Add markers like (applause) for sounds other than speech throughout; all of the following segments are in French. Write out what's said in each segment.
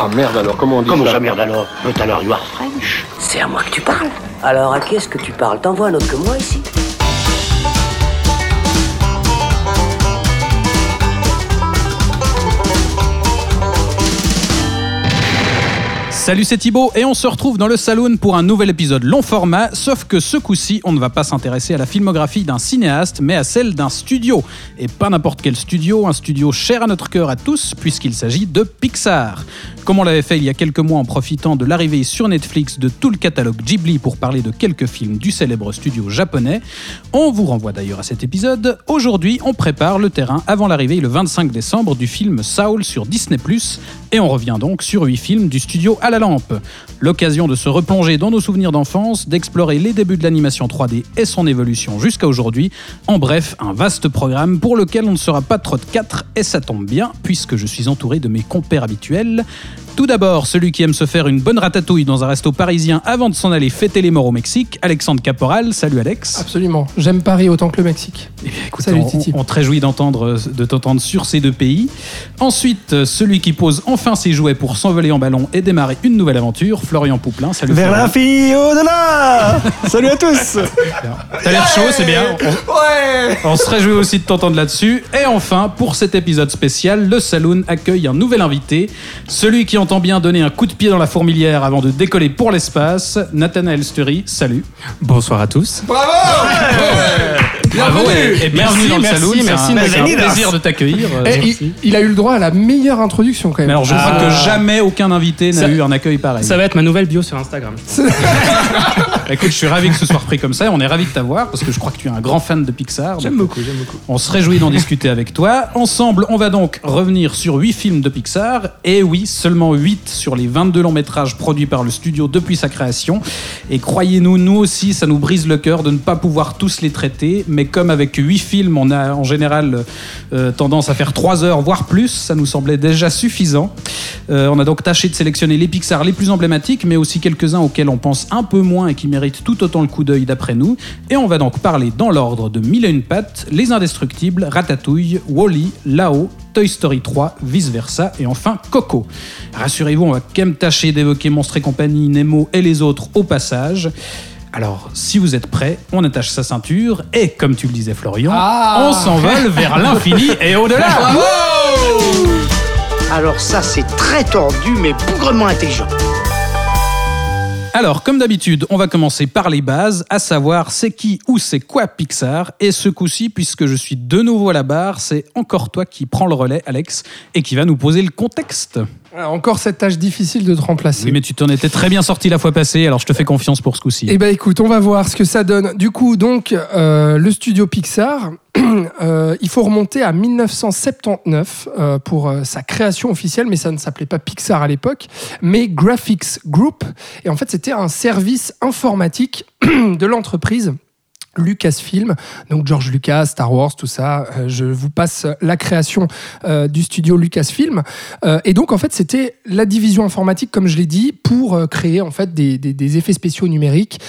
Ah merde alors, comment on dit Comment ça ça merde alors? But alors you are French. C'est à moi que tu parles. Alors à qui est-ce que tu parles? T'envoies un autre que moi ici? Salut, c'est Thibaut et on se retrouve dans le saloon pour un nouvel épisode long format, sauf que ce coup-ci, on ne va pas s'intéresser à la filmographie d'un cinéaste, mais à celle d'un studio. Et pas n'importe quel studio, un studio cher à notre cœur à tous, puisqu'il s'agit de Pixar. Comme on l'avait fait il y a quelques mois en profitant de l'arrivée sur Netflix de tout le catalogue Ghibli pour parler de quelques films du célèbre studio japonais, on vous renvoie d'ailleurs à cet épisode. Aujourd'hui, on prépare le terrain avant l'arrivée le 25 décembre du film Saul sur Disney+, et on revient donc sur 8 films du studio à la lampe. L'occasion de se replonger dans nos souvenirs d'enfance, d'explorer les débuts de l'animation 3D et son évolution jusqu'à aujourd'hui. En bref, un vaste programme pour lequel on ne sera pas trop de 4 et ça tombe bien puisque je suis entouré de mes compères habituels. Tout d'abord, celui qui aime se faire une bonne ratatouille dans un resto parisien avant de s'en aller fêter les morts au Mexique, Alexandre Caporal. Salut Alex. Absolument. J'aime Paris autant que le Mexique. Eh bien, écoute, Salut, on, Titi. on te réjouit d'entendre, de t'entendre sur ces deux pays. Ensuite, celui qui pose enfin ses jouets pour s'envoler en ballon et démarrer une nouvelle aventure, Florian Pouplin. Salut Vers Florian. l'infini et au-delà (laughs) Salut à tous T'as l'air chaud, c'est bien. On, Ouais on se réjouit aussi de t'entendre là-dessus. Et enfin, pour cet épisode spécial, le Saloon accueille un nouvel invité, celui qui entend bien donner un coup de pied dans la fourmilière avant de décoller pour l'espace, Nathanaël Stury. Salut. Bonsoir à tous. Bravo et, et bienvenue Merci, dans le merci, Saloon. C'est merci, un- merci. c'est un plaisir de t'accueillir. euh, Et il, il a eu le droit à la meilleure introduction quand même. Mais alors, je crois Ah. que jamais aucun invité n'a eu un accueil pareil. Ça va être ma nouvelle bio sur Instagram. (laughs) Écoute, je suis ravi que ce soit repris comme ça. et On est ravi de t'avoir parce que je crois que tu es un grand fan de Pixar. J'aime beaucoup, j'aime beaucoup. On se réjouit d'en discuter avec toi. Ensemble, on va donc revenir sur 8 films de Pixar. Et oui, seulement 8 sur les 22 longs métrages produits par le studio depuis sa création. Et croyez-nous, nous aussi, ça nous brise le cœur de ne pas pouvoir tous les traiter. Mais comme avec 8 films, on a en général euh, tendance à faire 3 heures, voire plus, ça nous semblait déjà suffisant. Euh, on a donc tâché de sélectionner les Pixar les plus emblématiques, mais aussi quelques-uns auxquels on pense un peu moins et qui méritent tout autant le coup d'œil d'après nous. Et on va donc parler dans l'ordre de Mille et une pattes, Les Indestructibles, Ratatouille, Wally, Lao, Toy Story 3, Vice Versa et enfin Coco. Rassurez-vous, on va quand même tâcher d'évoquer Monstres et compagnie, Nemo et les autres au passage. Alors, si vous êtes prêts, on attache sa ceinture et, comme tu le disais Florian, Ah on s'envole vers (laughs) l'infini et au-delà. Alors ça c'est très tordu mais bougrement intelligent. Alors, comme d'habitude, on va commencer par les bases, à savoir c'est qui ou c'est quoi Pixar. Et ce coup-ci, puisque je suis de nouveau à la barre, c'est encore toi qui prends le relais, Alex, et qui va nous poser le contexte. Ah, Encore cette tâche difficile de te remplacer. Oui, mais tu t'en étais très bien sorti la fois passée, alors je te fais confiance pour ce coup-ci. Eh ben écoute, on va voir ce que ça donne. Du coup, donc, euh, le studio Pixar, (clears throat) euh, il faut remonter à 1979 euh, pour sa création officielle, mais ça ne s'appelait pas Pixar à l'époque, mais Graphics Group. Et en fait, c'était un service informatique (clears throat) de l'entreprise. Lucasfilm, donc George Lucas, Star Wars, tout ça. Euh, je vous passe la création euh, du studio Lucasfilm. Euh, et donc, en fait, c'était la division informatique, comme je l'ai dit, pour créer en fait des, effets spéciaux numériques.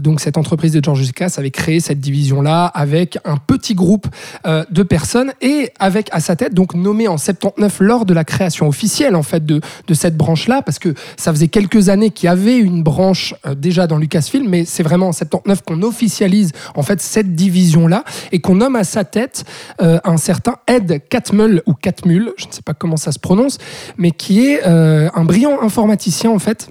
Donc, cette entreprise de George Lucas avait créé cette division-là avec un petit groupe de personnes et avec à sa tête, donc nommé en 79 lors de la création officielle en fait de, de cette branche-là, parce que ça faisait quelques années qu'il y avait une branche déjà dans Lucasfilm, mais c'est vraiment en 79 qu'on officialise en fait cette division-là et qu'on nomme à sa tête euh, un certain Ed Catmull ou Catmull, je ne sais pas comment ça se prononce, mais qui est euh, un brillant informaticien en fait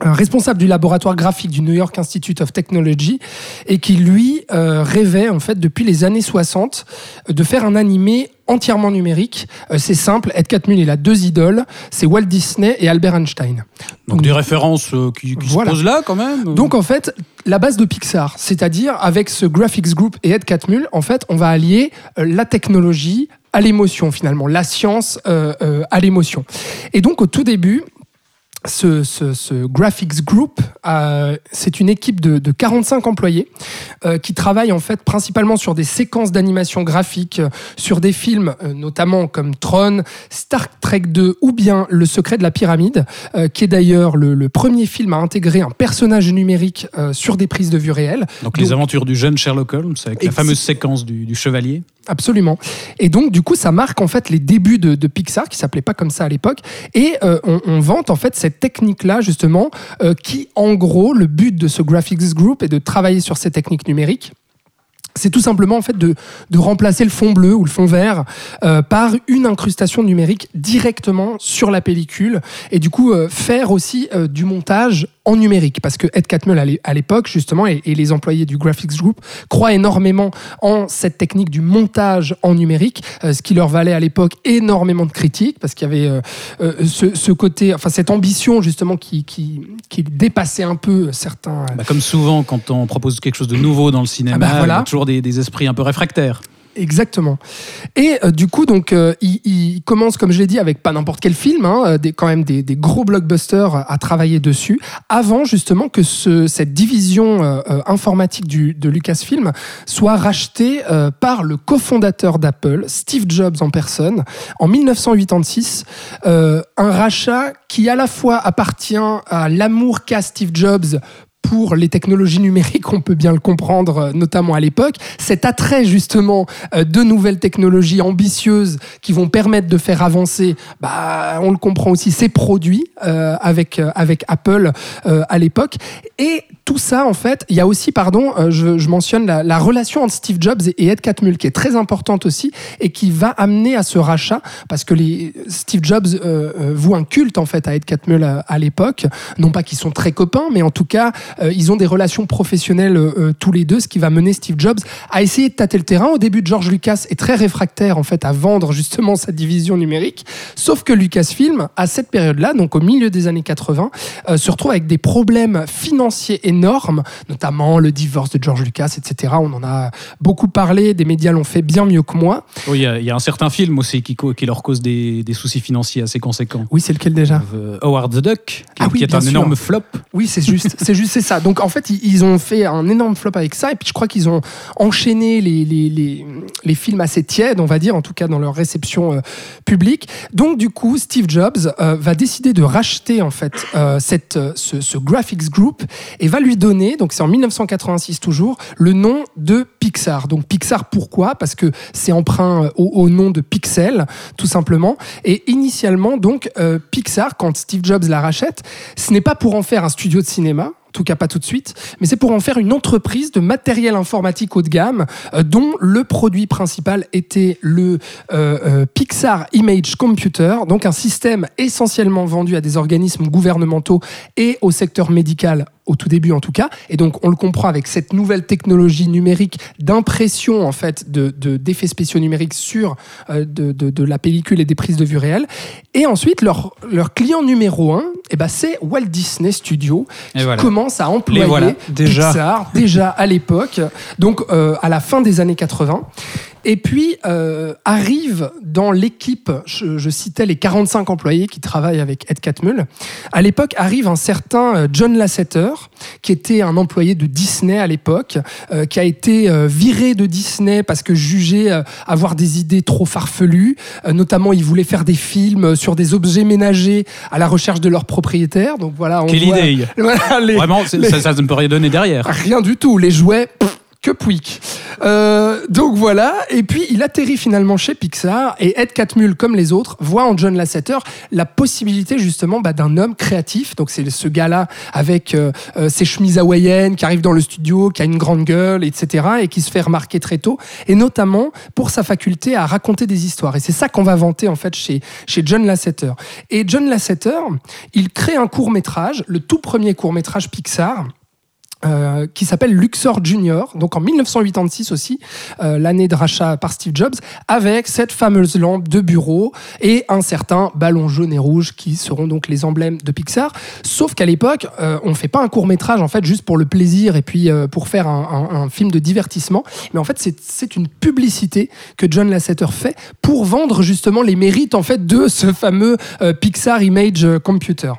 responsable du laboratoire graphique du New York Institute of Technology et qui lui euh, rêvait en fait depuis les années 60 euh, de faire un animé entièrement numérique. Euh, c'est simple, Ed Catmull il a deux idoles, c'est Walt Disney et Albert Einstein. Donc des références euh, qui, qui Voilà. se posent là quand même. Donc en fait, la base de Pixar, c'est-à-dire avec ce Graphics Group et Ed Catmull, en fait, on va allier la technologie à l'émotion finalement, la science euh, euh, à l'émotion. Et donc au tout début, ce, ce- ce Graphics Group, euh, c'est une équipe de, de 45 employés euh, qui travaillent en fait principalement sur des séquences d'animation graphique, euh, sur des films notamment comme Tron, Star Trek 2 ou bien Le Secret de la Pyramide, qui est d'ailleurs le, le premier film à intégrer un personnage numérique sur des prises de vue réelles. Donc les aventures du jeune Sherlock Holmes avec la fameuse séquence du, du chevalier. Absolument. Et donc, du coup, ça marque en fait les débuts de, Pixar, qui s'appelait pas comme ça à l'époque. Et euh, on, on vante en fait cette technique-là, justement, euh, qui, en gros, le but de ce Graphics Group est de travailler sur ces techniques numériques c'est tout simplement en fait de, remplacer le fond bleu ou le fond vert euh, par une incrustation numérique directement sur la pellicule et du coup faire aussi du montage en numérique parce que Ed Catmull à l'époque justement et, et, les employés du Graphics Group croient énormément en cette technique du montage en numérique euh, ce qui leur valait à l'époque énormément de critiques parce qu'il y avait euh, ce, ce, côté enfin cette ambition justement qui, qui, qui dépassait un peu certains bah, comme souvent quand on propose quelque chose de nouveau dans le cinéma ah bah voilà. il y a toujours des, des esprits un peu réfractaires Exactement. Et euh, du coup, donc, euh, il, commence, comme je l'ai dit, avec pas n'importe quel film, hein, des, quand même des, gros blockbusters à travailler dessus, avant justement que ce, cette division euh, informatique de Lucasfilm soit rachetée euh, par le cofondateur d'Apple, Steve Jobs en personne, en 1986. Euh, un rachat qui à la fois appartient à l'amour qu'a Steve Jobs pour les technologies numériques, on peut bien le comprendre, notamment à l'époque. Cet attrait justement euh, de nouvelles technologies ambitieuses qui vont permettre de faire avancer, bah, on le comprend aussi, ces produits euh, avec, euh, avec Apple euh, à l'époque. Et tout ça, en fait, il y a aussi, pardon, euh, je, mentionne la, la, relation entre Steve Jobs et Ed Catmull qui est très importante aussi et qui va amener à ce rachat parce que les, Steve Jobs euh, voue un culte en fait à Ed Catmull à, à l'époque. Non pas qu'ils sont très copains, mais en tout cas, euh, ils ont des relations professionnelles euh, tous les deux, ce qui va mener Steve Jobs à essayer de tâter le terrain. Au début, George Lucas est très réfractaire en fait à vendre justement sa division numérique, sauf que Lucasfilm, à cette période-là, donc au milieu des années 80, euh, se retrouve avec des problèmes financiers énormes, notamment le divorce de George Lucas, etc. On en a beaucoup parlé, des médias l'ont fait bien mieux que moi. Oui, il y, y, a un certain film aussi qui, qui leur cause des, des soucis financiers assez conséquents. Oui, c'est lequel déjà? Euh, Howard the Duck, qui, ah oui, qui est un sûr. énorme flop. Oui, c'est juste, c'est juste c'est ça. (laughs) Donc en fait, ils ont fait un énorme flop avec ça, et puis je crois qu'ils ont enchaîné les, les, les, les, films assez tièdes, on va dire, en tout cas dans leur réception euh, publique. Donc du coup, Steve Jobs euh, va décider de racheter en fait cette, ce, ce, graphics group et va lui donner, donc c'est en 1986 toujours, le nom de Pixar. Donc Pixar, pourquoi? Parce que c'est emprunt au, au, nom de Pixel, tout simplement. Et initialement, donc Pixar, quand Steve Jobs la rachète, ce n'est pas pour en faire un studio de cinéma, en tout cas pas tout de suite, mais c'est pour en faire une entreprise de matériel informatique haut de gamme euh, dont le produit principal était le euh, euh, Pixar Image Computer, donc un système essentiellement vendu à des organismes gouvernementaux et au secteur médical au tout début en tout cas. Et donc on le comprend avec cette nouvelle technologie numérique d'impression en fait de, d'effets de, spéciaux numériques sur euh, de, de, de, la pellicule et des prises de vue réelles. Et ensuite leur, leur client numéro un, eh ben, c'est Walt Disney Studio qui voilà. commence à employer voilà, déjà. Pixar déjà à l'époque, donc euh, à la fin des années 80. Et puis euh, arrive dans l'équipe, je, je, citais les 45 employés qui travaillent avec Ed Catmull. À l'époque arrive un certain euh, John Lasseter, qui était un employé de Disney à l'époque, euh, qui a été euh, viré de Disney parce que jugé avoir des idées trop farfelues. Notamment, il voulait faire des films sur des objets ménagers à la recherche de leurs propriétaires. Donc voilà. On Quelle voit, idée (laughs) voilà, les, Vraiment, les, ça, ça, ne peut rien donner derrière. Rien du tout. Les jouets. Pff, que. Euh, donc voilà, et puis il atterrit finalement chez Pixar et Ed Catmull, comme les autres, voit en John Lasseter la possibilité justement bah, d'un homme créatif. Donc c'est ce gars-là avec euh, euh, ses chemises hawaïennes qui arrive dans le studio, qui a une grande gueule, etc. et qui se fait remarquer très tôt, et notamment pour sa faculté à raconter des histoires. Et c'est ça qu'on va vanter en fait chez, chez John Lasseter. Et John Lasseter, il crée un court métrage, le tout premier court métrage Pixar euh, qui s'appelle Luxor Junior, donc en 1986 aussi, euh, l'année de rachat par Steve Jobs, avec cette fameuse lampe de bureau et un certain ballon jaune et rouge qui seront donc les emblèmes de Pixar. Sauf qu'à l'époque, euh, on ne fait pas un court métrage en fait juste pour le plaisir et puis pour faire un, un, film de divertissement, mais en fait c'est une publicité que John Lasseter fait pour vendre justement les mérites en fait de ce fameux Pixar Image Computer.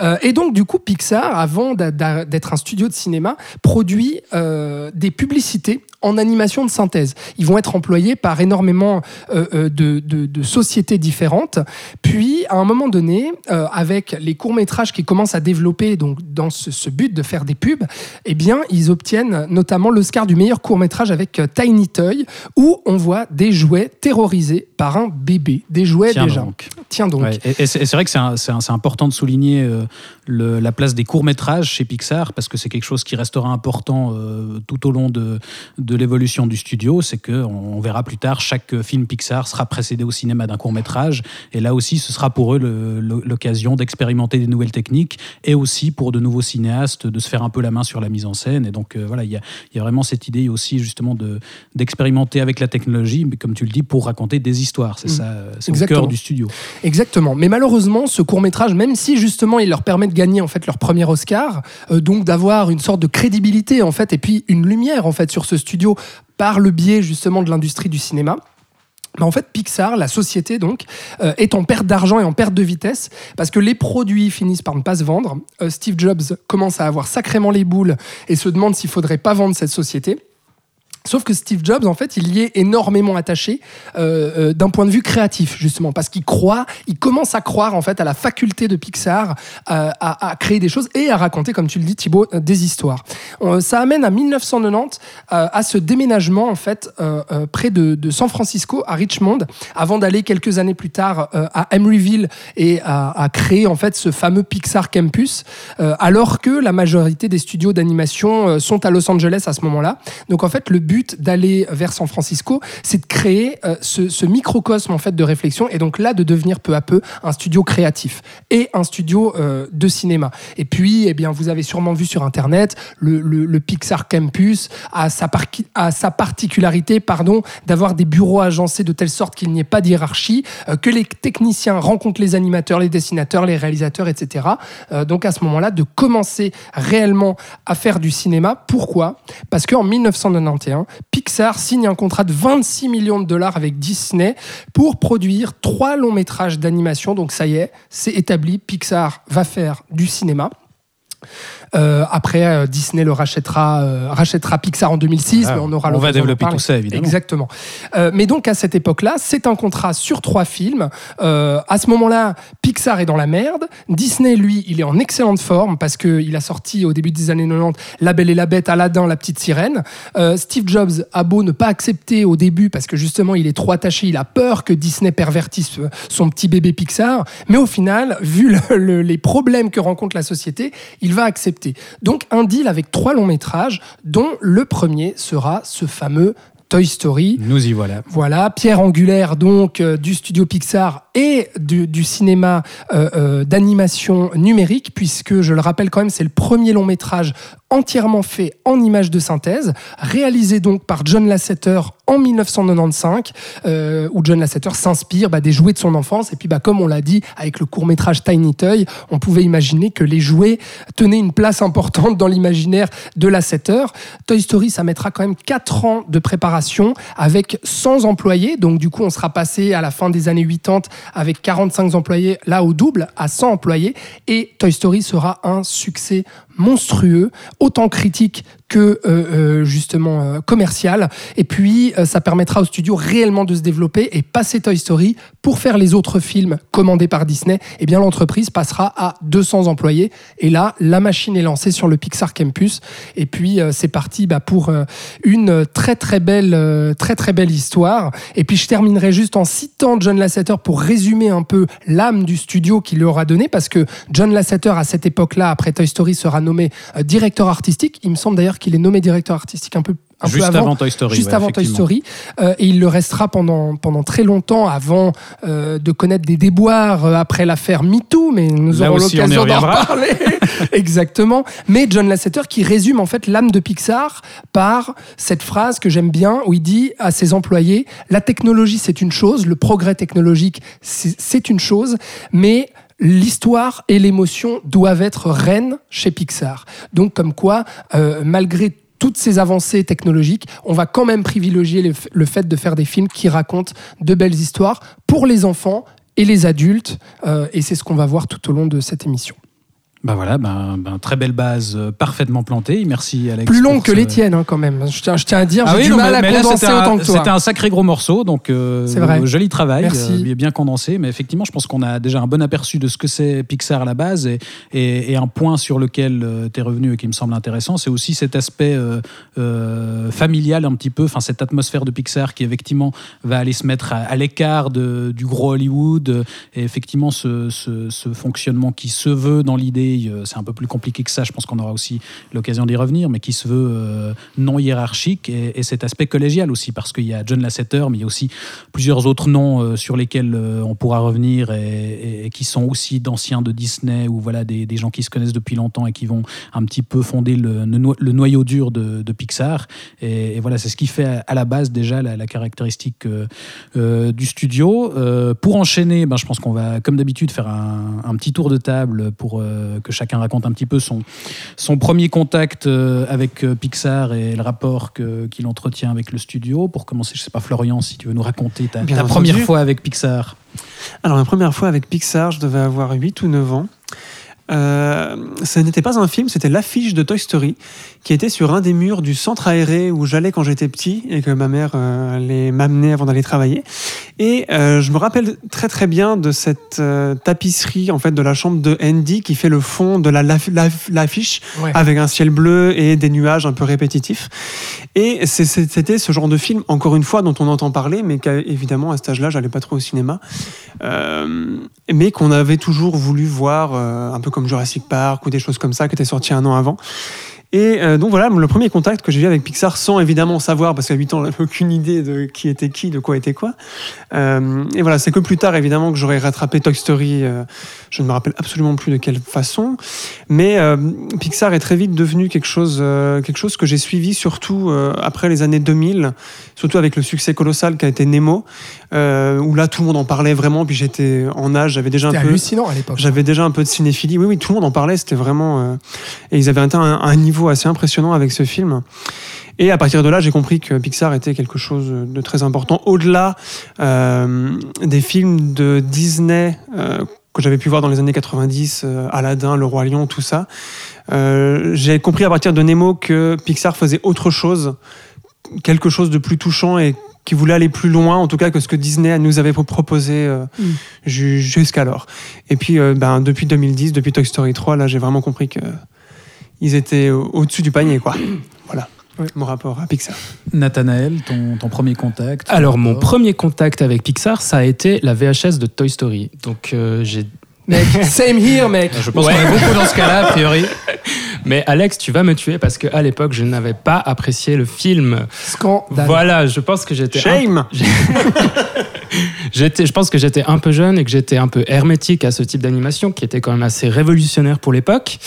Euh, et donc, du coup, Pixar, avant d'être un studio de cinéma, produit euh, des publicités en animation de synthèse. Ils vont être employés par énormément euh, euh, de, de- de sociétés différentes. Puis, à un moment donné, euh, avec les courts-métrages qui commencent à développer donc, dans ce, ce but de faire des pubs, eh bien, ils obtiennent notamment l'Oscar du meilleur court-métrage avec Tiny Toy, où on voit des jouets terrorisés par un bébé. Des jouets Tiens déjà. donc. Tiens donc. Ouais, et et c'est vrai que c'est important de souligner euh, le- la place des courts-métrages chez Pixar, parce que c'est quelque chose qui restera important euh, tout au long de, de l'évolution du studio. C'est qu'on on verra plus tard, chaque film Pixar sera précédé au cinéma d'un court-métrage. Et là aussi, ce sera pour eux le- le- l'occasion d'expérimenter des nouvelles techniques et aussi pour de nouveaux cinéastes de se faire un peu la main sur la mise en scène. Et donc, euh, voilà, il y a, y a vraiment cette idée aussi, justement, de- d'expérimenter avec la technologie, mais comme tu le dis, pour raconter des histoires. C'est Mm. ça, euh, c'est Exactement. cœur du studio. Exactement. Mais malheureusement, ce court métrage, même si justement il leur permet de gagner en fait leur premier Oscar, euh, donc d'avoir une sorte de crédibilité en fait, et puis une lumière en fait sur ce studio par le biais justement de l'industrie du cinéma. bah, en fait, Pixar, la société donc, euh, est en perte d'argent et en perte de vitesse parce que les produits finissent par ne pas se vendre. Euh, Steve Jobs commence à avoir sacrément les boules et se demande s'il faudrait pas vendre cette société. Sauf que Steve Jobs, en fait, il y est énormément attaché euh, euh, d'un point de vue créatif, justement, parce qu'il croit, il commence à croire en fait à la faculté de Pixar euh, à, créer des choses et à raconter, comme tu le dis, Thibaut, des histoires. Ça amène à 1990 euh, à ce déménagement en fait près de, San Francisco à Richmond, avant d'aller quelques années plus tard à Emeryville et à, à créer en fait ce fameux Pixar Campus, alors que la majorité des studios d'animation sont à Los Angeles à ce moment-là. Donc en fait, le but d'aller vers San Francisco, c'est de créer euh, ce, microcosme en fait de réflexion et donc là de devenir peu à peu un studio créatif et un studio euh, de cinéma. Et puis, eh bien, vous avez sûrement vu sur internet le, le- Pixar Campus a sa, par- a sa particularité, pardon, d'avoir des bureaux agencés de telle sorte qu'il n'y ait pas de hiérarchie, euh, que les techniciens rencontrent les animateurs, les dessinateurs, les réalisateurs, etc. Euh, donc à ce moment-là, de commencer réellement à faire du cinéma. Pourquoi? Parce qu'en 1991, Pixar signe un contrat de 26 millions de dollars avec Disney pour produire trois longs métrages d'animation. Donc ça y est, c'est établi, Pixar va faire du cinéma. Euh, après, euh, Disney le rachètera, euh, rachètera Pixar en 2006, Voilà. mais on aura On va développer tout ça, évidemment. Exactement. Euh, mais donc à cette époque-là, c'est un contrat sur trois films. Euh, à ce moment-là, Pixar est dans la merde. Disney, lui, il est en excellente forme parce qu'il a sorti au début des années 90 La Belle et la Bête, Aladdin, La Petite Sirène. Euh, Steve Jobs a beau ne pas accepter au début parce que justement il est trop attaché, il a peur que Disney pervertisse son petit bébé Pixar. Mais au final, vu le- le- les problèmes que rencontre la société, il va accepter. Donc un deal avec trois longs métrages, dont le premier sera ce fameux Toy Story. Nous y voilà. Voilà, pierre angulaire donc euh, du studio Pixar et du, du cinéma euh, euh, d'animation numérique, puisque je le rappelle quand même, c'est le premier long métrage entièrement fait en images de synthèse, réalisé donc par John Lasseter en 1995, euh, où John Lasseter s'inspire bah, des jouets de son enfance. Et puis, bah, comme on l'a dit, avec le court métrage Tiny Toy, on pouvait imaginer que les jouets tenaient une place importante dans l'imaginaire de Lasseter. Toy Story, ça mettra quand même 4 ans de préparation avec 100 employés. Donc, du coup, on sera passé à la fin des années 80 avec 45 employés, là au double, à 100 employés. Et Toy Story sera un succès monstrueux, autant critique que euh, euh, justement euh, commercial. Et puis, euh, ça permettra au studio réellement de se développer et passer Toy Story pour faire les autres films commandés par Disney. Eh bien, l'entreprise passera à 200 employés. Et là, la machine est lancée sur le Pixar Campus. Et puis, euh, c'est parti bah, pour euh, une très très belle, très très belle histoire. Et puis, je terminerai juste en citant John Lasseter pour résumer un peu l'âme du studio qu'il lui aura donné, parce que John Lasseter à cette époque-là, après Toy Story, sera nommé euh, directeur artistique. Il me semble d'ailleurs qu'il est nommé directeur artistique un peu. Un Juste peu avant Toy Story, Juste ouais, avant Toy. Story. Euh, et il le restera pendant, pendant très longtemps avant euh, de connaître des déboires euh, après l'affaire MeToo, mais nous Là aurons l'occasion d'en reviendra. parler. (laughs) Exactement. Mais John Lasseter qui résume en fait l'âme de Pixar par cette phrase que j'aime bien où il dit à ses employés La technologie, c'est une chose, le progrès technologique, c'est une chose, mais l'histoire et l'émotion doivent être reines chez Pixar. Donc, comme quoi, euh, malgré toutes ces avancées technologiques, on va quand même privilégier le, fait de faire des films qui racontent de belles histoires pour les enfants et les adultes. euh, et c'est ce qu'on va voir tout au long de cette émission. Bah voilà, ben, ben, très belle base, euh, parfaitement plantée. Merci Alex. Plus long que ce- les tiennes, hein, quand même. Je tiens, je tiens à dire, Ah j'ai oui, du non, mal mais- à mais là, condenser un- autant que toi. C'était un sacré gros morceau, donc euh, C'est vrai. joli travail, Merci. euh, bien condensé. Mais effectivement, je pense qu'on a déjà un bon aperçu de ce que c'est Pixar à la base. Et, et- et un point sur lequel tu es revenu et qui me semble intéressant, c'est aussi cet aspect euh, euh, familial un petit peu, enfin cette atmosphère de Pixar qui effectivement va aller se mettre à, à l'écart de- du gros Hollywood. euh, Et effectivement, ce, ce- ce fonctionnement qui se veut dans l'idée, euh, c'est un peu plus compliqué que ça, je pense qu'on aura aussi l'occasion d'y revenir, mais qui se veut euh, non hiérarchique et, et cet aspect collégial aussi, parce qu'il y a John Lasseter, mais il y a aussi plusieurs autres noms euh, sur lesquels on pourra revenir et, qui sont aussi d'anciens de Disney ou voilà des, gens qui se connaissent depuis longtemps et qui vont un petit peu fonder le, le no- le noyau dur de, Pixar. Et, voilà, c'est ce qui fait à, la base déjà la, caractéristique du studio. Pour enchaîner, ben, je pense qu'on va, comme d'habitude, faire un, un petit tour de table pour que chacun raconte un petit peu son, son premier contact euh, avec euh, Pixar et le rapport qu'il entretient avec le studio. Pour commencer, je sais pas, Florian, si tu veux nous raconter ta, première fois avec Pixar. Alors, la première fois avec Pixar, je devais avoir 8 ou 9 ans. Euh, ce n'était pas un film, c'était l'affiche de Toy Story qui était sur un des murs du centre aéré où j'allais quand j'étais petit et que ma mère euh, allait m'amener avant d'aller travailler. Et euh, je me rappelle très très bien de cette euh, tapisserie en fait de la chambre de Andy qui fait le fond de la l'af- l'af- l'affiche Ouais. avec un ciel bleu et des nuages un peu répétitifs. Et c'est- c'était ce genre de film, encore une fois, dont on entend parler, mais qu'évidemment, à cet âge-là, j'allais pas trop au cinéma. Mais qu'on avait toujours voulu voir, un peu comme Jurassic Park ou des choses comme ça, qui étaient sorties un an avant. Et euh, donc voilà, le premier contact que j'ai eu avec Pixar, sans évidemment savoir, parce qu'à 8 ans, j'avais aucune idée de qui était qui, de quoi était quoi. Euh, et voilà, c'est que plus tard, évidemment, que j'aurais rattrapé Toy Story. euh, je ne me rappelle absolument plus de quelle façon. Mais Pixar est très vite devenu quelque chose, quelque chose que j'ai suivi, surtout après les années 2000, surtout avec le succès colossal qu'a été Nemo, où là, tout le monde en parlait vraiment. Puis j'étais en âge, j'avais déjà un peu. hallucinant à l'époque. J'avais déjà un peu de cinéphilie. Oui, oui, tout le monde en parlait. C'était vraiment. Et ils avaient atteint un, un niveau assez impressionnant avec ce film. Et à partir de là, j'ai compris que Pixar était quelque chose de très important. Au-delà euh, des films de Disney euh, que j'avais pu voir dans les années 90, euh, Aladdin, Le Roi Lion, tout ça, j'ai compris à partir de Nemo que Pixar faisait autre chose, quelque chose de plus touchant et qui voulait aller plus loin, en tout cas que ce que Disney nous avait proposé euh, Mm. ju- jusqu'alors. Et puis, euh, ben, depuis 2010, depuis Toy Story 3, là, j'ai vraiment compris que ils étaient au- au-dessus du panier, quoi. (clears throat) Voilà. Ouais. Mon rapport à Pixar. Nathanaël, ton, ton premier contact ton Alors, mon premier contact avec Pixar, ça a été la VHS de Toy Story. Donc, euh, j'ai. Mec, (laughs) same here, mec. Je pense Ouais. qu'on est beaucoup dans ce cas-là, a priori. (laughs) Mais Alex, tu vas me tuer parce qu'à l'époque, je n'avais pas apprécié le film. Scandale. Voilà, je pense que j'étais. Shame (laughs) J'étais, je pense que j'étais un peu jeune et que j'étais un peu hermétique à ce type d'animation qui était quand même assez révolutionnaire pour l'époque.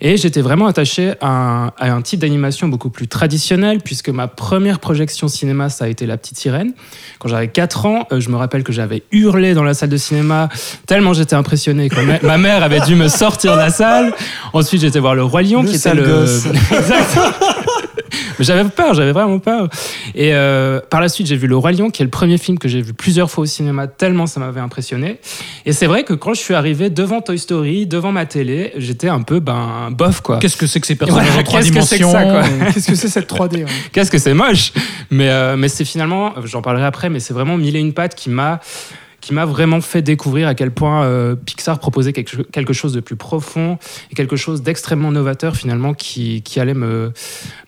Et j'étais vraiment attaché à un, à un type d'animation beaucoup plus traditionnel puisque ma première projection cinéma, ça a été La Petite Sirène. Quand j'avais 4 ans, euh, je me rappelle que j'avais hurlé dans la salle de cinéma tellement j'étais impressionné. que ma, ma mère avait dû me sortir de la salle. Ensuite, j'étais voir Le Roi Lion Le qui était le... gosse. (laughs) Mais j'avais peur, j'avais vraiment peur. Et euh, par la suite, j'ai vu Le Roi Lion, qui est le premier film que j'ai vu plusieurs fois au cinéma, tellement ça m'avait impressionné. Et c'est vrai que quand je suis arrivé devant Toy Story, devant ma télé, j'étais un peu, ben, bof, quoi. Qu'est-ce que c'est que ces personnages Voilà, en trois qu'est-ce que c'est que dimensions ça, quoi euh, (laughs) Qu'est-ce que c'est cette 3D ouais. Qu'est-ce que c'est moche? Mais, euh, mais c'est finalement, j'en parlerai après, mais c'est vraiment Mille et une pattes qui m'a qui m'a vraiment fait découvrir à quel point euh, Pixar proposait quelque, quelque chose de plus profond et quelque chose d'extrêmement novateur finalement qui, qui allait me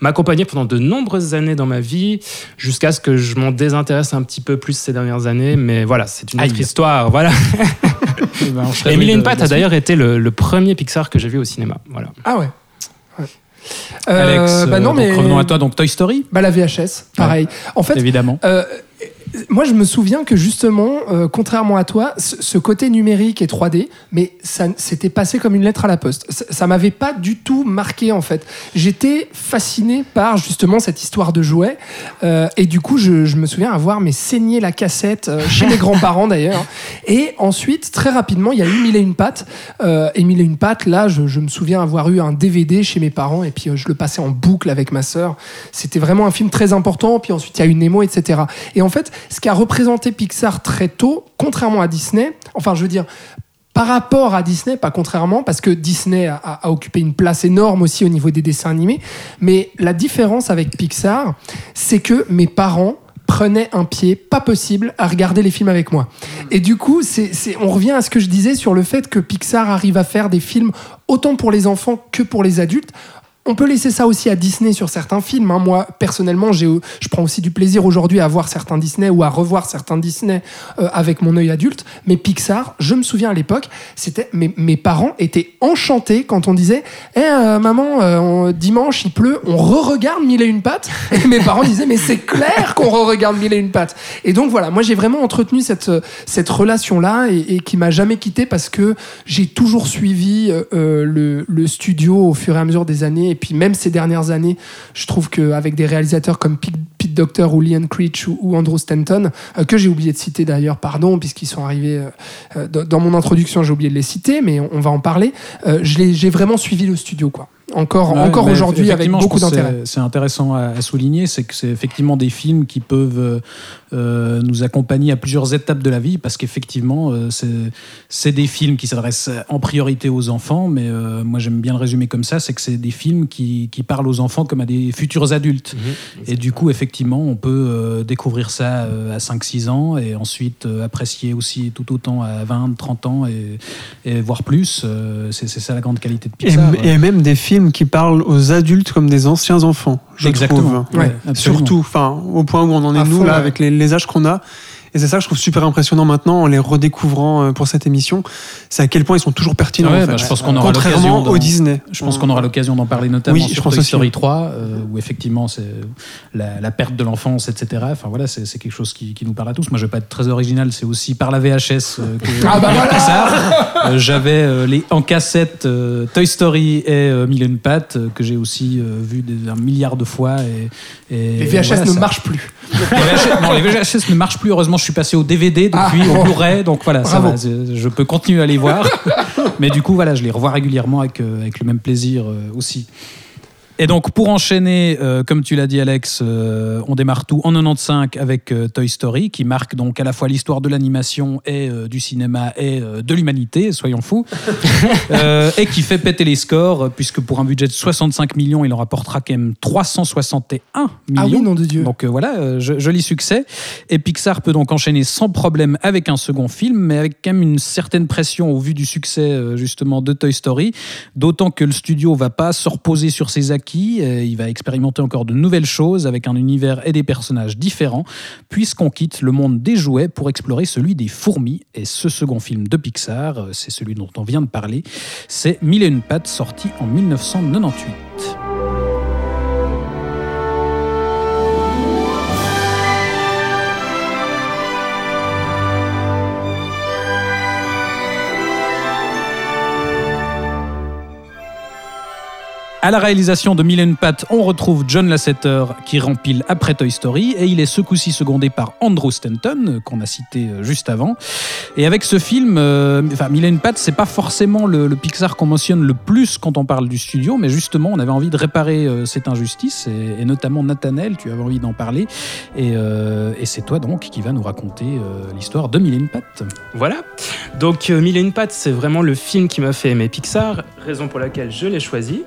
m'accompagner pendant de nombreuses années dans ma vie jusqu'à ce que je m'en désintéresse un petit peu plus ces dernières années mais voilà c'est une autre histoire voilà (laughs) eh ben, de- pattes de a d'ailleurs été le, le premier Pixar que j'ai vu au cinéma voilà Ah ouais. Alex, Euh, bah euh, non, donc mais. revenons à toi, donc Toy Story, Bah, la VHS, pareil. En fait, évidemment. Euh, moi, je me souviens que justement, euh, contrairement à toi, ce, côté numérique et 3D, mais ça s'était passé comme une lettre à la poste. Ça, ça m'avait pas du tout marqué en fait. J'étais fasciné par justement cette histoire de jouets, euh, et du coup, je, je me souviens avoir mais saigné la cassette euh, chez mes (laughs) grands-parents d'ailleurs. Et ensuite, très rapidement, il y a eu Mille et une pattes. Euh, et Mille et une pattes, là, je, je me souviens avoir eu un DVD chez mes parents, et puis euh, je le passais en boucle avec ma sœur. C'était vraiment un film très important. Puis ensuite, il y a eu Nemo, etc. Et en fait, ce qu'a représenté Pixar très tôt, contrairement à Disney, enfin, je veux dire, par rapport à Disney, pas contrairement, parce que Disney a, occupé une place énorme aussi au niveau des dessins animés. Mais la différence avec Pixar, c'est que mes parents prenaient un pied pas possible à regarder les films avec moi. Et du coup, on revient à ce que je disais sur le fait que Pixar arrive à faire des films autant pour les enfants que pour les adultes. On peut laisser ça aussi à Disney sur certains films. hein. Moi, personnellement, je prends aussi du plaisir aujourd'hui à voir certains Disney ou à revoir certains Disney euh, avec mon œil adulte. Mais Pixar, je me souviens à l'époque, c'était mes, parents étaient enchantés quand on disait Eh, euh, maman, euh, dimanche il pleut, on re-regarde Mille et une pattes. Et mes parents disaient Mais c'est clair qu'on re-regarde Mille et une pattes. Et donc voilà, moi j'ai vraiment entretenu cette, relation-là et, et qui m'a jamais quitté parce que j'ai toujours suivi le, studio au fur et à mesure des années. Puis même ces dernières années, je trouve qu'avec des réalisateurs comme Pete, Pete Docter ou Leon Creech ou, ou Andrew Stanton, euh, que j'ai oublié de citer d'ailleurs, pardon, puisqu'ils sont arrivés euh, euh, dans mon introduction, j'ai oublié de les citer, mais on, on va en parler. J'ai vraiment suivi le studio, quoi. Encore, Ouais, encore aujourd'hui, avec beaucoup d'intérêt. c'est- C'est intéressant à, à souligner, c'est que c'est effectivement des films qui peuvent euh, nous accompagner à plusieurs étapes de la vie, parce qu'effectivement, euh, c'est c'est des films qui s'adressent en priorité aux enfants, mais euh, moi j'aime bien le résumer comme ça, c'est que c'est des films qui, qui parlent aux enfants comme à des futurs adultes. Et du coup, effectivement, on peut euh, découvrir ça euh, à 5-6 ans et ensuite euh, apprécier aussi tout autant à 20, 30 ans et, et voire plus. Euh, c'est c'est ça la grande qualité de Et, Pixar. et même des films qui parlent aux adultes comme des anciens enfants, je Exactement. trouve. Ouais. Surtout, enfin, au point où on en est À nous fond, là, ouais. avec les, les âges qu'on a. Et c'est ça que je trouve super impressionnant maintenant en les redécouvrant euh, pour cette émission. C'est à quel point ils sont toujours pertinents. Ouais, en fait. bah, je pense qu'on aura l'occasion Contrairement au Disney. Je pense qu'on aura l'occasion d'en parler notamment Oui, je sur pense Toy aussi, Story. 3, euh, où effectivement c'est la, la perte de l'enfance, etc. Enfin voilà, c'est quelque chose qui, qui nous parle à tous. Moi, je vais pas être très original, c'est aussi par la VHS euh, que (laughs) Ah bah voilà. Euh, J'avais euh, les en cassette euh, Toy Story et euh, Mille et une pattes euh, que j'ai aussi euh, vu des, un milliard de fois. Et, et Les VHS voilà, ne ça- marchent plus. les VHS, non, les VHS ne marchent plus. Heureusement, je suis passé au DVD depuis, Ah, au. Blu-ray. Donc voilà, ça va. Je je peux continuer à les voir. (laughs) Mais du coup, voilà, je les revois régulièrement avec, euh, avec le même plaisir euh, aussi. Et donc, pour enchaîner, euh, comme tu l'as dit, Alex, euh, on démarre tout en 95 avec euh, Toy Story, qui marque donc à la fois l'histoire de l'animation et du cinéma et de l'humanité, soyons fous, (laughs) et qui fait péter les scores, puisque pour un budget de 65 millions, il en rapportera quand même 361 millions. Ah oui, nom de Dieu. Donc voilà, jo- joli succès. Et Pixar peut donc enchaîner sans problème avec un second film, mais avec quand même une certaine pression au vu du succès justement de Toy Story. D'autant que le studio va pas se reposer sur ses acquis, euh, il va expérimenter encore de nouvelles choses avec un univers et des personnages différents, puisqu'on quitte le monde des jouets pour explorer celui des fourmis. Et ce second film de Pixar, euh, c'est celui dont on vient de parler, c'est Mille et une pattes, sorti en 1998. À la réalisation de Mille et une pattes, on retrouve John Lasseter qui rempile après Toy Story et il est ce coup-ci secondé par Andrew Stanton qu'on a cité euh, juste avant. Et avec ce film, euh, enfin Mille et une pattes, c'est pas forcément le, Pixar qu'on mentionne le plus quand on parle du studio, mais justement on avait envie de réparer euh, cette injustice et, notamment Nathanaël, tu avais envie d'en parler et, euh, et c'est toi donc qui va nous raconter l'histoire de Mille et une pattes. Voilà. Donc, Mille et une pattes, c'est vraiment le film qui m'a fait aimer Pixar, raison pour laquelle je l'ai choisi.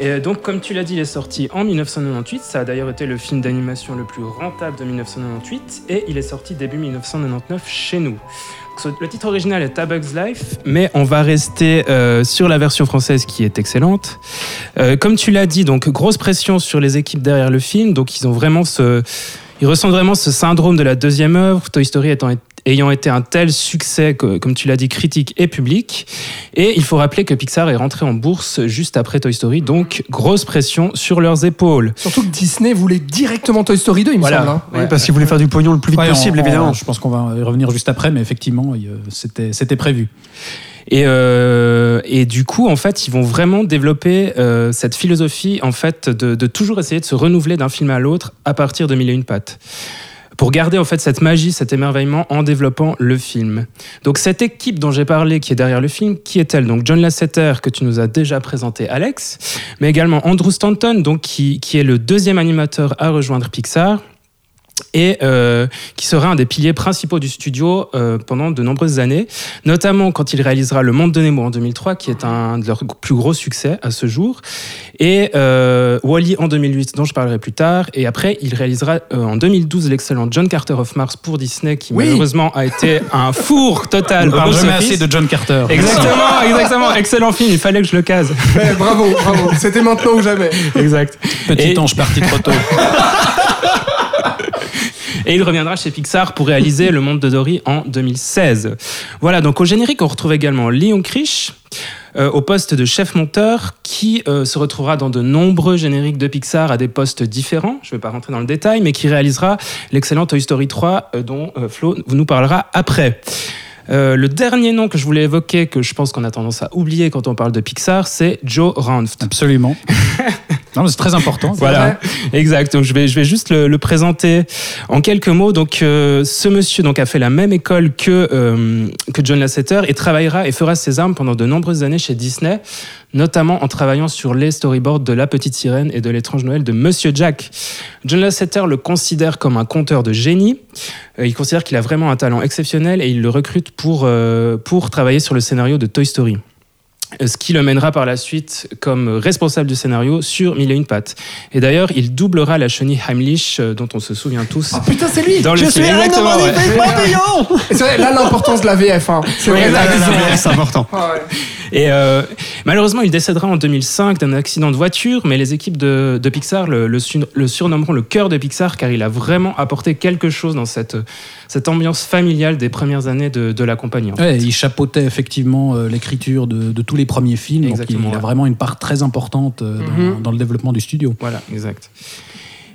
Et euh, donc, comme tu l'as dit, il est sorti en 1998. Ça a d'ailleurs été le film d'animation le plus rentable de 1998. Et il est sorti début 1999 chez nous. Le titre original est A Bug's Life, mais on va rester euh, sur la version française qui est excellente. Euh, comme tu l'as dit, donc grosse pression sur les équipes derrière le film. Donc, ils ont vraiment ce. Ils ressentent vraiment ce syndrome de la deuxième œuvre, Toy Story étant, ayant été un tel succès, que, comme tu l'as dit, critique et public. Et il faut rappeler que Pixar est rentré en bourse juste après Toy Story, donc grosse pression sur leurs épaules. Surtout que Disney voulait directement Toy Story 2, il me Voilà. semble. hein. Oui, parce qu'ils voulaient faire du pognon le plus vite Ouais, possible, on- on- évidemment. je pense qu'on va y revenir juste après, mais effectivement, c'était c'était prévu. Et, euh, et du coup, en fait, ils vont vraiment développer euh, cette philosophie, en fait, de, de toujours essayer de se renouveler d'un film à l'autre à partir de Mille et une pattes. Pour garder en fait cette magie, cet émerveillement en développant le film. Donc cette équipe dont j'ai parlé, qui est derrière le film, qui est-elle? Donc John Lasseter que tu nous as déjà présenté, Alex, mais également Andrew Stanton, donc qui, qui est le deuxième animateur à rejoindre Pixar. Et euh, qui sera un des piliers principaux du studio euh, pendant de nombreuses années, notamment quand il réalisera Le Monde de Nemo en 2003, qui est un de leurs plus gros succès à ce jour, et euh, Wally en 2008, dont je parlerai plus tard, et après il réalisera euh, en 2012 l'excellent John Carter of Mars pour Disney, qui Oui. malheureusement a été un four total. Au jamais assez de John Carter. Exactement, exactement, excellent film, il fallait que je le case. Ouais, bravo, bravo. C'était maintenant ou jamais. exact. Petit Et- ange parti trop tôt. (laughs) Et il reviendra chez Pixar pour réaliser Le Monde de Dory en 2016. Voilà, donc au générique, on retrouve également Léon Krisch euh, au poste de chef monteur qui euh, se retrouvera dans de nombreux génériques de Pixar à des postes différents. Je ne vais pas rentrer dans le détail, mais qui réalisera l'excellent Toy Story 3 euh, dont Flo nous parlera après. Euh, le dernier nom que je voulais évoquer, que je pense qu'on a tendance à oublier quand on parle de Pixar, c'est Joe Ranft. Absolument. (laughs) Non, c'est très important. Voilà, exact. Donc je vais, je vais juste le, le présenter en quelques mots. Donc euh, ce monsieur donc a fait la même école que euh, que John Lasseter et travaillera et fera ses armes pendant de nombreuses années chez Disney, notamment en travaillant sur les storyboards de La Petite Sirène et de L'étrange Noël de Monsieur Jack. John Lasseter le considère comme un conteur de génie. Euh, il considère qu'il a vraiment un talent exceptionnel et il le recrute pour pour travailler sur le scénario de Toy Story ce qui le mènera par la suite comme responsable du scénario sur Mille et une pattes. Et d'ailleurs, il doublera la chenille Heimlich, euh, dont on se souvient tous. Oh putain, c'est lui Dans le film, exactement, ouais. Et c'est vrai, Là, l'importance de la VF. Hein. C'est vrai, là, là, là, C'est important. Ah ouais. Et euh, malheureusement, il décédera en 2005 d'un accident de voiture, mais les équipes de, de Pixar le, le su- le surnommeront le cœur de Pixar car il a vraiment apporté quelque chose dans cette, cette ambiance familiale des premières années de, de la compagnie. en fait. Ouais, il chapeautait effectivement euh, l'écriture de, de tous les premiers films. Donc il, Exactement, a vraiment une part très importante euh, Mhm. dans le développement du studio. Voilà, exact.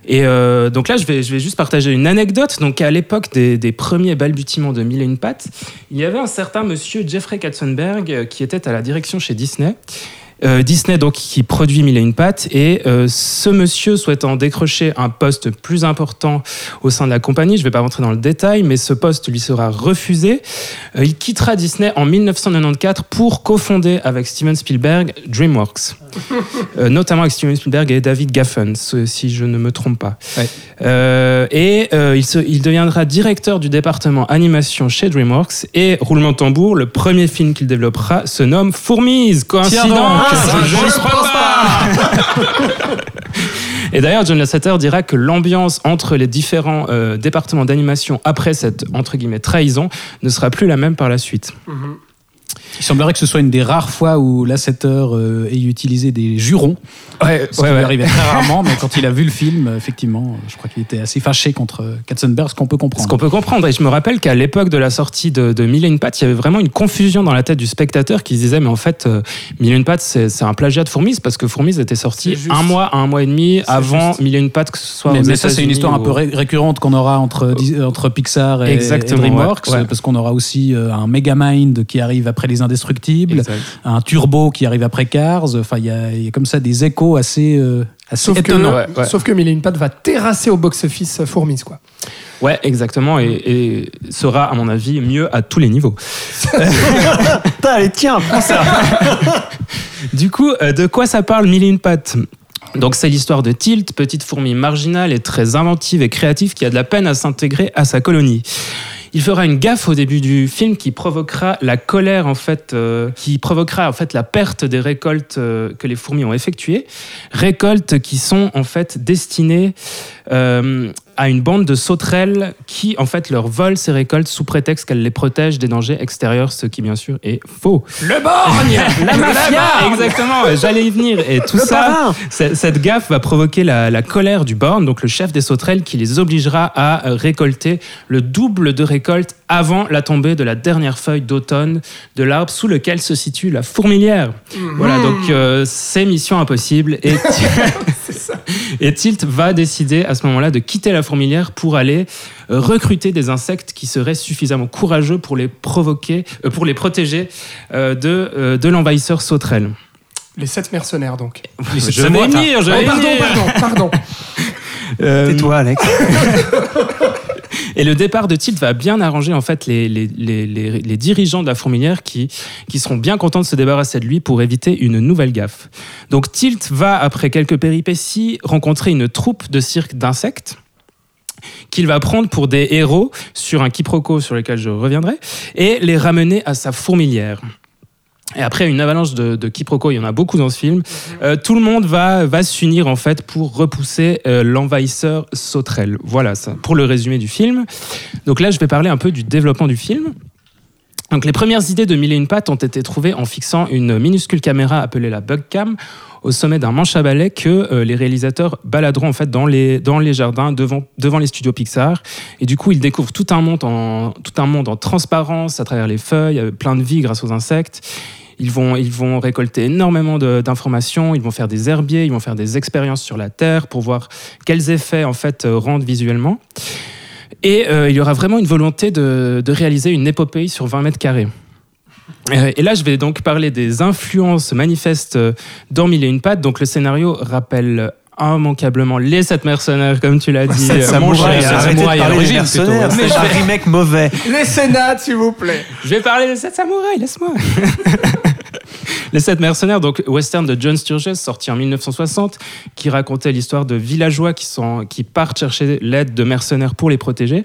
Et euh, donc là, je vais, juste partager une anecdote. Donc à l'époque des, premiers balbutiements de Mille et une pattes, il y avait un certain monsieur Jeffrey Katzenberg euh, qui était à la direction chez Disney. Euh, Disney donc qui produit Mille et une pattes et ce monsieur souhaitant décrocher un poste plus important au sein de la compagnie, je ne vais pas rentrer dans le détail, mais ce poste lui sera refusé. Il quittera Disney en 1994 pour cofonder avec Steven Spielberg DreamWorks. (laughs) Euh, notamment avec Steven Spielberg et David Gaffen, si je ne me trompe pas. Ouais. Euh, et euh, il, se- il deviendra directeur du département animation chez DreamWorks et roulement de tambour, le premier film qu'il développera se nomme Fourmise. Coïncidence donc, Je ne crois pas (laughs) Et d'ailleurs, John Lasseter dira que l'ambiance entre les différents euh, départements d'animation après cette entre guillemets trahison ne sera plus la même par la suite. Il semblerait que ce soit une des rares fois où Lasseter euh, ait utilisé des jurons. Ouais, Ce qui lui arrivait très (laughs) rarement, mais quand il a vu le film, effectivement, je crois qu'il était assez fâché contre euh, Katzenberg, ce qu'on peut Ce comprendre. qu'on peut comprendre. Et je me rappelle qu'à l'époque de la sortie de, de Mille et une pattes, il y avait vraiment une confusion dans la tête du spectateur qui se disait, mais en fait, euh, Mille et une pattes, c'est c'est un plagiat de Fourmise parce que Fourmise était sorti un mois, un mois et demi avant juste. Mille et une pattes, que ce soit mais, aux mais ça, c'est une histoire un peu ré- récurrente qu'on aura entre, entre Pixar et, et DreamWorks, ouais, ouais. parce qu'on aura aussi euh, un Megamind qui arrive après Les Indestructibles, Exact. un Turbo qui arrive après Cars. Enfin, il y, a il y a comme ça des échos assez, euh, assez Sauf que, étonnants. Ouais, ouais. sauf que Mille et une pattes va terrasser au box-office euh, Fourmise, quoi. Ouais, exactement. Et, et sera, à mon avis, mieux à tous les niveaux. (laughs) Allez, tiens, prends ça. (laughs) Du coup, euh, de quoi ça parle Mille et une pattes donc c'est l'histoire de Tilt, petite fourmi marginale et très inventive et créative qui a de la peine à s'intégrer à sa colonie. Il fera une gaffe au début du film qui provoquera la colère en fait, euh, qui provoquera en fait la perte des récoltes euh, que les fourmis ont effectuées, récoltes qui sont en fait destinées euh, à une bande de sauterelles qui en fait leur volent ces récoltes sous prétexte qu'elles les protègent des dangers extérieurs, ce qui bien sûr est faux. Le borgne (laughs) La mafia Exactement, j'allais y venir. Et tout ça, cette gaffe va provoquer la, la colère du Born, donc le chef des sauterelles, qui les obligera à euh, récolter le double de récolte avant la tombée de la dernière feuille d'automne de l'arbre sous lequel se situe la fourmilière. Voilà, donc euh, c'est mission impossible. Et, (laughs) (laughs) et Tilt va décider à ce moment-là de quitter la fourmilière pour aller euh, recruter des insectes qui seraient suffisamment courageux pour les provoquer, euh, pour les protéger euh, de, euh, de l'envahisseur sauterelle. Les sept mercenaires, donc. Je vais venir, je Oh, vais pardon, pardon, pardon. Euh, Tais-toi, Alex. (laughs) Et le départ de Tilt va bien arranger en fait les, les, les, les- dirigeants de la fourmilière qui, qui seront bien contents de se débarrasser de lui pour éviter une nouvelle gaffe. Donc Tilt va, après quelques péripéties, rencontrer une troupe de cirque d'insectes. qu'il va prendre pour des héros sur un quiproquo sur lequel je reviendrai et les ramener à sa fourmilière. Et après une avalanche de, de quiproquos, il y en a beaucoup dans ce film, euh, tout le monde va, va s'unir en fait pour repousser euh, l'envahisseur sauterelle. Voilà pour le résumé du film. Donc là, je vais parler un peu du développement du film. Donc les premières idées de Mille et une pattes ont été trouvées en fixant une minuscule caméra appelée la Bugcam au sommet d'un manche à balai que euh, les réalisateurs baladeront en fait dans les, jardins devant, devant les studios Pixar. Et du coup, ils découvrent tout un monde en, tout un monde en transparence à travers les feuilles, plein de vie grâce aux insectes. Ils vont, ils vont récolter énormément d'informations, ils vont faire des herbiers, ils vont faire des expériences sur la Terre pour voir quels effets en fait euh, rendent visuellement. Et euh, il y aura vraiment une volonté de, de réaliser une épopée sur 20 mètres carrés. Euh, Et là, je vais donc parler des influences manifestes dans Mille et une pattes. Donc, le scénario rappelle immanquablement les sept mercenaires, comme tu l'as dit. Sept euh, mon samouraïs, cher. samouraï mercenaires, Mais un remake mauvais. Les Sénats, s'il vous plaît. Je vais parler des sept samouraïs, laisse-moi. (laughs) Les sept mercenaires, donc western de John Sturges, sorti en 1960, qui racontait l'histoire de villageois qui, sont, qui partent chercher l'aide de mercenaires pour les protéger.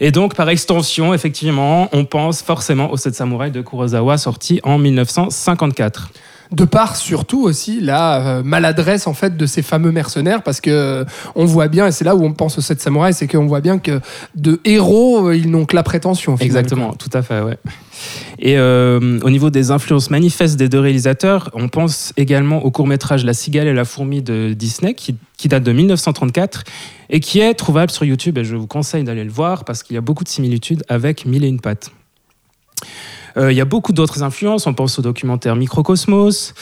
Et donc, par extension, effectivement, on pense forcément aux sept samouraïs de Kurosawa, sorti en 1954. De part surtout aussi la euh, maladresse en fait de ces fameux mercenaires parce que euh, on voit bien et c'est là où on pense aux sept samouraïs c'est qu'on voit bien que de héros euh, ils n'ont que la prétention. Exactement, tout à fait, ouais. Et au niveau des influences manifestes des deux réalisateurs, on pense également au court-métrage La cigale et la fourmi de Disney, qui, qui date de 1934 et qui est trouvable sur YouTube. Et je vous conseille d'aller le voir parce qu'il y a beaucoup de similitudes avec Mille et une pattes. Euh, il y a beaucoup d'autres influences. On pense au documentaire Microcosmos.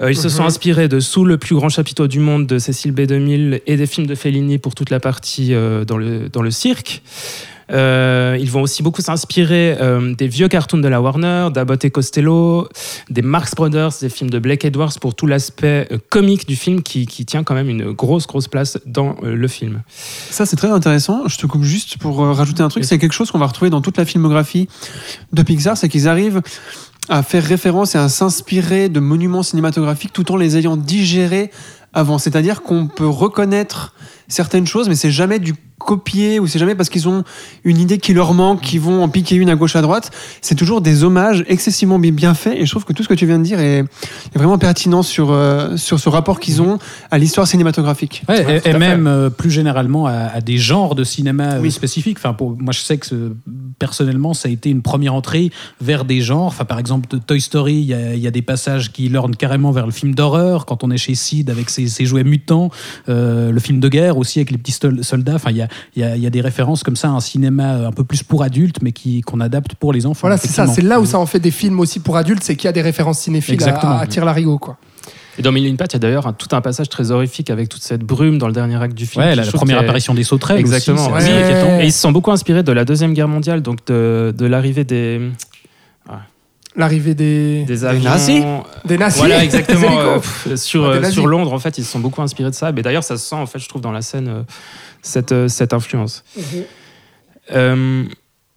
Euh, ils se sont Mhm. inspirés de Sous le plus grand chapiteau du monde de Cécile B2000 et des films de Fellini pour toute la partie euh, dans, le, dans le cirque. Euh, ils vont aussi beaucoup s'inspirer euh, des vieux cartoons de la Warner, d'Abbott et Costello, des Marx Brothers, des films de Blake Edwards pour tout l'aspect euh, comique du film qui, qui tient quand même une grosse, grosse place dans le film. Ça, c'est très intéressant. Je te coupe juste pour rajouter un truc. C'est quelque chose qu'on va retrouver dans toute la filmographie de Pixar, c'est qu'ils arrivent à faire référence et à s'inspirer de monuments cinématographiques tout en les ayant digérés avant. C'est-à-dire qu'on peut reconnaître certaines choses, mais c'est jamais du copier ou c'est jamais parce qu'ils ont une idée qui leur manque, qu'ils vont en piquer une à gauche à droite. C'est toujours des hommages excessivement bi- bien faits et je trouve que tout ce que tu viens de dire est, est vraiment pertinent sur, euh, sur ce rapport qu'ils ont à l'histoire cinématographique. Ouais, Ouais, et- même euh, plus généralement à, à des genres de cinéma euh, Oui. spécifiques. Enfin, pour, moi, je sais que personnellement, ça a été une première entrée vers des genres. Enfin, par exemple, de Toy Story, il y, a- il y a des passages qui lornent carrément vers le film d'horreur. Quand on est chez Sid avec ses, ses jouets mutants, euh, le film de guerre aussi avec les petits soldats. Enfin, il y a, il y a- il y a des références comme ça à un cinéma euh, un peu plus pour adultes, mais qui qu'on adapte pour les enfants. Voilà, c'est ça. C'est là où ça en fait des films aussi pour adultes, c'est qu'il y a des références cinéphiles Exactement. à, à larigot quoi. Et dans Mille et une pattes, il y a d'ailleurs tout un passage très horrifique avec toute cette brume dans le dernier acte du film. Ouais, la, première est- apparition des sauterelles. aussi, Exactement. c'est Ouais. Et ils se sont beaucoup inspirés de la Deuxième Guerre mondiale, donc de, de l'arrivée des, L'arrivée des, des avions. nazis des nazis. Voilà, (laughs) Des exactement. euh, pff, sur, des euh, sur Londres, en fait, ils se sont beaucoup inspirés de ça. Mais d'ailleurs, ça se sent, en fait, je trouve, dans la scène, euh, cette, euh, cette influence. Euh,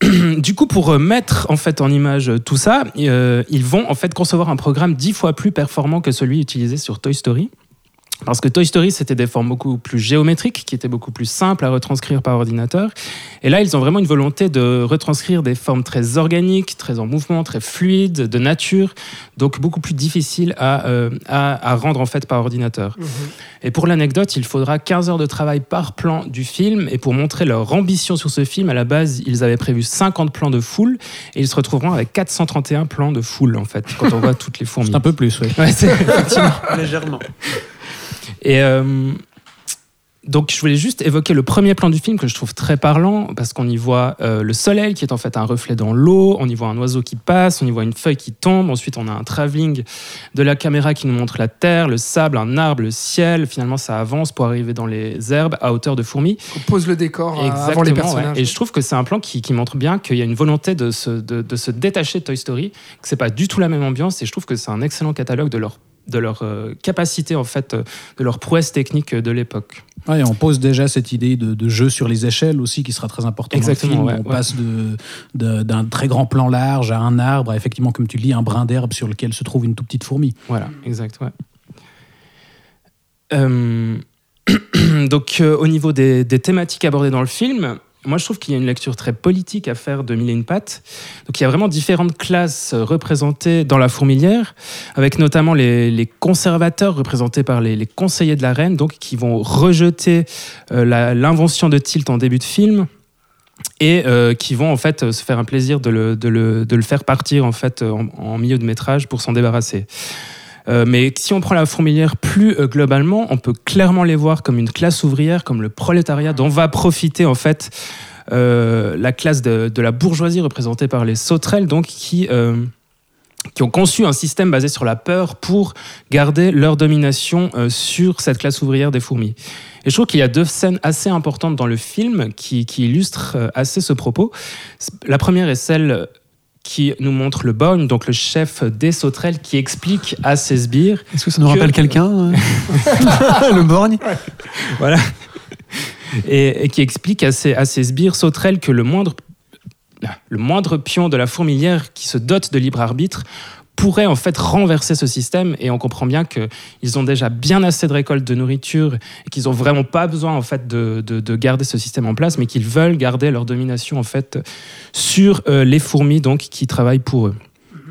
(clears throat) du coup, pour euh, mettre en fait en image tout ça, euh, ils vont en fait concevoir un programme dix fois plus performant que celui utilisé sur Toy Story. Parce que Toy Story, c'était des formes beaucoup plus géométriques, qui étaient beaucoup plus simples à retranscrire par ordinateur. Et là, ils ont vraiment une volonté de retranscrire des formes très organiques, très en mouvement, très fluides, de nature, donc beaucoup plus difficiles à, euh, à, à rendre en fait par ordinateur. Mhm. Et pour l'anecdote, il faudra 15 heures de travail par plan du film. Et pour montrer leur ambition sur ce film, à la base, ils avaient prévu 50 plans de foule. Et ils se retrouveront avec 431 plans de foule, en fait, quand on voit toutes les fourmis. (laughs) C'est un peu plus, oui. Ouais. (laughs) Légèrement. Et euh, donc, je voulais juste évoquer le premier plan du film que je trouve très parlant, parce qu'on y voit euh, le soleil qui est en fait un reflet dans l'eau, on y voit un oiseau qui passe, on y voit une feuille qui tombe, ensuite on a un travelling de la caméra qui nous montre la terre, le sable, un arbre, le ciel, finalement ça avance pour arriver dans les herbes à hauteur de fourmis. On pose le décor Exactement, avant les ouais. personnages. Et je trouve que c'est un plan qui, qui montre bien qu'il y a une volonté de se, de, de se détacher de Toy Story, que c'est pas du tout la même ambiance, et je trouve que c'est un excellent catalogue de leur de leur euh, capacité en fait euh, de leur prouesse technique de l'époque. Ouais, et on pose déjà cette idée de, de jeu sur les échelles aussi qui sera très important Exactement, dans le film. ouais, on ouais. passe d'un très grand plan large à un arbre, à, effectivement, comme tu le dis, un brin d'herbe sur lequel se trouve une toute petite fourmi. Voilà, exact. Euh, (clears throat) donc, euh, au niveau des, des thématiques abordées dans le film, moi, je trouve qu'il y a une lecture très politique à faire de Mille et. Donc, il y a vraiment différentes classes euh, représentées dans la fourmilière, avec notamment les, conservateurs représentés par les, conseillers de la reine, donc qui vont rejeter euh, l'invention de Tilt en début de film et euh, qui vont en fait se faire un plaisir de le, faire partir en milieu de métrage pour s'en débarrasser. Euh, mais si on prend la fourmilière plus euh, globalement, on peut clairement les voir comme une classe ouvrière, comme le prolétariat dont va profiter en fait euh, la classe de, la bourgeoisie représentée par les sauterelles, donc qui, qui ont conçu un système basé sur la peur pour garder leur domination sur cette classe ouvrière des fourmis. Et je trouve qu'il y a deux scènes assez importantes dans le film qui, illustrent assez ce propos. La première est celle qui nous montre le Borgne, donc le chef des sauterelles, qui explique à ses sbires Est-ce que ça nous Que- rappelle quelqu'un euh (laughs) (laughs) Le borgne voilà. Et, et qui explique à ses, à ses sbires sauterelles que le moindre, le moindre pion de la fourmilière qui se dote de libre arbitre pourrait en fait renverser ce système et on comprend bien qu'ils ont déjà bien assez de récoltes de nourriture et qu'ils ont vraiment pas besoin en fait de, de- de garder ce système en place mais qu'ils veulent garder leur domination en fait sur euh, les fourmis donc qui travaillent pour eux.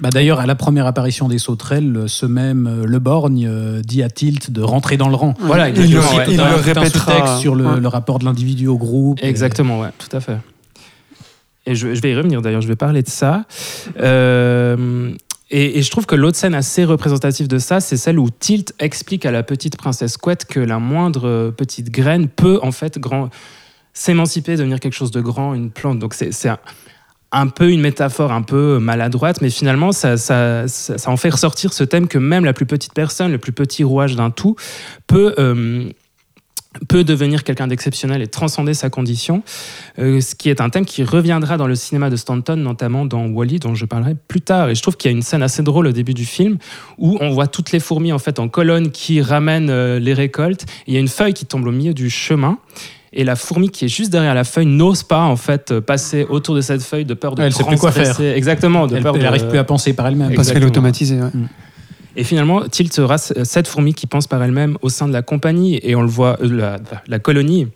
Bah, D'ailleurs, à la première apparition des sauterelles, ce même euh, Le Borgne euh, dit à Tilt de rentrer dans le rang. Voilà, il le, exactement, ouais. il le répétera. sur le, Ouais. le rapport de l'individu au groupe. Exactement, ouais, tout à fait. Et je, je vais y revenir d'ailleurs, je vais parler de ça. Euh, et, je trouve que l'autre scène assez représentative de ça, c'est celle où Tilt explique à la petite princesse Couette que la moindre euh, petite graine peut en fait s'émanciper, devenir quelque chose de grand, une plante. Donc c'est un, peu une métaphore un peu maladroite, mais finalement ça en fait ressortir ce thème que même la plus petite personne, le plus petit rouage d'un tout, peut... euh, peut devenir quelqu'un d'exceptionnel et transcender sa condition, euh, ce qui est un thème qui reviendra dans le cinéma de Stanton, notamment dans Wally, dont je parlerai plus tard. Et je trouve qu'il y a une scène assez drôle au début du film où on voit toutes les fourmis en fait en colonne qui ramènent euh, les récoltes. Et il y a une feuille qui tombe au milieu du chemin. Et la fourmi qui est juste derrière la feuille n'ose pas en fait euh, passer autour de cette feuille de peur de elle sait plus quoi faire. Exactement, de Elle peur n'arrive plus à penser par elle-même. Parce qu'elle est automatisée. ouais. Et finalement, Tilt sera cette fourmi qui pense par elle-même au sein de la compagnie, et on le voit, euh, la, colonie.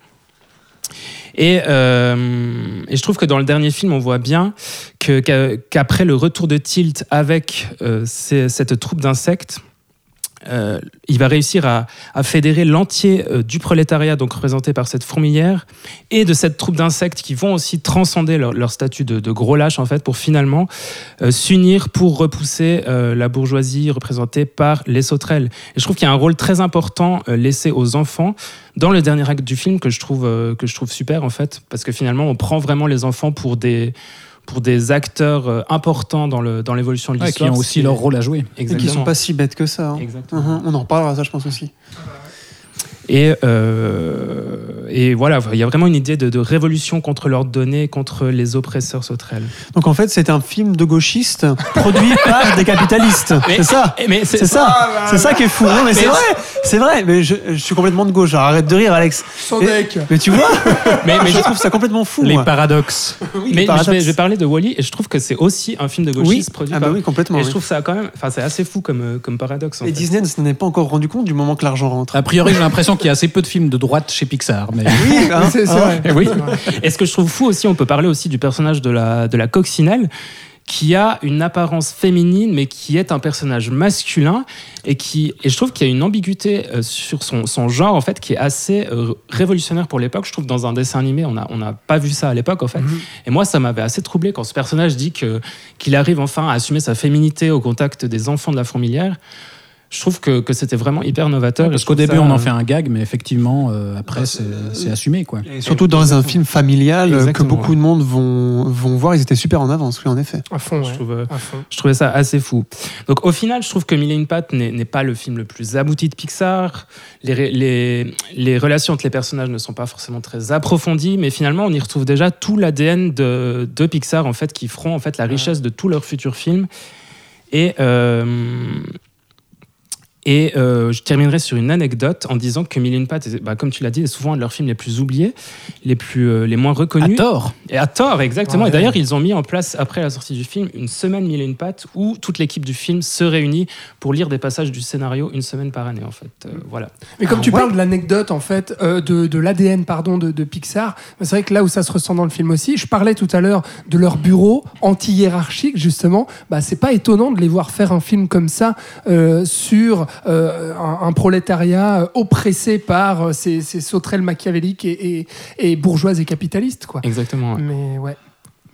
Et, euh, et je trouve que dans le dernier film, on voit bien qu'après le retour de Tilt avec euh, cette troupe d'insectes, euh, il va réussir à, fédérer l'entier euh, du prolétariat, donc représenté par cette fourmilière, et de cette troupe d'insectes qui vont aussi transcender leur, statut de, gros lâches, en fait, pour finalement euh, s'unir pour repousser la bourgeoisie représentée par les sauterelles. Et je trouve qu'il y a un rôle très important laissé aux enfants dans le dernier acte du film que je trouve, que je trouve super, en fait, parce que finalement, on prend vraiment les enfants pour des pour des acteurs euh, importants dans le dans l'évolution de Ouais, qui l'histoire. ont aussi leur rôle à jouer. Et qui Exactement. sont pas si bêtes que ça. hein. Exactement. Mhm, On en reparlera, ça, je pense aussi. Et, euh, et voilà, il y a vraiment une idée de, de révolution contre l'ordre donné, contre les oppresseurs sauterelles. Donc en fait, c'est un film de gauchistes produit (laughs) par des capitalistes. C'est ça. Mais C'est ça. C'est ça qui est fou. Non, mais c'est Mais- vrai. C'est vrai. Mais je, je suis complètement de gauche. Alors, arrête de rire, Alex. Sans Et- deck. Mais tu vois, (laughs) Mais, mais je trouve ça complètement fou. Les moi. paradoxes. (laughs) Oui, les Mais, mais je, paradoxes. vais, je vais parler de Wally et je trouve que c'est aussi un film de Oui. gauchiste produit Ah bah par. oui, complètement. et oui. je trouve ça quand même, enfin c'est assez fou comme, euh, comme paradoxe. En Et fait. Disney ne s'en est pas encore rendu compte du moment que l'argent rentre. A priori, j'ai l'impression qu'il y a assez peu de films de droite chez Pixar. Mais... Oui, hein, C'est hein. vrai. Eh oui. Et ce que je trouve fou aussi, on peut parler aussi du personnage de la, de la coccinelle qui a une apparence féminine mais qui est un personnage masculin et qui et je trouve qu'il y a une ambiguïté euh, sur son, son genre en fait qui est assez euh, révolutionnaire pour l'époque je trouve dans un dessin animé on a on n'a pas vu ça à l'époque en fait Mhm. et moi ça m'avait assez troublé quand ce personnage dit que qu'il arrive enfin à assumer sa féminité au contact des enfants de la fourmilière je trouve que, que c'était vraiment hyper novateur. Parce Et je qu'au début, ça, on en euh, fait un gag, mais effectivement, euh, après, c'est c'est assumé. Quoi. Et surtout dans un film familial euh, que beaucoup de monde vont, vont voir, ils étaient super en avance, oui, en effet. À fond, Je ouais. trouve, euh, À fond. Je trouvais ça assez fou. Donc au final, je trouve que Mille et une pattes n'est pas le film le plus abouti de Pixar. Les, les, les relations entre les personnages ne sont pas forcément très approfondies, mais finalement, on y retrouve déjà tout l'ADN de, de Pixar en fait, qui feront en fait la richesse de tous leurs futurs films. Et, euh, Et euh, je terminerai sur une anecdote en disant que une pattes, bah, comme tu l'as dit, est souvent un de leurs films les plus oubliés, les, plus, euh, les moins À reconnus. tort. Et à tort, exactement. Ouais. Et d'ailleurs, ils ont mis en place, après la sortie du film, une semaine une pattes où toute l'équipe du film se réunit pour lire des passages du scénario une semaine par année, en fait. Euh, voilà. Mais comme Ah, tu ouais. parles de l'anecdote, en fait, euh, de, de l'ADN, pardon, de, de Pixar, c'est vrai que là où ça se ressent dans le film aussi, je parlais tout à l'heure de leur bureau anti-hiérarchique, justement, bah, c'est pas étonnant de les voir faire un film comme ça euh, sur euh, un, un prolétariat euh, oppressé par euh, ces, ces sauterelles machiavéliques et, et, et bourgeoises et capitalistes, quoi. Exactement. ouais. Mais ouais.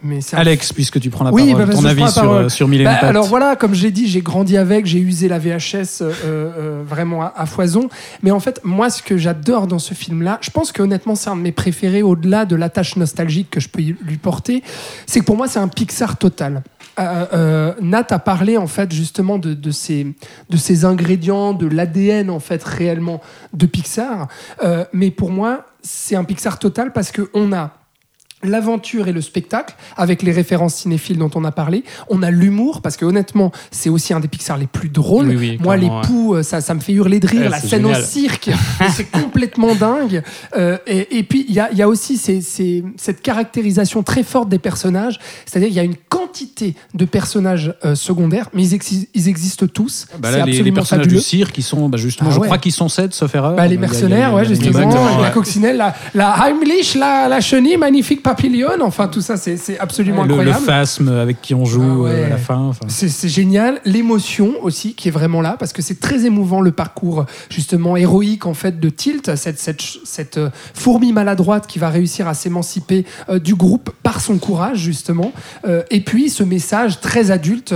Mais Alex, puisque tu prends la Oui, bah, parole, parce ton que avis sur, euh, sur Bah, alors voilà, comme j'ai dit, j'ai grandi avec, j'ai usé la VHS euh, euh, vraiment à, à foison. Mais en fait, moi, ce que j'adore dans ce film-là, je pense qu'honnêtement, c'est un de mes préférés au-delà de l'attache nostalgique que je peux lui porter. C'est que pour moi, c'est un Pixar total. Euh, euh, Nat a parlé en fait justement de, de ces, de ces ingrédients, de l'ADN en fait réellement de Pixar. Euh, mais pour moi, c'est un Pixar total parce que on a l'aventure et le spectacle, avec les références cinéphiles dont on a parlé. On a l'humour, parce que honnêtement, c'est aussi un des Pixar les plus drôles. Oui, oui, Moi, les ouais. poux, euh, ça, ça me fait hurler de rire. Ouais, la scène génial. au cirque, (laughs) c'est complètement dingue. Euh, et, et puis, il y a, il y a aussi ces- ces- cette caractérisation très forte des personnages. C'est-à-dire, il y a une quantité de personnages euh, secondaires, mais ils, exi- ils existent tous. Bah c'est là, les, les personnages fabuleux. du cirque, qui sont bah, justement, Ah je ouais. crois qu'ils sont sept, sauf erreur. Bah, les a- a- mercenaires, ouais, justement, la coccinelle, la, la Heimlich, la, la chenille, magnifique papillon, enfin tout ça, c'est absolument le, le incroyable. phasme avec qui on joue Ah ouais. euh, à la fin. enfin. C'est génial. L'émotion aussi qui est vraiment là parce que c'est très émouvant le parcours justement héroïque en fait de Tilt, cette, cette, cette euh, fourmi maladroite qui va réussir à s'émanciper euh, du groupe par son courage justement. Et puis ce message très adulte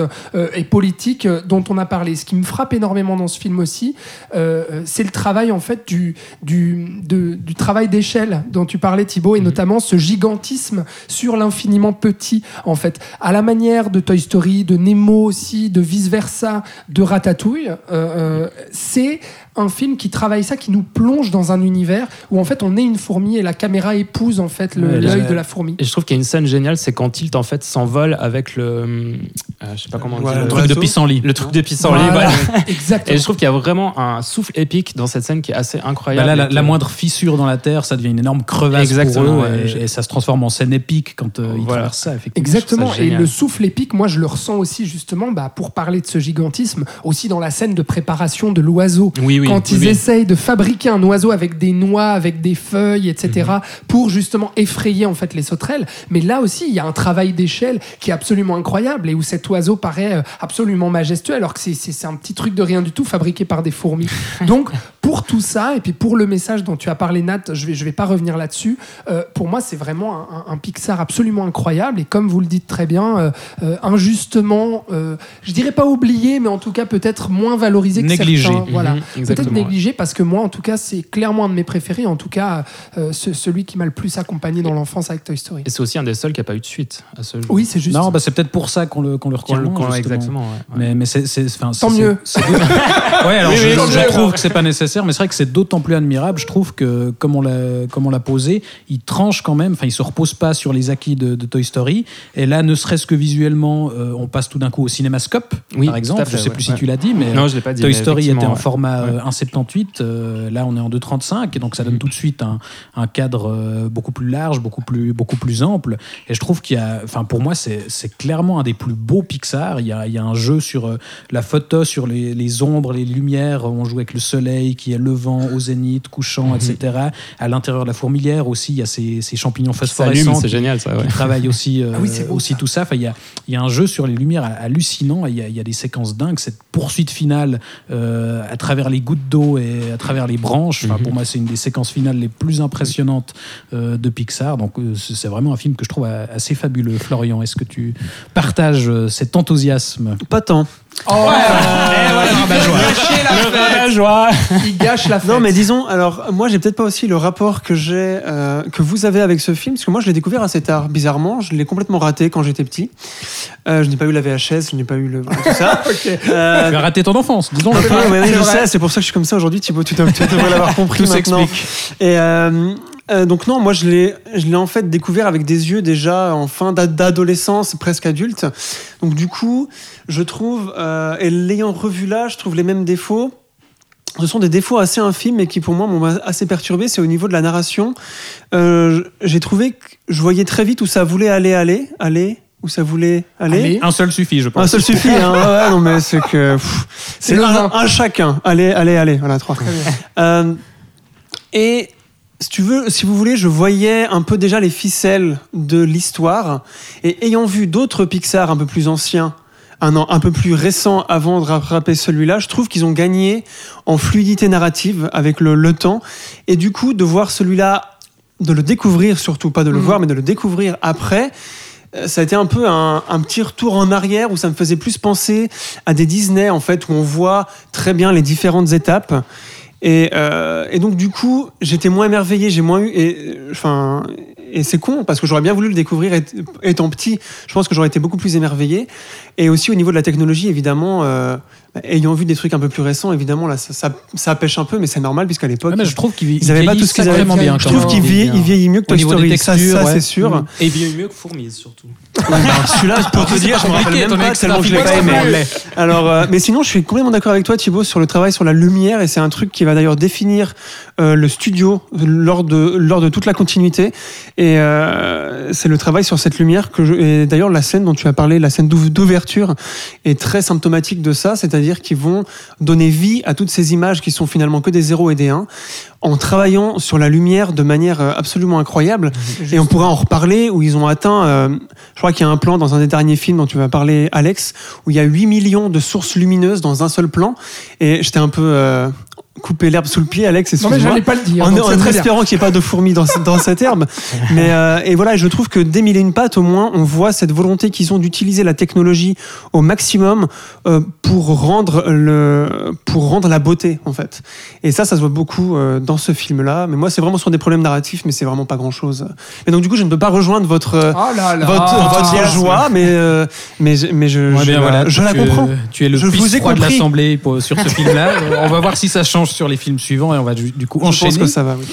et politique dont on a parlé. Ce qui me frappe énormément dans ce film aussi, c'est le travail en fait du, du, de- du travail d'échelle dont tu parlais Thibaut et notamment ce sur l'infiniment petit en fait. À la manière de Toy Story de Nemo aussi de vice versa de Ratatouille euh, euh, c'est un film qui travaille ça qui nous plonge dans un univers où en fait on est une fourmi et la caméra épouse en fait l'œil de la fourmi Et je trouve qu'il y a une scène géniale, c'est quand Tilt en fait s'envole avec le, euh, je sais pas comment on dit, Le le, truc de pissenlit. le truc de pissenlit. Voilà, voilà. (laughs) exactement Et je trouve qu'il y a vraiment un souffle épique dans cette scène qui est assez Bah incroyable. là, la, moindre fissure dans la terre, ça devient une énorme crevasse Exactement, pour eux, ouais. et, et ça se transforme en scène épique quand euh, ils Voilà. traversent ça, effectivement. Exactement. ça Et le souffle épique, moi, je le ressens aussi justement bah, pour parler de ce gigantisme, aussi dans la scène de préparation de l'oiseau. Oui, oui. Quand oui, ils oui. essayent de fabriquer un oiseau avec des noix, avec des feuilles, etc., Mhm. pour justement effrayer en fait les sauterelles. Mais là aussi, il y a un travail d'échelle qui est absolument incroyable et où cet oiseau paraît euh, absolument majestueux, alors que c'est- un petit truc de rien du tout fabriqué par des fourmis. (laughs) Donc, pour tout ça, et puis pour le message dont tu as parlé, Nat, je vais, je vais pas revenir là-dessus. euh, pour moi, c'est vraiment un, un- Pixar absolument incroyable. Et comme vous le dites très bien, euh, euh, injustement, euh, je dirais pas oublié, mais en tout cas peut-être moins valorisé que Négligé. certains. Voilà. Peut-être négligé parce que moi, en tout cas, c'est clairement un de mes préférés. En tout cas, euh, ce- celui qui m'a le plus accompagné dans l'enfance avec Toy Story. Et c'est aussi un des seuls qui n'a pas eu de suite à ce jour. Oui, c'est juste. Non, bah, c'est peut-être pour ça qu'on le, qu'on le retient. Qu'on exactement. ouais, ouais. Mais, mais c'est, Tant mieux. (laughs) ouais, alors Oui, je, oui, trouve que c'est pas nécessaire, mais c'est vrai que c'est d'autant plus admirable. Je trouve que, comme on l'a, comme on l'a posé, il tranche quand même. Enfin, il se repose pas sur les acquis de, de Toy Story. Et là, ne serait-ce que visuellement, euh, on passe tout d'un coup au cinémascope, Oui, par exemple. fait, je sais ouais, plus si ouais. tu l'as dit, mais Non, je l'ai pas dit. Toy mais Story était en ouais. format euh. 1,78. euh, là, on est en 2,35. Et donc, ça donne Mhm. tout de suite un, un cadre euh, beaucoup plus large, beaucoup plus, beaucoup plus ample. Et je trouve qu'il y a. Enfin, pour moi, c'est clairement un des plus beaux Pixar. Il y a, il y a un jeu sur euh, la photo, sur les, les ombres, les lumières. On joue avec le soleil qui est levant, au zénith, couchant, etc. À l'intérieur de la fourmilière aussi, il y a ces, ces champignons phosphorescents c'est génial ça. ouais. qui travaille aussi, (laughs) euh, Ah oui, beau, aussi ça. tout ça. Enfin, il y a, il y a un jeu sur les lumières hallucinant. Il y a, il y a des séquences dingues. Cette poursuite finale euh, à travers les gouttes d'eau et à travers les branches. Enfin, Mhm. Pour moi, c'est une des séquences finales les plus impressionnantes euh, de Pixar. Donc, euh, c'est vraiment un film que je trouve assez fabuleux. Florian, est-ce que tu partages euh, cet enthousiasme? Pas tant. Oh, La joie. (laughs) il gâche la fête. Non, mais disons, alors moi j'ai peut-être pas aussi le rapport que j'ai, euh, que vous avez avec ce film, parce que moi je l'ai découvert assez tard. Bizarrement, je l'ai complètement raté quand j'étais petit. Euh, je n'ai pas eu la VHS, je n'ai pas eu le tout ça. (laughs) Euh, Tu as raté ton enfance, disons. Ouais, ouais, oui, je vrai. sais, c'est pour ça que je suis comme ça aujourd'hui, Thibaut, tu, devrais l'avoir (laughs) compris Tout maintenant. s'explique. Et euh, donc non, moi je l'ai, je l'ai en fait découvert avec des yeux déjà en fin d'ad- d'adolescence, presque adulte. Donc du coup, je trouve, euh, et l'ayant revu là, je trouve les mêmes défauts. ce sont des défauts assez infimes, mais qui pour moi m'ont assez perturbé. C'est au niveau de la narration. Euh, J'ai trouvé que je voyais très vite où ça voulait aller, aller, aller, où ça voulait aller. Allez. Un seul suffit, je pense. Un seul suffit, hein. Ouais, non, mais c'est que. pff, c'est le un, un chacun. Allez, allez, allez. Voilà, trois. Très bien. Euh, et si tu veux, si vous voulez, je voyais un peu déjà les ficelles de l'histoire. Et ayant vu d'autres Pixar un peu plus anciens, un an un peu plus récents avant de rattraper celui-là, je trouve qu'ils ont gagné en fluidité narrative avec le, le temps. Et du coup, de voir celui-là, de le découvrir surtout, pas de le Mhm. voir, mais de le découvrir après. euh, Ça a été un peu un, un petit retour en arrière où ça me faisait plus penser à des Disney en fait où on voit très bien les différentes étapes et, euh, et donc du coup, j'étais moins émerveillé, j'ai moins eu. Et, enfin, et c'est con parce que j'aurais bien voulu le découvrir étant petit. Je pense que j'aurais été beaucoup plus émerveillé. Et aussi au niveau de la technologie, évidemment, euh, ayant vu des trucs un peu plus récents, évidemment là, ça, ça, ça pêche un peu, mais c'est normal puisqu'à l'époque, Ouais, mais je trouve qu'ils Ils avaient pas tout ce qu'ils avaient. sacrément bien. je trouve même. qu'il vieillit, il vieillit mieux que Toy Story. Ça, textures, ça, ouais. c'est sûr. Mhm. Et bien mieux que Fourmise, surtout. Celui-là, pour te dire, je me rappelle même pas tellement je l'ai pas aimé. Alors, euh, mais sinon, je suis complètement d'accord avec toi, Thibaut, sur le travail sur la lumière, et c'est un truc qui va d'ailleurs définir euh, le studio lors de lors de toute la continuité. Et euh, c'est le travail sur cette lumière que je. Et d'ailleurs, la scène dont tu as parlé, la scène d'ouv- d'ouverture, est très symptomatique de ça, c'est-à-dire qu'ils vont donner vie à toutes ces images qui sont finalement que des zéros et des 1 en travaillant sur la lumière de manière euh, absolument incroyable. Et on pourra en reparler où ils ont atteint, euh, je crois qu'il y a un plan dans un des derniers films dont tu vas parler, Alex, où il y a 8 millions de sources lumineuses dans un seul plan. Et j'étais un peu euh, coupé l'herbe sous le pied, Alex, Non, mais j'allais pas le dire. En, en espérant qu'il n'y ait pas de fourmis dans, (laughs) dans cette herbe. Mais, euh, et voilà, je trouve que dès Mille et une pattes, au moins, on voit cette volonté qu'ils ont d'utiliser la technologie au maximum euh, pour, rendre le, pour rendre la beauté, en fait. Et ça, ça se voit beaucoup euh, dans ce film-là. Mais moi, c'est vraiment sur des problèmes narratifs, mais c'est vraiment pas grand-chose. Et donc, du coup, je ne peux pas rejoindre votre, Oh là là. votre, Ah, votre joie, mais, euh, mais, je- mais je, Ouais, je, bien, la- voilà, je la tu, comprends. Tu es le Je vous ai de l'Assemblée sur ce film-là. (laughs) On va voir si ça change sur les films suivants et on va du, du coup Je enchaîner. pense que ça va, oui.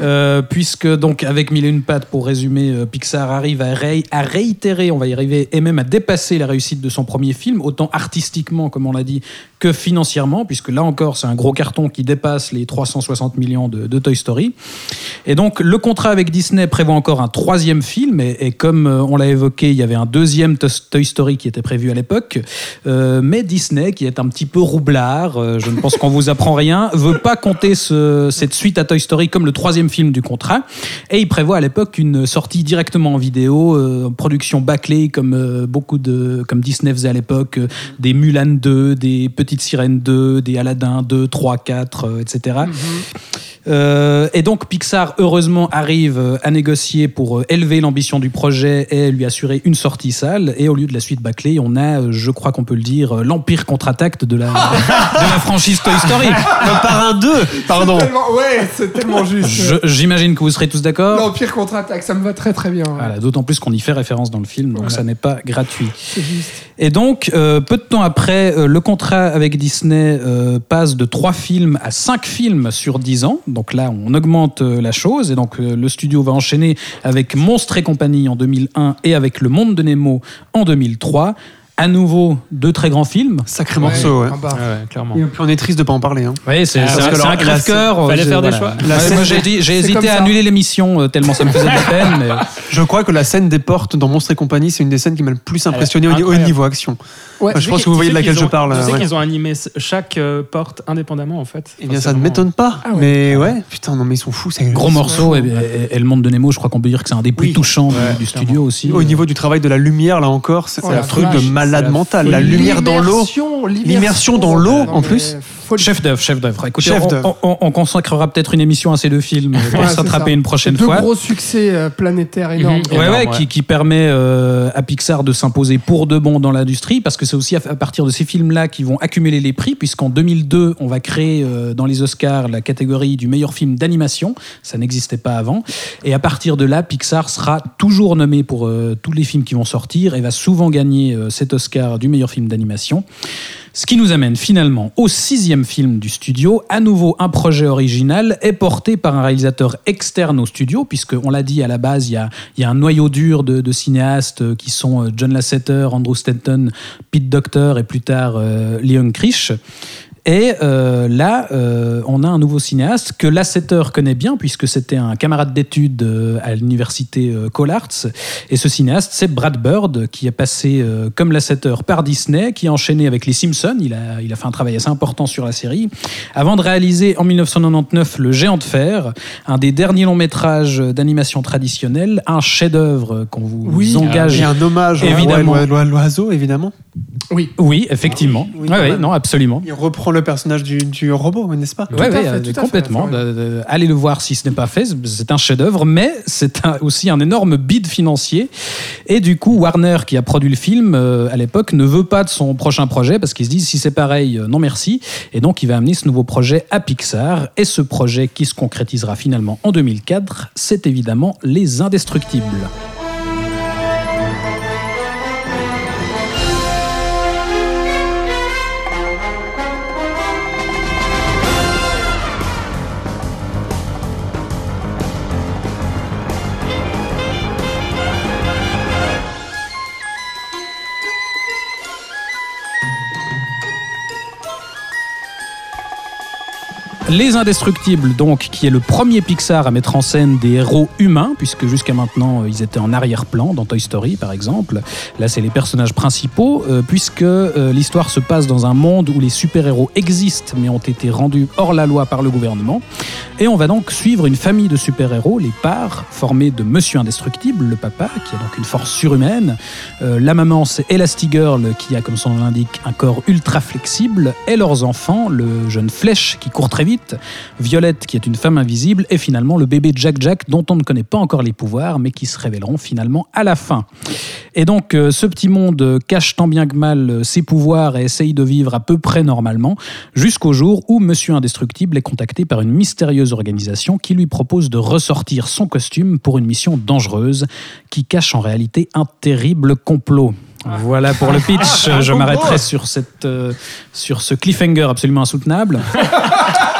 Euh, puisque donc avec Mille et une pattes, pour résumer, euh, Pixar arrive à, ré- à réitérer, on va y arriver, et même à dépasser la réussite de son premier film, autant artistiquement, comme on l'a dit, que financièrement, puisque là encore, c'est un gros carton qui dépasse les 360 millions de, Toy Story. Et donc, le contrat avec Disney prévoit encore un troisième film, et, comme euh, on l'a évoqué, il y avait un deuxième To- Toy Story qui était prévu à l'époque, Euh, mais Disney, qui est un petit peu roublard, euh, je ne pense qu'on vous apprend rien, veut pas compter ce- cette suite à Toy Story comme le troisième film du contrat, et il prévoit à l'époque une sortie directement en vidéo, euh, production bâclée comme beaucoup de, comme Disney faisait à l'époque, des Mulan 2, des Petites Sirènes 2, des Aladdin 2, 3, 4, euh, etc. Euh, et donc Pixar, heureusement, arrive euh, à négocier pour euh, élever l'ambition du projet et lui assurer une sortie salle. Et au lieu de la suite bâclée, on a, euh, je crois qu'on peut le dire, l'empire contre-attaque de la, (laughs) de la franchise Toy Story. Le parrain 2, pardon. Ouais, c'est tellement juste. J'imagine que vous serez tous d'accord. L'Empire contre-attaque, ça me va très très bien. Voilà, D'autant plus qu'on y fait référence dans le film, donc Voilà. ça n'est pas gratuit. Juste. Et donc, euh, peu de temps après, euh, le contrat Disney euh, passe de 3 films à 5 films sur 10 ans. Donc là, on augmente euh, la chose. Et donc, euh, le studio va enchaîner avec Monstres et compagnie en 2001 et avec Le Monde de Nemo en 2003. À nouveau, deux très grands films. Sacré morceau, ouais. bar. Ouais, clairement. Et puis on est triste de pas en parler. Hein. Oui, c'est Ah, un, crève-cœur. fallait faire des voilà. choix. Scène moi, j'ai hésité à annuler l'émission euh, tellement ça me faisait de la peine. mais- (laughs) Je crois que la scène des portes dans Monstres et compagnie, c'est une des scènes qui m'a le plus impressionné au, niveau action. Ouais. Enfin, je pense que vous voyez de laquelle je parle. Tu sais qu'ils ont animé chaque euh, porte indépendamment en fait. Eh bien, ça ne m'étonne pas. Ah. Mais ouais, putain, non, mais ils sont fous. c'est- Gros morceau. Et, Le Monde de Nemo, je crois qu'on peut dire que c'est un des plus touchants du- studio aussi. Au niveau du travail de la lumière, là encore, c'est Oh un truc de malade la mental. folie. La lumière dans l'eau. L'immersion, dans l'eau, en plus. Folie. Chef d'œuvre, chef d'œuvre. Écoutez, Chef on- d'œuvre. on, on consacrera peut-être une émission à ces deux films pour Ouais, ça. une prochaine Deux fois. gros succès euh, planétaires énormes. Mhm. Ouais, énorme, ouais, ouais. Qui, qui permet euh, à Pixar de s'imposer pour de bon dans l'industrie, parce que c'est aussi à, à partir de ces films-là qu'ils vont accumuler les prix, puisqu'en 2002, on va créer euh, dans les Oscars la catégorie du meilleur film d'animation. Ça n'existait pas avant. Et à partir de là, Pixar sera toujours nommé pour euh, tous les films qui vont sortir et va souvent gagner euh, cet Oscar du meilleur film d'animation. Ce qui nous amène finalement au sixième film du studio, à nouveau un projet original, est porté par un réalisateur externe au studio, puisque on l'a dit à la base, il y a, un noyau dur de, de cinéastes euh, qui sont euh, John Lasseter, Andrew Stanton, Pete Docter et plus tard euh, Leon Krish. Et euh, là, euh, on a un nouveau cinéaste que Lasseter connaît bien, puisque c'était un camarade d'études euh, à l'université Collards. Et ce cinéaste, c'est Brad Bird, qui a passé comme Lasseter par Disney, qui a enchaîné avec les Simpsons. Il a, il a fait un travail assez important sur la série, avant de réaliser en 1999 Le Géant de Fer, un des derniers longs métrages d'animation traditionnelle, un chef-d'œuvre qu'on vous Oui. engage. Et un hommage Évidemment. à l'oi- l'oiseau, évidemment. Oui. Oui, effectivement. Oui, Oui, non, absolument. Il reprend le personnage du, du robot, n'est-ce pas? Ouais, à ouais, euh, fait, complètement. De- de- allez le voir si ce n'est pas fait. C'est un chef-d'œuvre, mais c'est un- aussi un énorme bid financier. Et du coup, Warner, qui a produit le film euh, à l'époque, ne veut pas de son prochain projet parce qu'ils se disent si c'est pareil, euh, non merci. Et donc, il va amener ce nouveau projet à Pixar. Et ce projet qui se concrétisera finalement en 2004, c'est évidemment Les Indestructibles. Les Indestructibles, donc, qui est le premier Pixar à mettre en scène des héros humains, puisque jusqu'à maintenant, euh, ils étaient en arrière-plan, dans Toy Story, par exemple. Là, c'est les personnages principaux, euh, puisque euh, l'histoire se passe dans un monde où les super-héros existent, mais ont été rendus hors la loi par le gouvernement. Et on va donc suivre une famille de super-héros, les Parts, formés de Monsieur Indestructible, le papa, qui a donc une force surhumaine. La maman, c'est Elastigirl, qui a, comme son nom l'indique, un corps ultra flexible. Et leurs enfants, le jeune Flèche, qui court très vite. Violette, qui est une femme invisible. Et finalement, le bébé Jack Jack, dont on ne connaît pas encore les pouvoirs, mais qui se révéleront finalement à la fin. Et donc, euh, ce petit monde cache tant bien que mal euh, ses pouvoirs et essaye de vivre à peu près normalement, jusqu'au jour où Monsieur Indestructible est contacté par une mystérieuse organisation qui lui propose de ressortir son costume pour une mission dangereuse qui cache en réalité un terrible complot. Voilà pour le pitch. (laughs) Je m'arrêterai sur, cette, euh, sur ce cliffhanger absolument insoutenable. (laughs)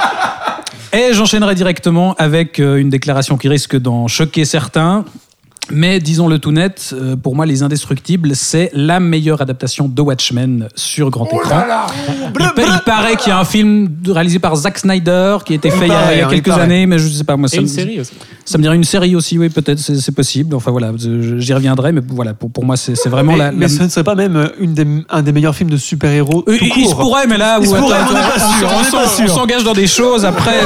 Et j'enchaînerai directement avec euh, une déclaration qui risque d'en choquer certains. Mais disons-le tout net, euh, pour moi, Les Indestructibles, c'est la meilleure adaptation de Watchmen sur grand Oh écran. là là Il, pa- il paraît qu'il y a un film réalisé par Zack Snyder qui a été fait il y a- paraît, il y a hein, quelques années, mais je sais pas, moi, ça Et une me- série aussi. ça me dirait une série aussi, oui, peut-être, c'est c'est possible. Enfin voilà, j'y reviendrai, mais voilà, pour, pour moi, c'est c'est vraiment mais, la. mais la- ce ne serait pas même euh, une des, un des meilleurs films de super-héros Euh, tout il, il se court. pourrait, mais là, où, attends, on n'est pas sûr. on s'engage dans des choses après.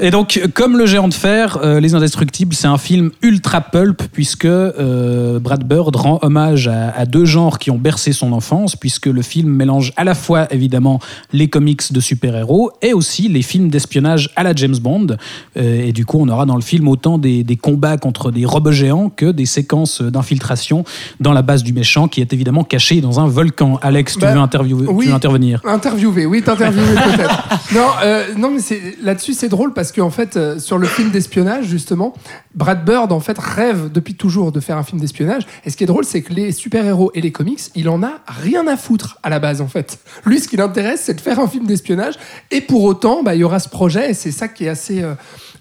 Et donc, comme Le Géant de Fer, euh, Les Indestructibles, c'est un film ultra pulp, puisque euh, Brad Bird rend hommage à, à deux genres qui ont bercé son enfance, puisque le film mélange à la fois, évidemment, les comics de super-héros et aussi les films d'espionnage à la James Bond. Euh, et du coup, on aura dans le film autant des, des combats contre des robots géants que des séquences d'infiltration dans la base du méchant, qui est évidemment cachée dans un volcan. Alex, tu Bah, veux, interviewer- oui. tu veux intervenir? Interviewé, oui, t'interviewé peut-être. Non, non, mais c'est là-dessus c'est drôle parce qu'en fait euh, sur le film d'espionnage justement, Brad Bird en fait rêve depuis toujours de faire un film d'espionnage. Et ce qui est drôle, c'est que les super-héros et les comics, il en a rien à foutre à la base en fait. Lui, ce qui l'intéresse, c'est de faire un film d'espionnage. Et pour autant, bah, il y aura ce projet. Et c'est ça qui est assez euh,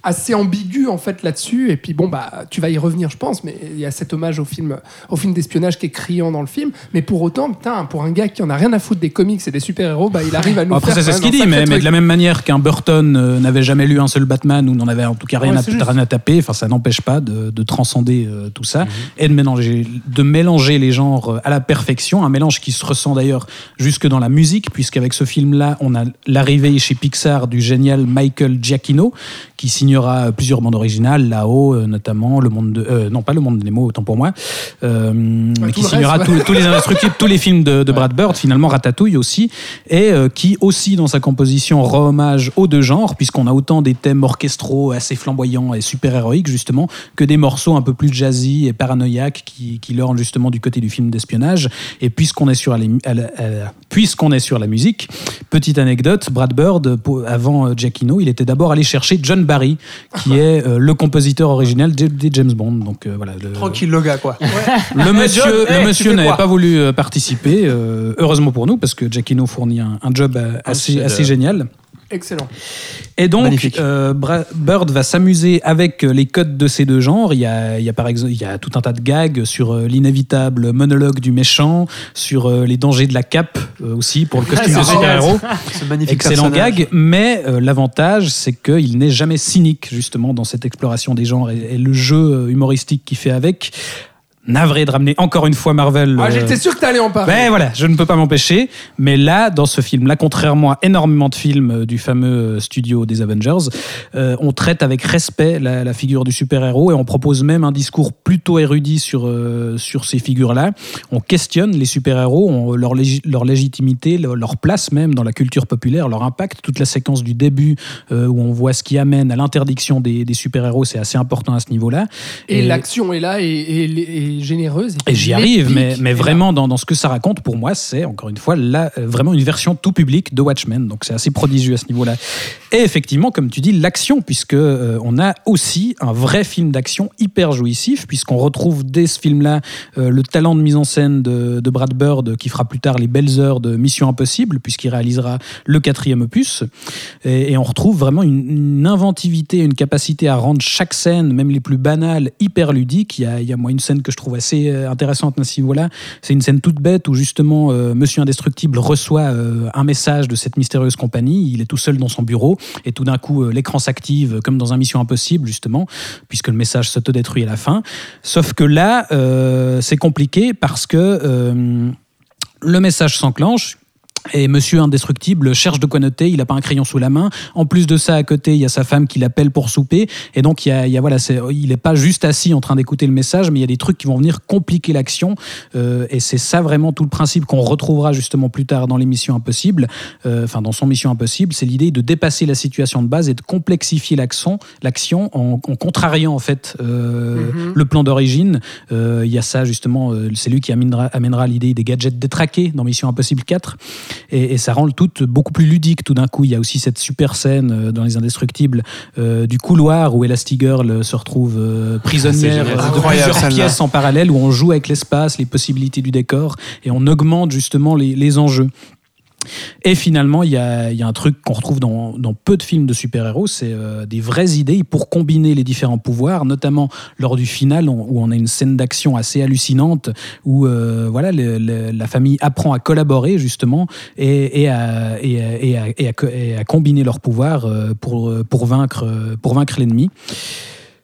assez ambigu en fait là-dessus. Et puis bon, bah tu vas y revenir, je pense. Mais il y a cet hommage au film au film d'espionnage qui est criant dans le film. Mais pour autant, putain, pour un gars qui en a rien à foutre des comics et des super-héros, bah il arrive à nous Après, faire c'est ce qu'il dit, mais, de la même manière qu'un Burton euh, n'avait jamais lu un seul Batman ou n'en avait en tout cas rien, Ouais, à, rien taper, enfin, ça n'empêche pas de, de transcender euh, tout Mhm. ça et de mélanger, de mélanger les genres euh, à la perfection. Un mélange qui se ressent d'ailleurs jusque dans la musique, puisqu'avec ce film-là, on a l'arrivée chez Pixar du génial Michael Giacchino, qui signera plusieurs bandes originales, là-haut, euh, notamment le monde de. euh, non, pas le monde de Nemo, autant pour moi, euh, mais tout qui signera reste, ouais. tous- les indestructibles, tous les films de, de Brad Bird, finalement Ratatouille aussi, et euh, qui aussi dans sa composition rend hommage aux deux genres, puisqu'on a autant des thèmes orchestraux assez flamboyants et super héroïques justement, que des morceaux un peu plus jazzy et paranoïaques qui, qui lorgnent justement du côté du film d'espionnage. Et puisqu'on est sur puisqu'on est sur la musique, petite anecdote, Brad Bird, avant euh, Giacchino, il était d'abord allé chercher John Barry, qui est euh, le compositeur original des, James Bond. Donc euh, voilà. le- Tranquille, le gars, quoi. le monsieur, le monsieur n'avait pas voulu euh, participer, euh, heureusement pour nous, parce que Giacchino fournit un, un job euh, assez, assez génial. Excellent. Et donc, euh, Bird va s'amuser avec euh, les codes de ces deux genres. Il y a, il y a par exemple, il y a tout un tas de gags sur euh, l'inévitable monologue du méchant, sur euh, les dangers de la cape euh, aussi pour le costume de super-héros. (laughs) Excellent personnage. gag, mais euh, l'avantage, c'est qu'il n'est jamais cynique, justement, dans cette exploration des genres et, et le jeu humoristique qu'il fait avec. Navré de ramener encore une fois Marvel. Ah, euh, J'étais sûr que t'allais en parler. ben voilà, je ne peux pas m'empêcher. Mais là, dans ce film-là, contrairement à énormément de films euh, du fameux euh, studio des Avengers, euh, on traite avec respect la, la figure du super-héros et on propose même un discours plutôt érudit sur, euh, sur ces figures-là. On questionne les super-héros, leur, légi- leur légitimité, leur, place même dans la culture populaire, leur impact. Toute la séquence du début où on voit ce qui amène à l'interdiction des, des super-héros, c'est assez important à ce niveau-là. Et, l'action est là et, et- et généreuse. Et j'y puis arrive, mais, mais vraiment, dans, dans ce que ça raconte, pour moi, c'est encore une fois là, euh, vraiment une version tout public de Watchmen. Donc c'est assez prodigieux à ce niveau-là. Et effectivement, comme tu dis, l'action, puisque euh, on a aussi un vrai film d'action hyper jouissif, puisqu'on retrouve dès ce film-là euh, le talent de mise en scène de, de Brad Bird, qui fera plus tard les belles heures de Mission Impossible, puisqu'il réalisera le quatrième opus. Et, et on retrouve vraiment une, une inventivité, une capacité à rendre chaque scène, même les plus banales, hyper ludique. Il y a, il y a moi une scène que je trouve assez euh, intéressante à ce niveau-là. C'est une scène toute bête où justement euh, Monsieur Indestructible reçoit euh, un message de cette mystérieuse compagnie. Il est tout seul dans son bureau et tout d'un coup l'écran s'active comme dans un Mission Impossible justement, puisque le message s'autodétruit à la fin. Sauf que là, c'est compliqué parce que le message s'enclenche. Et Monsieur Indestructible cherche de quoi noter, il n'a pas un crayon sous la main. En plus de ça, à côté, il y a sa femme qui l'appelle pour souper. Et donc, il y a, il y a, voilà, c'est- il n'est pas juste assis en train d'écouter le message, mais il y a des trucs qui vont venir compliquer l'action. Euh, et c'est ça vraiment tout le principe qu'on retrouvera justement plus tard dans l'émission Impossible, euh, enfin dans son Mission Impossible, c'est l'idée de dépasser la situation de base et de complexifier l'action, l'action en, en contrariant en fait euh, le plan d'origine. Euh, Il y a ça justement, euh, c'est lui qui amènera, amènera l'idée des gadgets détraqués dans Mission Impossible 4. Et, et ça rend le tout beaucoup plus ludique tout d'un coup. Il y a aussi cette super scène euh, dans Les Indestructibles euh, du couloir où Elastigirl se retrouve euh, prisonnière euh, de plusieurs pièces en parallèle où on joue avec l'espace, les possibilités du décor et on augmente justement les, les enjeux. Et finalement, il y a, un truc qu'on retrouve dans, peu de films de super-héros, c'est euh, des vraies idées pour combiner les différents pouvoirs, notamment lors du final où on a une scène d'action assez hallucinante où euh, voilà la famille apprend à collaborer justement et, à, à, combiner leurs pouvoirs euh, pour, pour vaincre, pour vaincre l'ennemi.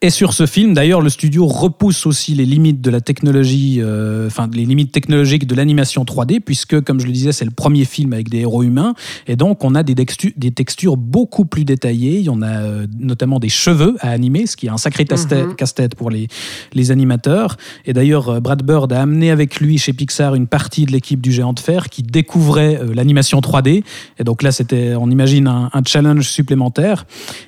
Et sur ce film, d'ailleurs, le studio repousse aussi les limites de la technologie, euh, enfin les limites technologiques de l'animation 3D, puisque, comme je le disais, c'est le premier film avec des héros humains, et donc on a des, textu- des textures beaucoup plus détaillées. Il y en a euh, notamment des cheveux à animer, ce qui est un sacré casse-tête Mhm. casse-tête pour les, les animateurs. Et d'ailleurs, euh, Brad Bird a amené avec lui chez Pixar une partie de l'équipe du Géant de Fer qui découvrait euh, l'animation 3D. Et donc là, c'était, on imagine, un, un challenge supplémentaire.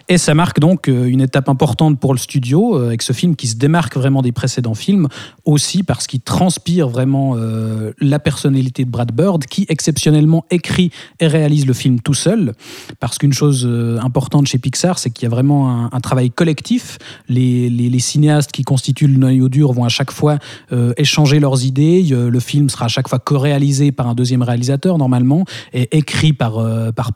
Et ça marque donc une étape importante pour le studio, euh, avec ce film qui se démarque vraiment des précédents films, aussi parce qu'il transpire vraiment euh, la personnalité de Brad Bird, qui exceptionnellement écrit et réalise le film tout seul. Parce qu'une chose euh, importante chez Pixar, c'est qu'il y a vraiment un, travail collectif. Les, cinéastes qui constituent le noyau dur vont à chaque fois échanger leurs idées. Le film sera à chaque fois co-réalisé par un deuxième réalisateur, normalement, et écrit par,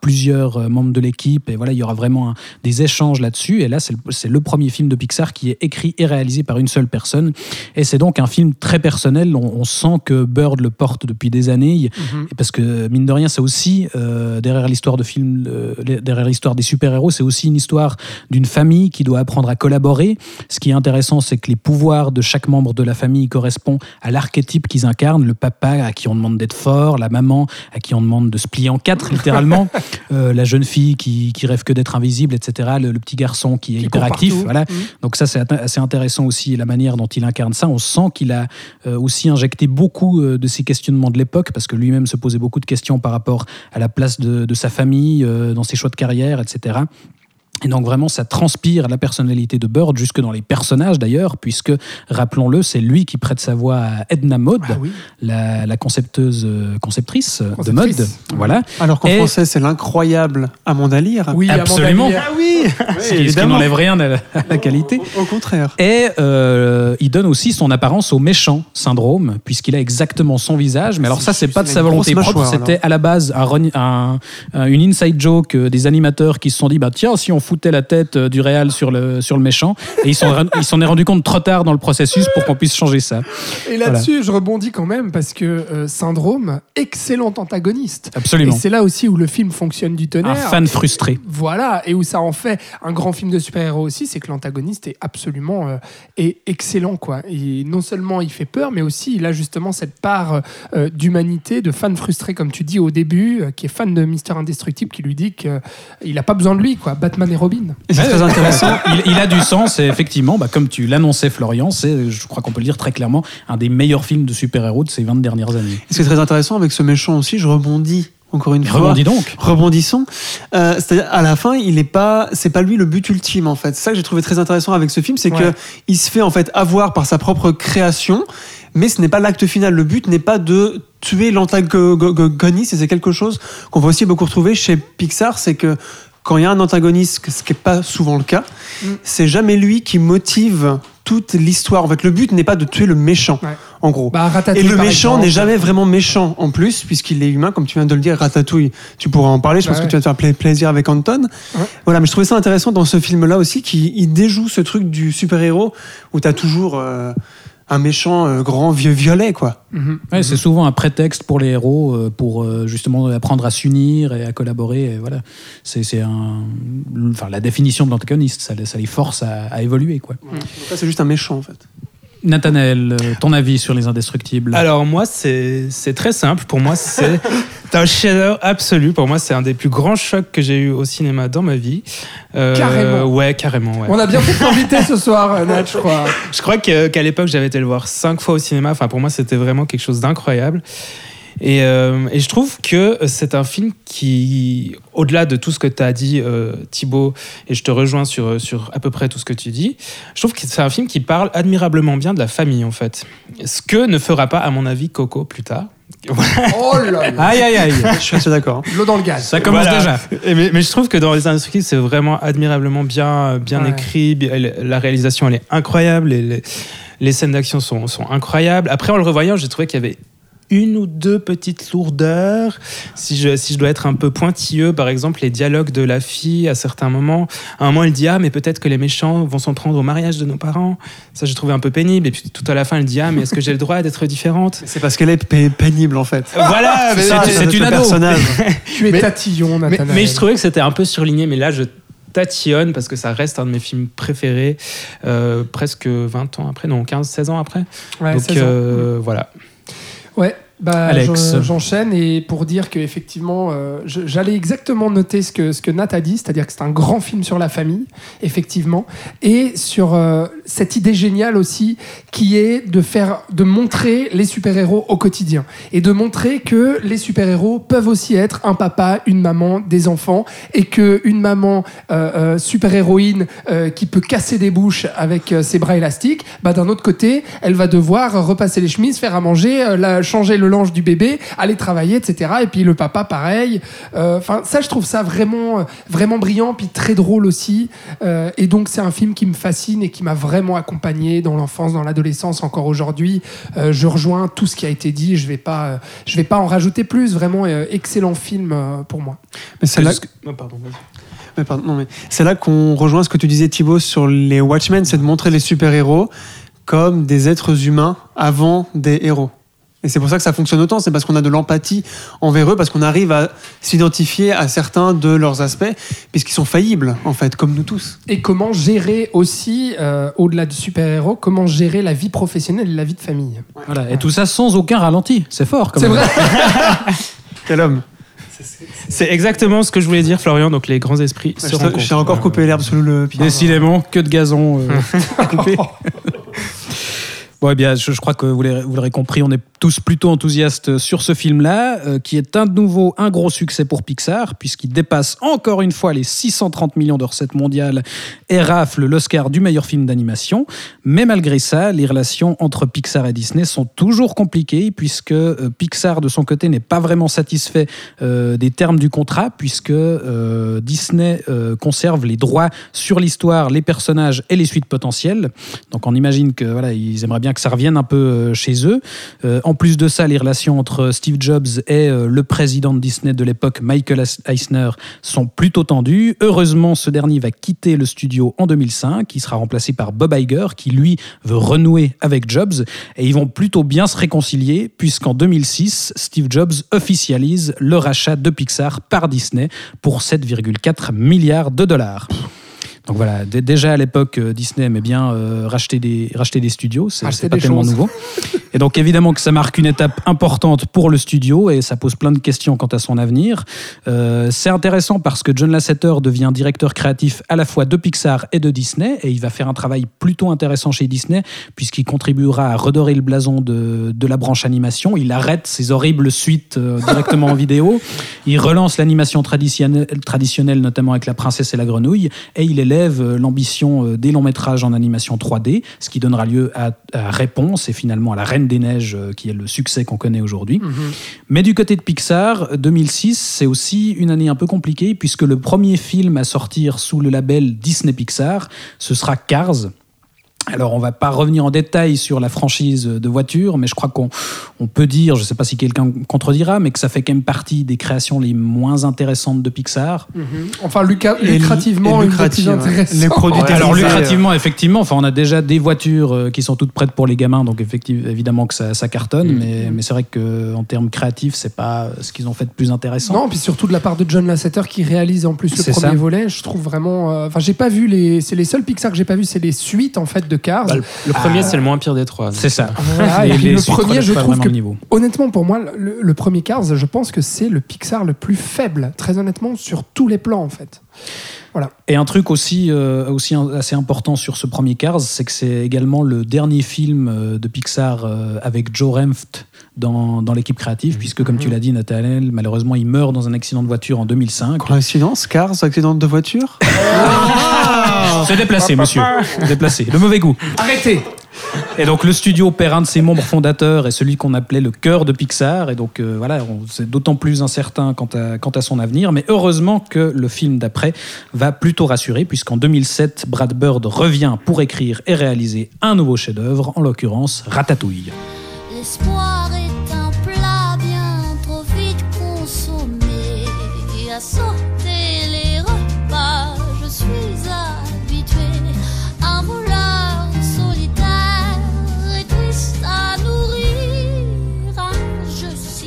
plusieurs membres de l'équipe. Et voilà, il y aura vraiment des échanges là-dessus. Et là, c'est le premier film de Pixar qui est écrit et réalisé par une seule personne. Et c'est donc un film très personnel. On, on sent que Bird le porte depuis des années. Et Parce que, mine de rien, c'est aussi, euh, derrière l'histoire de film, euh, derrière l'histoire des super-héros, c'est aussi une histoire d'une famille qui doit apprendre à collaborer. Ce qui est intéressant, c'est que les pouvoirs de chaque membre de la famille correspondent à l'archétype qu'ils incarnent. Le papa à qui on demande d'être fort, la maman à qui on demande de se plier en quatre, littéralement, (laughs) Euh, la jeune fille qui, qui rêve que d'être invisible, etc. Le, le petit garçon qui est Qui hyperactif. Voilà. Mhm. Donc ça, c'est assez intéressant aussi, la manière dont il incarne ça. On sent qu'il a euh, aussi injecté beaucoup euh, de ses questionnements de l'époque, parce que lui-même se posait beaucoup de questions par rapport à la place de, de sa famille, euh, dans ses choix de carrière, etc. Et donc vraiment, ça transpire la personnalité de Bird jusque dans les personnages d'ailleurs, puisque, rappelons-le, c'est lui qui prête sa voix à Edna Mode, Ah oui. la, la concepteuse, euh, conceptrice, euh, de mode. Voilà. Alors qu'en Et- français, c'est l'incroyable Amanda Lear. Oui, Absolument. Amanda Lear. oui, Ce qui- ce qui n'enlève rien à la, à la qualité. Au, au contraire. Et euh, il donne aussi son apparence au méchant syndrome, puisqu'il a exactement son visage. Mais alors ça, c'est pas de sa volonté propre, c'était à la base un, run- un- un- une inside joke des animateurs qui se sont dit, bah tiens, si on foutait la tête euh, du réal sur le, sur le méchant, et ils s'en ils est rendu compte trop tard dans le processus pour qu'on puisse changer ça. Et là-dessus, je rebondis quand même parce que euh, Syndrome, excellent antagoniste. Et Absolument. c'est là aussi où le film fonctionne du tonnerre. Un fan frustré. Voilà, et où ça en fait un grand film de super-héros aussi, c'est que l'antagoniste est absolument euh, est excellent. Quoi. Et non seulement il fait peur, mais aussi il a justement cette part euh, d'humanité, de fan frustré, comme tu dis au début, qui est fan de Mister Indestructible, qui lui dit qu'il n'a pas besoin de lui, quoi. Batman et Robin. C'est très intéressant. (laughs) il, il a du sens et effectivement, bah, comme tu l'annonçais Florian, c'est, je crois qu'on peut le dire très clairement, un des meilleurs films de super-héros de ces 20 dernières années. Et Ce qui est très intéressant avec ce méchant aussi, je rebondis encore une fois. Rebondis donc. Rebondissons. Euh, C'est-à-dire à la fin, il est pas, c'est pas lui le but ultime en fait. C'est ça que j'ai trouvé très intéressant avec ce film, c'est Ouais. que il se fait en fait avoir par sa propre création, mais ce n'est pas l'acte final. Le but n'est pas de tuer l'antagoniste. Et c'est quelque chose qu'on va aussi beaucoup retrouver chez Pixar, c'est que quand il y a un antagoniste, ce qui n'est pas souvent le cas, Mm. c'est jamais lui qui motive toute l'histoire. En fait, le but n'est pas de tuer le méchant, Ouais. en gros. Bah, Et le méchant n'est jamais vraiment méchant en plus, puisqu'il est humain, comme tu viens de le dire, Ratatouille. Tu pourras en parler, je Bah pense ouais. que tu vas te faire pla- plaisir avec Anton. Ouais. Voilà, mais je trouvais ça intéressant dans ce film-là aussi, qu'il il déjoue ce truc du super-héros, où tu as toujours euh, un méchant euh, grand vieux violet, quoi. Mhm. Ouais, C'est souvent un prétexte pour les héros euh, pour euh, justement apprendre à s'unir et à collaborer. Et voilà, c'est un, enfin la définition de l'antagoniste, ça, les- ça les force à, à évoluer quoi. C'est juste un méchant, en fait. Nathanaël, euh, ton avis sur les indestructibles? Alors moi, c'est très simple. Pour moi, c'est (laughs) un chef-d'œuvre absolu. Pour moi, c'est un des plus grands chocs que j'ai eu au cinéma dans ma vie. Euh, Carrément. Ouais, carrément. Ouais. On a bien fait t'inviter ce soir, (laughs) Nat, je crois. Je crois que- qu'à l'époque, j'avais été le voir cinq fois au cinéma. Enfin, pour moi, c'était vraiment quelque chose d'incroyable. Et, euh, et je trouve que c'est un film qui, au-delà de tout ce que tu as dit, euh, Thibaut, et je te rejoins sur, sur à peu près tout ce que tu dis, je trouve que c'est un film qui parle admirablement bien de la famille, en fait. Ce que ne fera pas, à mon avis, Coco plus tard. (laughs) Oh là là. Aïe aïe aïe, Je suis assez d'accord. hein. L'eau dans le gaz. ça commence Voilà. déjà. Mais, mais je trouve que dans les indestructibles, c'est vraiment admirablement bien, bien Ouais. écrit. Bien- La réalisation, elle est incroyable. Les, les, les scènes d'action sont, sont incroyables. Après, en le revoyant, j'ai trouvé qu'il y avait une ou deux petites lourdeurs. Si je, si je dois être un peu pointilleux, par exemple, les dialogues de la fille à certains moments. À un moment, elle dit Ah, mais peut-être que les méchants vont s'en prendre au mariage de nos parents. Ça, j'ai trouvé un peu pénible. Et puis tout à la fin, elle dit Ah, mais est-ce que j'ai le droit d'être différente? C'est parce qu'elle est pé- pénible, en fait. Voilà, mais- c'est une ado. personnage. (laughs) Tu es Mais- tatillon, Mais, Nathanaël. mais je trouvais que c'était un peu surligné, mais là je tatillonne parce que ça reste un de mes films préférés euh, presque 20 ans après, non 15-16 ans après. Ouais, Donc 16 ans. euh, voilà. Ouais, bah, Alex. j'en- j'enchaîne et pour dire que effectivement, euh, j'allais exactement noter ce que ce que Nat a dit, c'est-à-dire que c'est un grand film sur la famille, effectivement, et sur euh, cette idée géniale aussi qui est de faire, de montrer les super-héros au quotidien et de montrer que les super-héros peuvent aussi être un papa, une maman, des enfants, et que une maman euh, euh, super-héroïne euh, qui peut casser des bouches avec euh, ses bras élastiques, bah, d'un autre côté, elle va devoir repasser les chemises, faire à manger, euh, la- changer le linge du bébé, aller travailler, etc. Et puis le papa, pareil. Euh, Enfin, ça, je trouve ça vraiment, euh, vraiment brillant, puis très drôle aussi. Euh, et donc, c'est un film qui me fascine et qui m'a vraiment accompagné dans l'enfance, dans l'adolescence, encore aujourd'hui. Euh, je rejoins tout ce qui a été dit. Je vais pas, euh, je vais pas en rajouter plus. Vraiment, euh, excellent film euh, pour moi. Mais c'est là, Oh, pardon, vas-y. Mais pardon, mais c'est là qu'on rejoint ce que tu disais Thibaut sur les Watchmen, c'est de montrer les super-héros comme des êtres humains avant des héros. Et c'est pour ça que ça fonctionne autant, c'est parce qu'on a de l'empathie envers eux, parce qu'on arrive à s'identifier à certains de leurs aspects, puisqu'ils sont faillibles, en fait, comme nous tous. Et comment gérer aussi, euh, au-delà du super-héros, comment gérer la vie professionnelle et la vie de famille? Voilà. Et tout ça sans aucun ralenti. C'est fort quand C'est vrai. (laughs) Quel homme C'est exactement ce que je voulais dire, Florian. Donc les grands esprits se rencontrent. je t'ai encore coupé l'herbe sous le pied. Décidément, que de gazon euh, (laughs) coupé. (laughs) Bon, eh bien, je, je crois que vous l'aurez vous l'aurez compris, on est tous plutôt enthousiastes sur ce film-là, euh, qui est de nouveau un gros succès pour Pixar, puisqu'il dépasse encore une fois les 630 millions de recettes mondiales et rafle l'Oscar du meilleur film d'animation. Mais malgré ça, les relations entre Pixar et Disney sont toujours compliquées, puisque euh, Pixar, de son côté, n'est pas vraiment satisfait euh, des termes du contrat, puisque Disney conserve les droits sur l'histoire, les personnages et les suites potentielles. Donc on imagine que voilà, aimeraient bien que ça revienne un peu chez eux. En plus de ça, les relations entre Steve Jobs et euh, le président de Disney de l'époque, Michael Eisner, sont plutôt tendues. Heureusement, ce dernier va quitter le studio en 2005. Il sera remplacé par Bob Iger, qui lui veut renouer avec Jobs. Et ils vont plutôt bien se réconcilier, puisqu'en 2006, Steve Jobs officialise le rachat de Pixar par Disney pour 7,4 milliards de dollars. Donc voilà, déjà à l'époque, euh, Disney aimait bien euh, racheter, des, racheter des studios, c'est pas des tellement choses. nouveau. (laughs) Et donc évidemment que ça marque une étape importante pour le studio et ça pose plein de questions quant à son avenir. Euh, c'est intéressant parce que John Lasseter devient directeur créatif à la fois de Pixar et de Disney et il va faire un travail plutôt intéressant chez Disney puisqu'il contribuera à redorer le blason de, de la branche animation. Il arrête ces horribles suites euh, directement en vidéo. Il relance l'animation traditionnelle, notamment avec La Princesse et la Grenouille, et il élève euh, l'ambition des longs métrages en animation 3D, ce qui donnera lieu à Réponse et finalement à La Reine des Neiges, euh, qui est le succès qu'on connaît aujourd'hui. Mais du côté de Pixar, 2006, c'est aussi une année un peu compliquée, puisque le premier film à sortir sous le label Disney Pixar, ce sera Cars. Alors, on va pas revenir en détail sur la franchise de voitures, mais je crois qu'on on peut dire, je sais pas si quelqu'un contredira, mais que ça fait quand même partie des créations les moins intéressantes de Pixar. Enfin, lucra- Et lucrativement, et une des lucrative, plus ouais. intéressantes. Les produits Ouais, alors lucrativement, effectivement, enfin on a déjà des voitures euh, qui sont toutes prêtes pour les gamins, donc effectivement, évidemment que ça, ça cartonne, mais, mais c'est vrai que en termes créatifs, c'est pas ce qu'ils ont fait de plus intéressant. Non, puis surtout de la part de John Lasseter qui réalise en plus le C'est premier ça. volet. Je trouve vraiment. euh, Enfin, j'ai pas vu les. C'est les seuls Pixar que j'ai pas vu, c'est les suites en fait de Cars. Bah, le, le premier, c'est le moins pire des trois. C'est ça. Voilà, et Les- puis les le premier, je pas trouve vraiment que niveau. honnêtement, pour moi, le, le premier Cars, je pense que c'est le Pixar le plus faible, très honnêtement, sur tous les plans en fait. Et un truc aussi, euh, aussi assez important sur ce premier Cars, c'est que c'est également le dernier film euh, de Pixar euh, avec Joe Renft dans, dans l'équipe créative, puisque comme tu l'as dit, Nathaniel, malheureusement, il meurt dans un accident de voiture en 2005. Coïncidence Cars, accident? De voiture? (laughs) C'est déplacé, monsieur. Déplacé. De mauvais goût. Arrêtez Et donc le studio perd un de ses membres fondateurs et celui qu'on appelait le cœur de Pixar. Et donc euh, voilà, c'est d'autant plus incertain quant à, son avenir. Mais heureusement que le film d'après va plutôt rassurer, puisqu'en 2007, Brad Bird revient pour écrire et réaliser un nouveau chef-d'œuvre, en l'occurrence Ratatouille.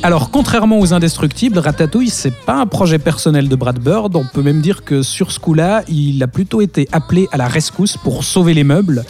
Alors, contrairement aux Indestructibles, Ratatouille, c'est pas un projet personnel de Brad Bird. On peut même dire que sur ce coup-là, il a plutôt été appelé à la rescousse pour sauver les meubles.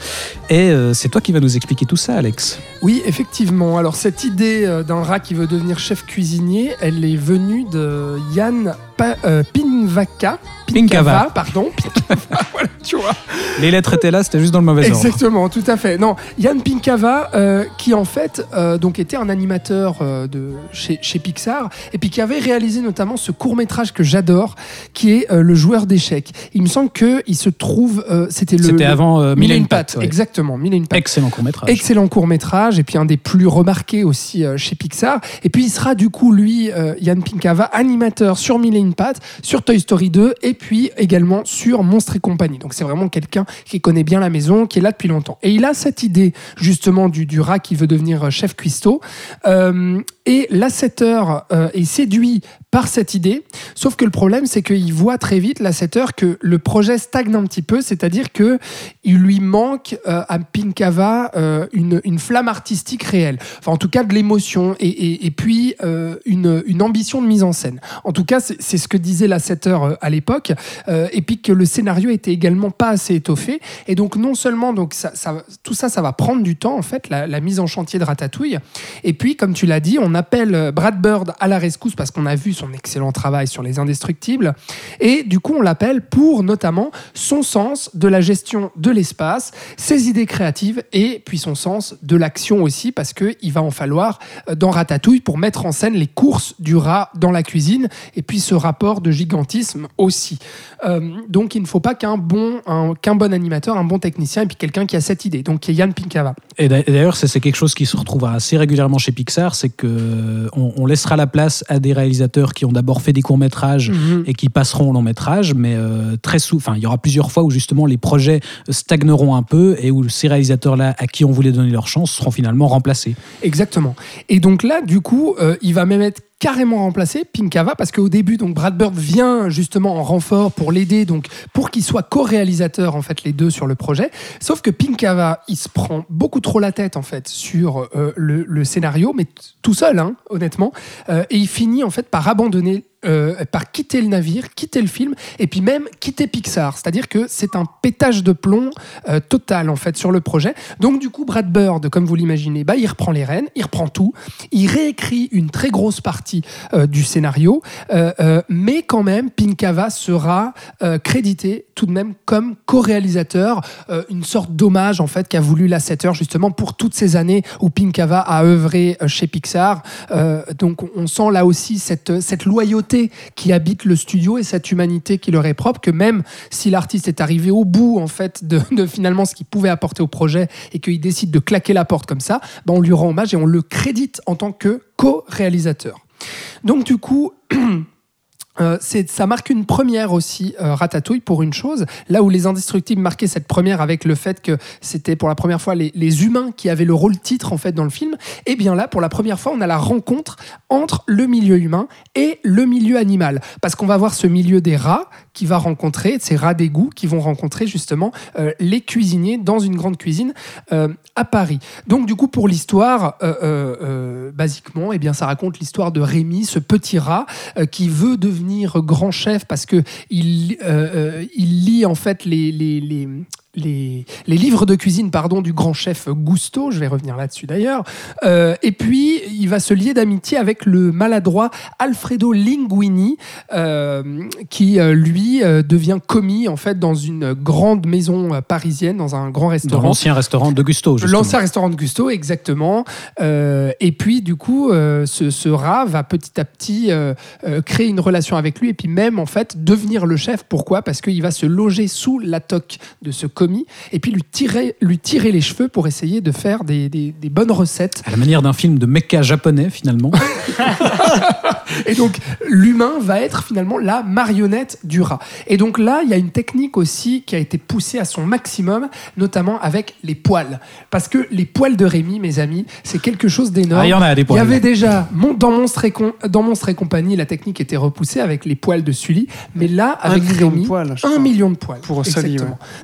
Et euh, c'est toi qui vas nous expliquer tout ça, Alex. Oui, effectivement. Alors, cette idée euh, d'un rat qui veut devenir chef cuisinier, elle est venue de Yann Pa- euh, Pinvaka. Pinkava. pardon. Pinkava, (laughs) voilà, tu vois. Les lettres étaient là, c'était juste dans le mauvais ordre. Exactement, tout à fait. Non, Yann Pinkava, euh, qui en fait euh, donc était un animateur euh, de chez, chez Pixar, et puis qui avait réalisé notamment ce court métrage que j'adore, qui est le joueur d'échecs. Il me semble que il se trouve, c'était le. C'était avant Mille et une Pattes, ouais. exactement, Mille et une pattes. Excellent court-métrage. Excellent court métrage et puis un des plus remarqués aussi chez Pixar. Et puis il sera du coup lui, Yann Pinkava, animateur sur Mille et une pattes, sur Toy Story 2 et puis également sur Monstres et compagnie. Donc c'est vraiment quelqu'un qui connaît bien la maison, qui est là depuis longtemps. Et il a cette idée justement du, du rat qui veut devenir euh, chef cuistot. Euh, et Lasseter euh, est séduit par cette idée, sauf que le problème c'est qu'il voit très vite Lasseter que le projet stagne un petit peu, c'est-à-dire que il lui manque euh, à Pinkava euh, une, une flamme artistique réelle, enfin en tout cas de l'émotion et, et, puis une, une ambition de mise en scène. En tout cas c'est c'est ce que disait Lasseter euh, à l'époque euh, et puis que le scénario était également pas assez étoffé. Et donc non seulement donc tout ça, ça va prendre du temps en fait, la, la mise en chantier de Ratatouille. Et puis comme tu l'as dit, on appelle euh, Brad Bird à la rescousse parce qu'on a vu son excellent travail sur les Indestructibles. Et du coup, on l'appelle pour notamment son sens de la gestion de l'espace, ses idées créatives et puis son sens de l'action aussi, parce qu'il va en falloir dans Ratatouille pour mettre en scène les courses du rat dans la cuisine et puis ce rapport de gigantisme aussi. Euh, donc, il ne faut pas qu'un bon, un- qu'un bon animateur, un bon technicien et puis quelqu'un qui a cette idée. Donc, y a Yann Pinkava. Et d'a- d'ailleurs, c'est quelque chose qui se retrouvera assez régulièrement chez Pixar, c'est que euh, on, on laissera la place à des réalisateurs qui ont d'abord fait des courts métrages Mhm. et qui passeront au long métrage, mais euh, très souvent, il y aura plusieurs fois où justement les projets stagneront un peu et où ces réalisateurs-là, à qui on voulait donner leur chance, seront finalement remplacés. Exactement. Et donc là, du coup, euh, il va même être carrément remplacé Pinkava parce qu'au début donc Brad Bird vient justement en renfort pour l'aider donc pour qu'il soit co-réalisateur en fait les deux sur le projet. Sauf que Pinkava il se prend beaucoup trop la tête en fait sur euh, le, scénario mais tout seul hein, honnêtement. Euh, et il finit en fait par abandonner euh, par quitter le navire, quitter le film, et puis même quitter Pixar. C'est-à-dire que c'est un pétage de plomb euh, total en fait sur le projet. Donc du coup, Brad Bird, comme vous l'imaginez, bah, il reprend les rênes, il reprend tout, il réécrit une très grosse partie euh, du scénario, mais quand même, Pinkava sera crédité tout de même comme co-réalisateur, une sorte d'hommage en fait qu'a voulu Lasseter justement pour toutes ces années où Pinkava a œuvré chez Pixar. Donc on sent là aussi cette, cette loyauté qui habite le studio et cette humanité qui leur est propre, que même si l'artiste est arrivé au bout en fait de, de finalement ce qu'il pouvait apporter au projet et qu'il décide de claquer la porte comme ça, ben, on lui rend hommage et on le crédite en tant que co-réalisateur. Donc du coup, (clears throat) euh, ça marque une première aussi, euh, Ratatouille, pour une chose. Là où les Indestructibles marquaient cette première avec le fait que c'était pour la première fois les, les humains qui avaient le rôle titre en fait dans le film, et bien là, pour la première fois, on a la rencontre entre le milieu humain et le milieu animal. Parce qu'on va voir ce milieu des rats qui va rencontrer, ces rats d'égout qui vont rencontrer justement euh, les cuisiniers dans une grande cuisine euh, à Paris. Donc du coup, pour l'histoire, euh, basiquement, eh bien, ça raconte l'histoire de Rémi, ce petit rat qui veut devenir grand chef parce que il, lit en fait les, les, les livres de cuisine pardon, du grand chef Gusto, je vais revenir là-dessus d'ailleurs, Euh, et puis il va se lier d'amitié avec le maladroit Alfredo Linguini, euh, qui euh, lui euh, devient commis en fait dans une grande maison parisienne, dans un grand Dans restaurant. l'ancien restaurant de Gusto, justement. L'ancien restaurant de Gusto, exactement. Et puis, du coup, ce, ce rat va petit à petit créer une relation avec lui et puis même, en fait, devenir le chef. Pourquoi? Parce qu'il va se loger sous la toque de ce commis et puis lui tirer, lui tirer les cheveux pour essayer de faire des, des- des bonnes recettes. À la manière d'un film de mecha japonais, finalement. (laughs) (laughs) Et donc, l'humain va être finalement la marionnette du rat. Et donc là, il y a une technique aussi qui a été poussée à son maximum, notamment avec les poils. Parce que les poils de Rémi, mes amis, c'est quelque chose d'énorme. Ah, il y en a des Il y poils. avait déjà mon- dans Monstre, et dans Monstre et compagnie, la technique était repoussée avec les poils de Sully, mais là Un avec million de Rémi, poils, un crois. million de poils. Pour Sully.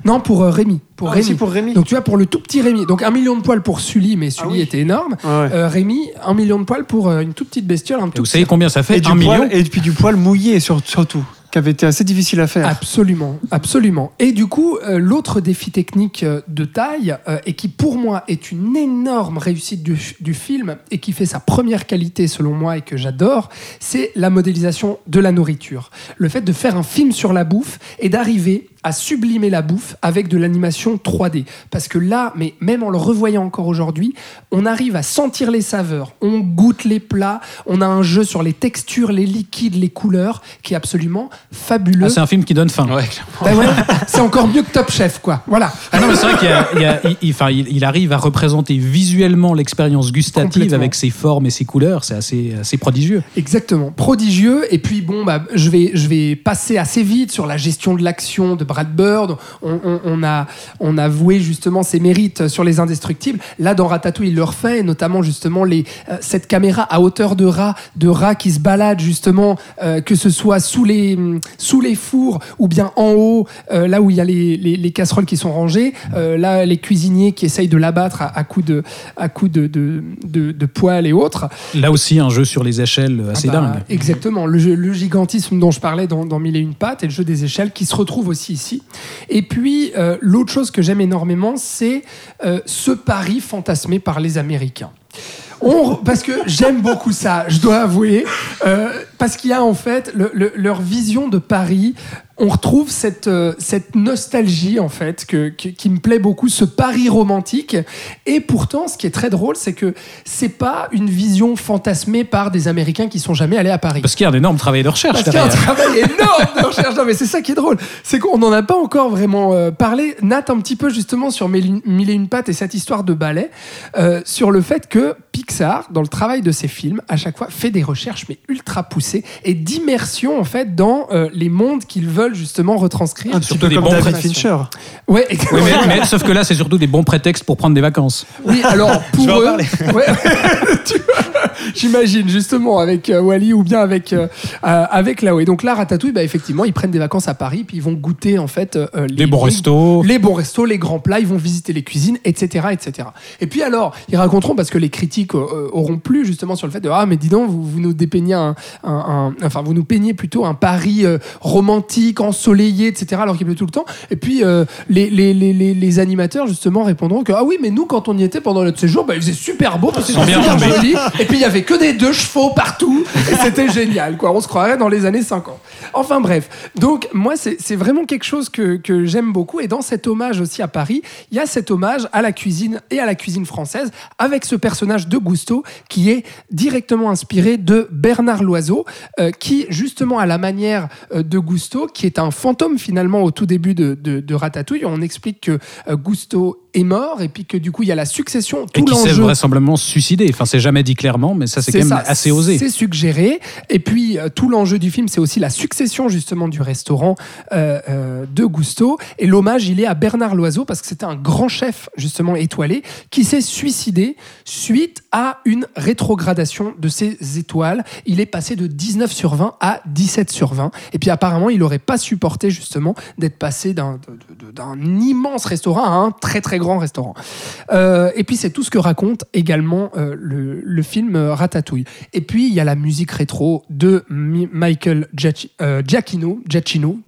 Non, pour euh, Rémi. Pour Ah, Rémi. aussi pour Rémi. Donc tu vois pour le tout petit Rémi. Donc un million de poils pour Sully, mais Sully Ah oui. était énorme. Ouais. Euh, Rémi, un million de poils pour euh, une toute petite bestiole, un tout vous savez combien ça fait Et, du Un million poil, et puis du poil mouillé sur- surtout, qui avait été assez difficile à faire. Absolument, absolument. Et du coup, euh, l'autre défi technique euh, de taille, euh, et qui pour moi est une énorme réussite du, du film, et qui fait sa première qualité selon moi et que j'adore, c'est la modélisation de la nourriture. Le fait de faire un film sur la bouffe et d'arriver à sublimer la bouffe avec de l'animation 3D. Parce que là, mais même en le revoyant encore aujourd'hui, on arrive à sentir les saveurs, on goûte les plats, on a un jeu sur les textures, les liquides, les couleurs, qui est absolument fabuleux. Ah, c'est un film qui donne faim. Ben ouais, c'est encore mieux que Top Chef, quoi. Voilà. Ah non, mais c'est vrai qu'il y a- il y a- il- il- enfin, il, il arrive à représenter visuellement l'expérience gustative avec ses formes et ses couleurs. C'est assez, assez prodigieux. Exactement, prodigieux. Et puis bon, bah, je vais, je vais passer assez vite sur la gestion de l'action de Brad Bird, on, on- on a, on a voué justement ses mérites sur les indestructibles. Là, dans Ratatouille, il le refait, et notamment justement les, euh, cette caméra à hauteur de rat, de rats qui se baladent justement, euh, que ce soit sous les, sous les fours ou bien en haut, euh, là où il y a les, les- les casseroles qui sont rangées, là les cuisiniers qui essayent de l'abattre à, à coups de, à coups de, de, de, de poêle et autres. Là aussi, un jeu sur les échelles assez Ah bah, dingue. Exactement, le, jeu- le gigantisme dont je parlais dans, dans Mille et une pattes et le jeu des échelles qui se retrouve aussi Et puis, euh, l'autre chose que j'aime énormément, c'est euh, ce pari fantasmé par les Américains. On- parce que j'aime beaucoup ça, je dois avouer, euh, parce qu'il y a en fait le- le- leur vision de Paris. On retrouve cette, euh, cette nostalgie en fait que, que- qui me plaît beaucoup, ce Paris romantique. Et pourtant, ce qui est très drôle, c'est que c'est pas une vision fantasmée par des Américains qui sont jamais allés à Paris. Parce qu'il y a un énorme travail de recherche Parce qu'il y a un travail énorme de recherche. Non, mais c'est ça qui est drôle. C'est qu'on n'en a pas encore vraiment euh, parlé. Nat, un petit peu justement sur Mille Mille et une pattes et cette histoire de ballet, euh, sur le fait que Pixar, dans le travail de ses films, à chaque fois fait des recherches mais ultra poussées et d'immersion en fait dans euh, les mondes qu'ils veulent justement retranscrire. Un petit surtout peu des comme bons David. Fincher. Ouais, Oui, mais, mais sauf que là, c'est surtout des bons prétextes pour prendre des vacances. Oui, alors (laughs) pour vais en eux, parler. Ouais, (laughs) tu vois, j'imagine justement avec euh, Wally ou bien avec euh, euh, avec Lao. Et donc là, Ratatouille, bah, effectivement, ils prennent des vacances à Paris, puis ils vont goûter en fait euh, les, Des bons les- restos. les bons restos, les grands plats, ils vont visiter les cuisines, etc., etc. Et puis alors, ils raconteront parce que les critiques euh, auront plu justement sur le fait de ah mais dis donc, vous, vous nous dépeignez un, un- un- enfin vous nous peignez plutôt un Paris euh, romantique, ensoleillé, etc. Alors qu'il pleut tout le temps. Et puis euh, les, les, les, les, les animateurs justement répondront que ah oui mais nous quand on y était pendant notre séjour, bah, il faisait super beau, parce que super joli. Et puis il y que des deux chevaux partout, et c'était génial quoi. On se croirait dans les années 50. Enfin bref, donc moi c'est vraiment quelque chose que, j'aime beaucoup et dans cet hommage aussi à Paris, il y a cet hommage à la cuisine et à la cuisine française avec ce personnage de Gusto qui est directement inspiré de Bernard Loiseau euh, qui justement à la manière euh, de Gusto qui est un fantôme finalement au tout début de, de, de Ratatouille, on explique que euh, Gusto est mort et puis que du coup il y a la succession, Et tout qui s'est vraisemblablement suicidé. Enfin, c'est jamais dit clairement, mais ça, c'est quand même assez osé. C'est suggéré. Et puis, euh, tout l'enjeu du film, c'est aussi la succession, justement, du restaurant euh, euh, de Gusto. Et l'hommage, il est à Bernard Loiseau, parce que c'était un grand chef, justement, étoilé, qui s'est suicidé suite à une rétrogradation de ses étoiles. Il est passé de 19 sur 20 à 17 sur 20. Et puis, apparemment, il n'aurait pas supporté, justement, d'être passé d'un immense restaurant à un très, très grand restaurant. Euh, et puis c'est tout ce que raconte également euh, le, le film euh, Ratatouille. Et puis il y a la musique rétro de Mi- Michael Giac- euh, Giacchino, Giacchino,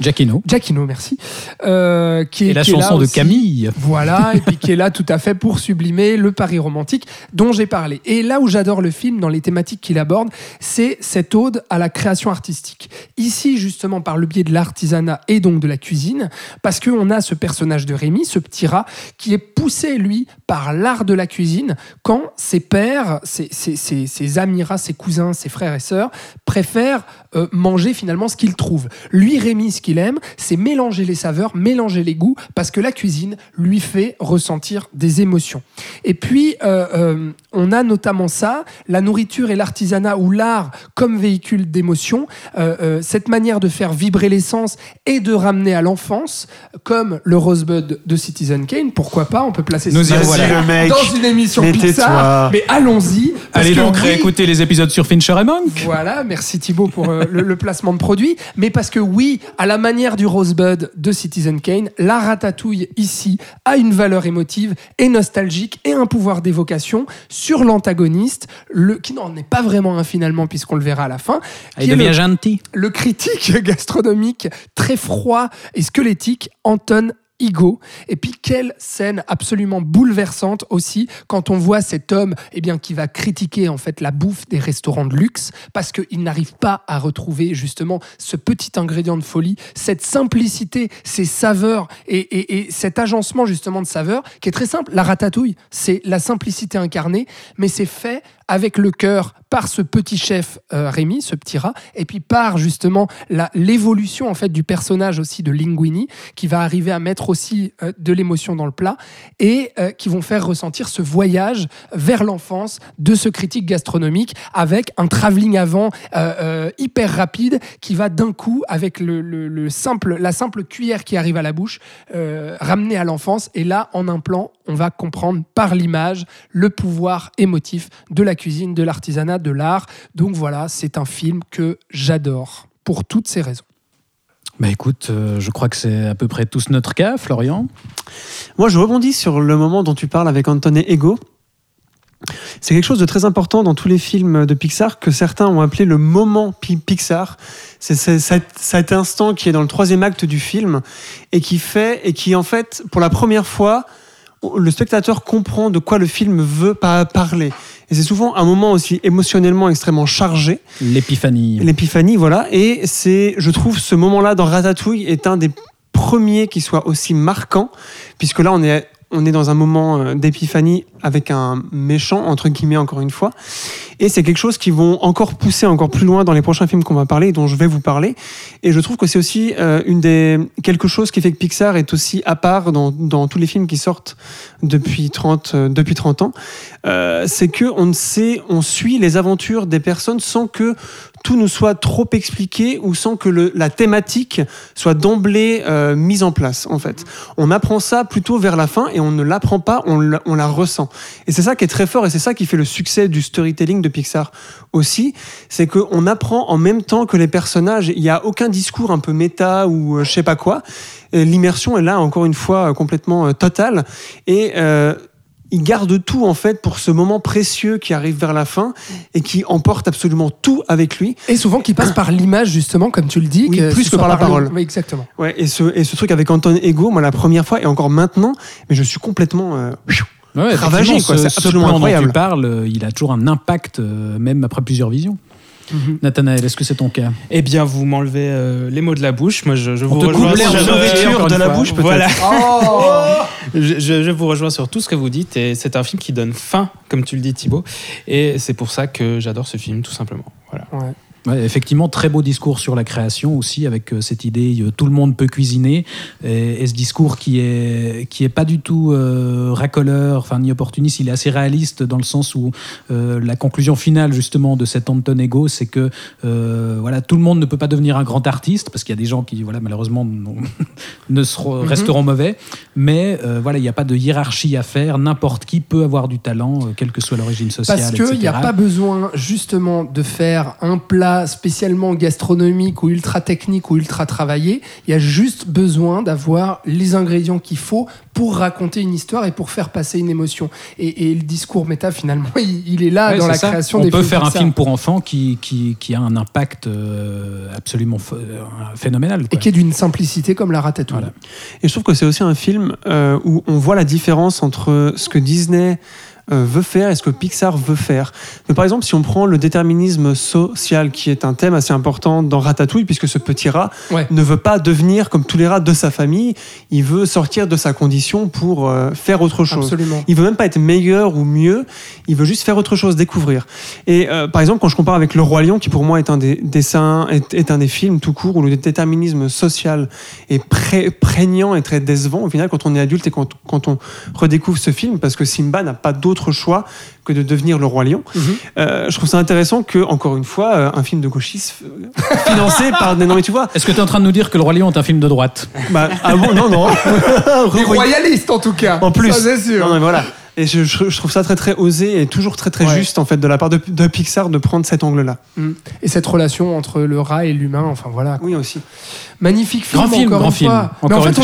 Giacchino. Giacchino, merci, qui est Et la qui est là chanson de aussi. Camille. Voilà, et puis qui est là tout à fait pour sublimer le Paris romantique dont j'ai parlé. Et là où j'adore le film, dans les thématiques qu'il aborde, c'est cette ode à la création artistique. Ici, justement, par le biais de l'artisanat et donc de la cuisine, parce qu'on a ce personnage de Rémi, ce petit rat, qui est poussé, lui, par l'art de la cuisine, quand ses pères, ses, ses- ses- ses amis rats, ses cousins, ses frères et sœurs préfèrent euh, manger finalement ce qu'ils trouvent. Lui, Rémi, ce qu'il aime, c'est mélanger les saveurs, mélanger les goûts, parce que la cuisine lui fait ressentir des émotions. Et puis, euh, euh, on a notamment ça, la nourriture et l'artisanat ou l'art comme véhicule d'émotions, euh, cette manière de faire vibrer l'essence et de ramener à l'enfance, comme le Rosebud de Citizen Kane, pourquoi pas, on peut placer film revoilà. Le mec. dans une émission Mais Pixar, mais allons-y. Allez donc oui, réécouter les épisodes sur Fincher et Monk. voilà, merci Thibaut pour euh, le, le placement de produit. Mais parce que oui, à la manière du Rosebud de Citizen Kane, la ratatouille ici a une valeur émotive et nostalgique et un pouvoir d'évocation sur l'antagoniste, le, qui n'en est pas vraiment un finalement puisqu'on le verra à la fin. Il qui est devient le- gentil. le critique (laughs) gastronomique très froid et squelettique Anton Higo. Et puis quelle scène absolument bouleversante aussi quand on voit cet homme eh bien, qui va critiquer en fait la bouffe des restaurants de luxe parce qu'il n'arrive pas à retrouver justement ce petit ingrédient de folie, cette simplicité, ces saveurs et- et cet agencement justement de saveurs qui est très simple. La ratatouille, c'est la simplicité incarnée, mais c'est fait avec le cœur par ce petit chef euh, Rémi, ce petit rat, et puis par justement l'évolution en fait du personnage aussi de Linguini, qui va arriver à mettre aussi euh, de l'émotion dans le plat, et euh, qui vont faire ressentir ce voyage vers l'enfance de ce critique gastronomique avec un travelling avant euh, hyper rapide qui va d'un coup avec le, le- le simple, la simple cuillère qui arrive à la bouche ramener à l'enfance. Et là, en un plan, on va comprendre par l'image le pouvoir émotif de la cuisine, de l'artisanat, de l'art. Donc voilà, c'est un film que j'adore pour toutes ces raisons. Bah écoute, euh, je crois que c'est à peu près tous notre cas, Florian. Moi, je rebondis sur le moment dont tu parles avec Anton et Ego. C'est quelque chose de très important dans tous les films de Pixar que certains ont appelé le moment Pi- Pixar. C'est c'est cet, cet instant qui est dans le troisième acte du film et qui fait et qui en fait, pour la première fois, le spectateur comprend de quoi le film veut pas parler. Et c'est souvent un moment aussi émotionnellement extrêmement chargé. L'épiphanie. L'épiphanie, voilà. Et c'est, je trouve, ce moment-là dans Ratatouille est un des premiers qui soit aussi marquant, puisque là, on est, on est dans un moment euh, d'épiphanie avec un méchant, entre guillemets, encore une fois. Et c'est quelque chose qui vont encore pousser encore plus loin dans les prochains films qu'on va parler, dont je vais vous parler. Et je trouve que c'est aussi euh, une des, quelque chose qui fait que Pixar est aussi à part dans, dans tous les films qui sortent depuis 30, euh, depuis 30 ans. C'est que on sait, on suit les aventures des personnes sans que tout nous soit trop expliqué ou sans que le- la thématique soit d'emblée euh, mise en place en fait. On apprend ça plutôt vers la fin et on ne l'apprend pas, on la, on la ressent. Et c'est ça qui est très fort et c'est ça qui fait le succès du storytelling de Pixar aussi, c'est qu'on apprend en même temps que les personnages. Il n'y a aucun discours un peu méta ou euh, je sais pas quoi. L'immersion est là encore une fois euh, complètement euh, totale et euh, il garde tout en fait pour ce moment précieux qui arrive vers la fin et qui emporte absolument tout avec lui. Et souvent qui passe par l'image, justement, comme tu le dis. Oui, que plus que par la le- parole. Oui, exactement. Ouais, et ce, et ce truc avec Anton Ego, moi la première fois et encore maintenant, mais je suis complètement euh, Ouais, Ravagé, quoi, ce- c'est ce absolument plan incroyable. dont tu parles, euh, il a toujours un impact, euh, même après plusieurs visions. Nathanaël, est-ce que c'est ton cas? Eh bien, vous m'enlevez euh, les mots de la bouche. Moi, je, je vous rejoins sur- de la fois. bouche, peut-être. Voilà. Oh (laughs) Je, je- je vous rejoins sur tout ce que vous dites et c'est un film qui donne faim, comme tu le dis Thibaut. Et c'est pour ça que j'adore ce film, tout simplement. Voilà. Ouais. Ouais, effectivement, très beau discours sur la création aussi, avec euh, cette idée euh, tout le monde peut cuisiner, et, et ce discours qui est qui est pas du tout euh, racoleur, enfin ni opportuniste, il est assez réaliste dans le sens où euh, la conclusion finale justement de cet Anton Ego, c'est que voilà tout le monde ne peut pas devenir un grand artiste parce qu'il y a des gens qui voilà malheureusement (laughs) ne seront, Mhm. resteront mauvais, mais voilà il n'y a pas de hiérarchie à faire, n'importe qui peut avoir du talent, quelle que soit l'origine sociale. Parce qu'il n'y a pas besoin justement de faire un plat spécialement gastronomique ou ultra technique ou ultra travaillé. Il y a juste besoin d'avoir les ingrédients qu'il faut pour raconter une histoire et pour faire passer une émotion. Et, et le discours méta, finalement, il, il est là Ouais, dans la ça. création On des peut films faire un film pour enfants qui, qui, qui a un impact euh, absolument euh, phénoménal. Et qui est d'une simplicité comme la ratatouille. Voilà. Et je trouve que c'est aussi un film euh, où on voit la différence entre ce que Disney veut faire et ce que Pixar veut faire. Mais par exemple, si on prend le déterminisme social, qui est un thème assez important dans Ratatouille, puisque ce petit rat Ouais. ne veut pas devenir comme tous les rats de sa famille, il veut sortir de sa condition pour euh, faire autre chose. Absolument. Il veut même pas être meilleur ou mieux, il veut juste faire autre chose, découvrir. Et euh, par exemple, quand je compare avec Le Roi Lion, qui pour moi est un des dessins, est, est un des films tout court où le déterminisme social est pré- prégnant et très décevant au final quand on est adulte et quand, quand on redécouvre ce film, parce que Simba n'a pas d'autre choix que de devenir le Roi Lion. Mhm. Euh, je trouve ça intéressant que, encore une fois, euh, un film de gauchiste euh, financé (laughs) par des... Non mais tu vois, Est-ce que tu es en train de nous dire que Le Roi Lion est un film de droite? Bah, ah bon, non, non. (laughs) Les royalistes, en tout cas. En plus. Ça, c'est sûr. Non, mais voilà. Et je, je- trouve ça très très osé et toujours très très Ouais. juste en fait de la part de, de Pixar de prendre cet angle-là. Mm. Et cette relation entre le rat et l'humain, enfin voilà. Oui aussi. Magnifique film, Grand film, encore grand une film. fois. Encore Mais en fait,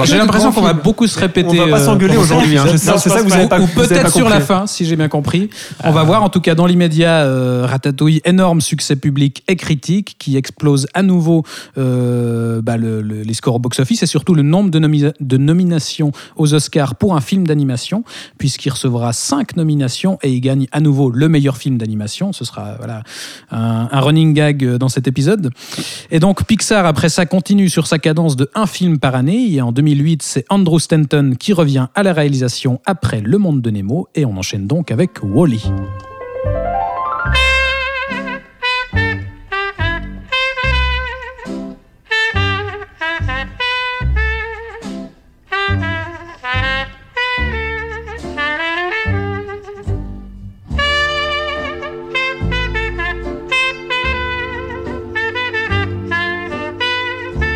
on J'ai l'impression qu'on va films. beaucoup se répéter. On va pas euh, s'engueuler aujourd'hui, hein, c'est ça que vous avez pas- Ou peut-être sur la fin, si j'ai bien compris. On va voir, en tout cas, dans l'immédiat, euh, Ratatouille, énorme succès public et critique, qui explose à nouveau euh, bah, le- le- les scores au box-office et surtout le nombre de, nomina- de nominations aux Oscars pour un film d'animation, puisqu'il recevra cinq nominations et il gagne à nouveau le meilleur film d'animation. Ce sera un, un running gag euh, dans cet épisode. Et donc Pixar, après ça, continue sur sa cadence de un film par année. Et en 2008, c'est Andrew Stanton qui revient à la réalisation après Le Monde de Nemo. Et on enchaîne donc avec Wally.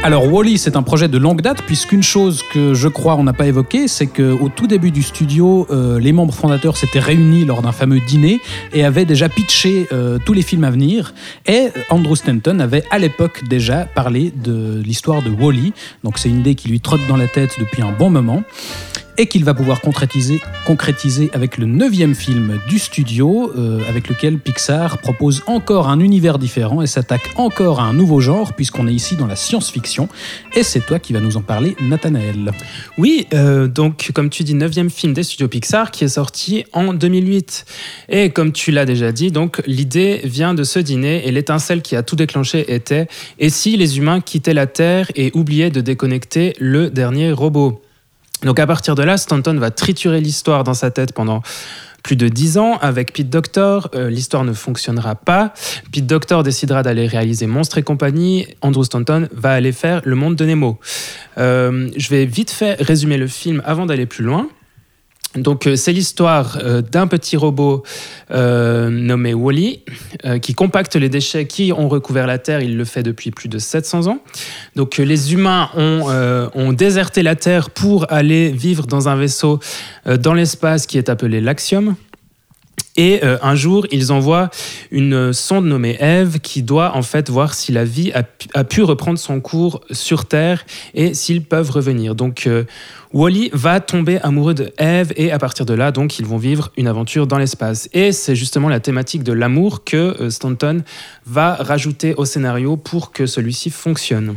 Alors Wally, c'est un projet de longue date puisqu'une chose que je crois on n'a pas évoquée, c'est qu'au tout début du studio, euh, les membres fondateurs s'étaient réunis lors d'un fameux dîner et avaient déjà pitché euh, tous les films à venir. Et Andrew Stanton avait à l'époque déjà parlé de l'histoire de Wally. Donc c'est une idée qui lui trotte dans la tête depuis un bon moment et qu'il va pouvoir concrétiser, avec le neuvième film du studio, euh, avec lequel Pixar propose encore un univers différent et s'attaque encore à un nouveau genre, puisqu'on est ici dans la science-fiction. Et c'est toi qui vas nous en parler, Nathanaël. Oui, euh, donc comme tu dis, neuvième film des studios Pixar qui est sorti en 2008. Et comme tu l'as déjà dit, donc l'idée vient de ce dîner et l'étincelle qui a tout déclenché était et si les humains quittaient la Terre et oubliaient de déconnecter le dernier robot? Donc à partir de là, Stanton va triturer l'histoire dans sa tête pendant plus de dix ans avec Pete Doctor. Euh, l'histoire ne fonctionnera pas. Pete Doctor décidera d'aller réaliser Monstre et compagnie. Andrew Stanton va aller faire Le Monde de Nemo. Euh, je vais vite fait résumer le film avant d'aller plus loin. Donc euh, c'est l'histoire euh, d'un petit robot euh, nommé Wally qui compacte les déchets qui ont recouvert la Terre. Il le fait depuis plus de 700 ans. Donc les humains ont, ont déserté la Terre pour aller vivre dans un vaisseau dans l'espace qui est appelé l'Axiom. Et euh, un jour, ils envoient une sonde nommée Eve qui doit en fait voir si la vie a, pu reprendre son cours sur Terre et s'ils peuvent revenir. Donc euh, Wally va tomber amoureux de Eve et à partir de là, donc ils vont vivre une aventure dans l'espace. Et c'est justement la thématique de l'amour que euh, Stanton va rajouter au scénario pour que celui-ci fonctionne.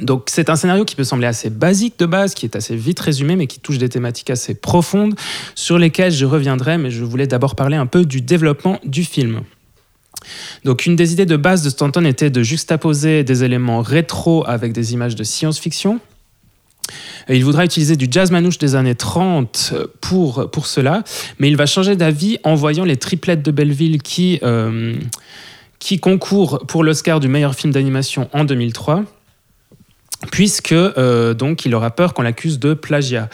Donc c'est un scénario qui peut sembler assez basique de base, qui est assez vite résumé, mais qui touche des thématiques assez profondes sur lesquelles je reviendrai, mais je voulais d'abord parler un peu du développement du film. Donc une des idées de base de Stanton était de juxtaposer des éléments rétro avec des images de science-fiction. Il voudra utiliser du jazz manouche des années 30 pour, pour cela, mais il va changer d'avis en voyant les triplettes de Belleville qui, euh, qui concourent pour l'Oscar du meilleur film d'animation en 2003 puisque euh, donc il aura peur qu'on l'accuse de plagiat.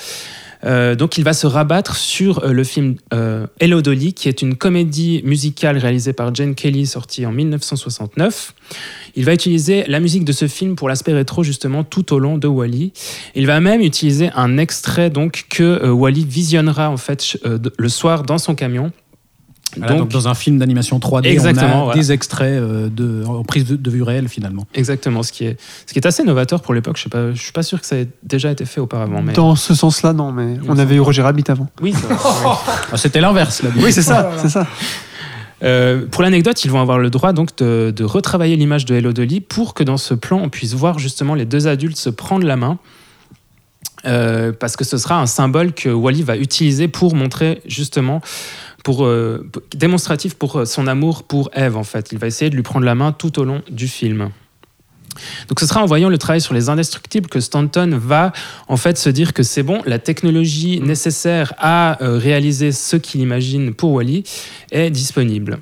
Euh, donc il va se rabattre sur euh, le film Hello Dolly, qui est une comédie musicale réalisée par Jane Kelly, sortie en 1969. Il va utiliser la musique de ce film pour l'aspect rétro justement tout au long de Wally. Il va même utiliser un extrait donc que Wally visionnera en fait le soir dans son camion donc, dans un film d'animation 3D, on a des extraits euh, de, en prise de, vue réelle finalement. Exactement, ce qui est, ce qui est assez novateur pour l'époque. Je ne suis pas sûr que ça ait déjà été fait auparavant. Mais... Dans ce sens-là, non, mais on avait eu Roger Rabbit avant. Oui, (laughs) ah, c'était l'inverse. Oui, c'est ça, c'est ça. Euh, pour l'anecdote, ils vont avoir le droit donc de, de retravailler l'image de Hello Dolly pour que dans ce plan, on puisse voir justement les deux adultes se prendre la main. Euh, parce que ce sera un symbole que Wally va utiliser pour montrer justement pour, euh, démonstratif pour euh, son amour pour Eve, en fait. Il va essayer de lui prendre la main tout au long du film. Donc ce sera en voyant le travail sur les indestructibles que Stanton va en fait se dire que c'est bon, la technologie nécessaire à euh, réaliser ce qu'il imagine pour Wally est disponible.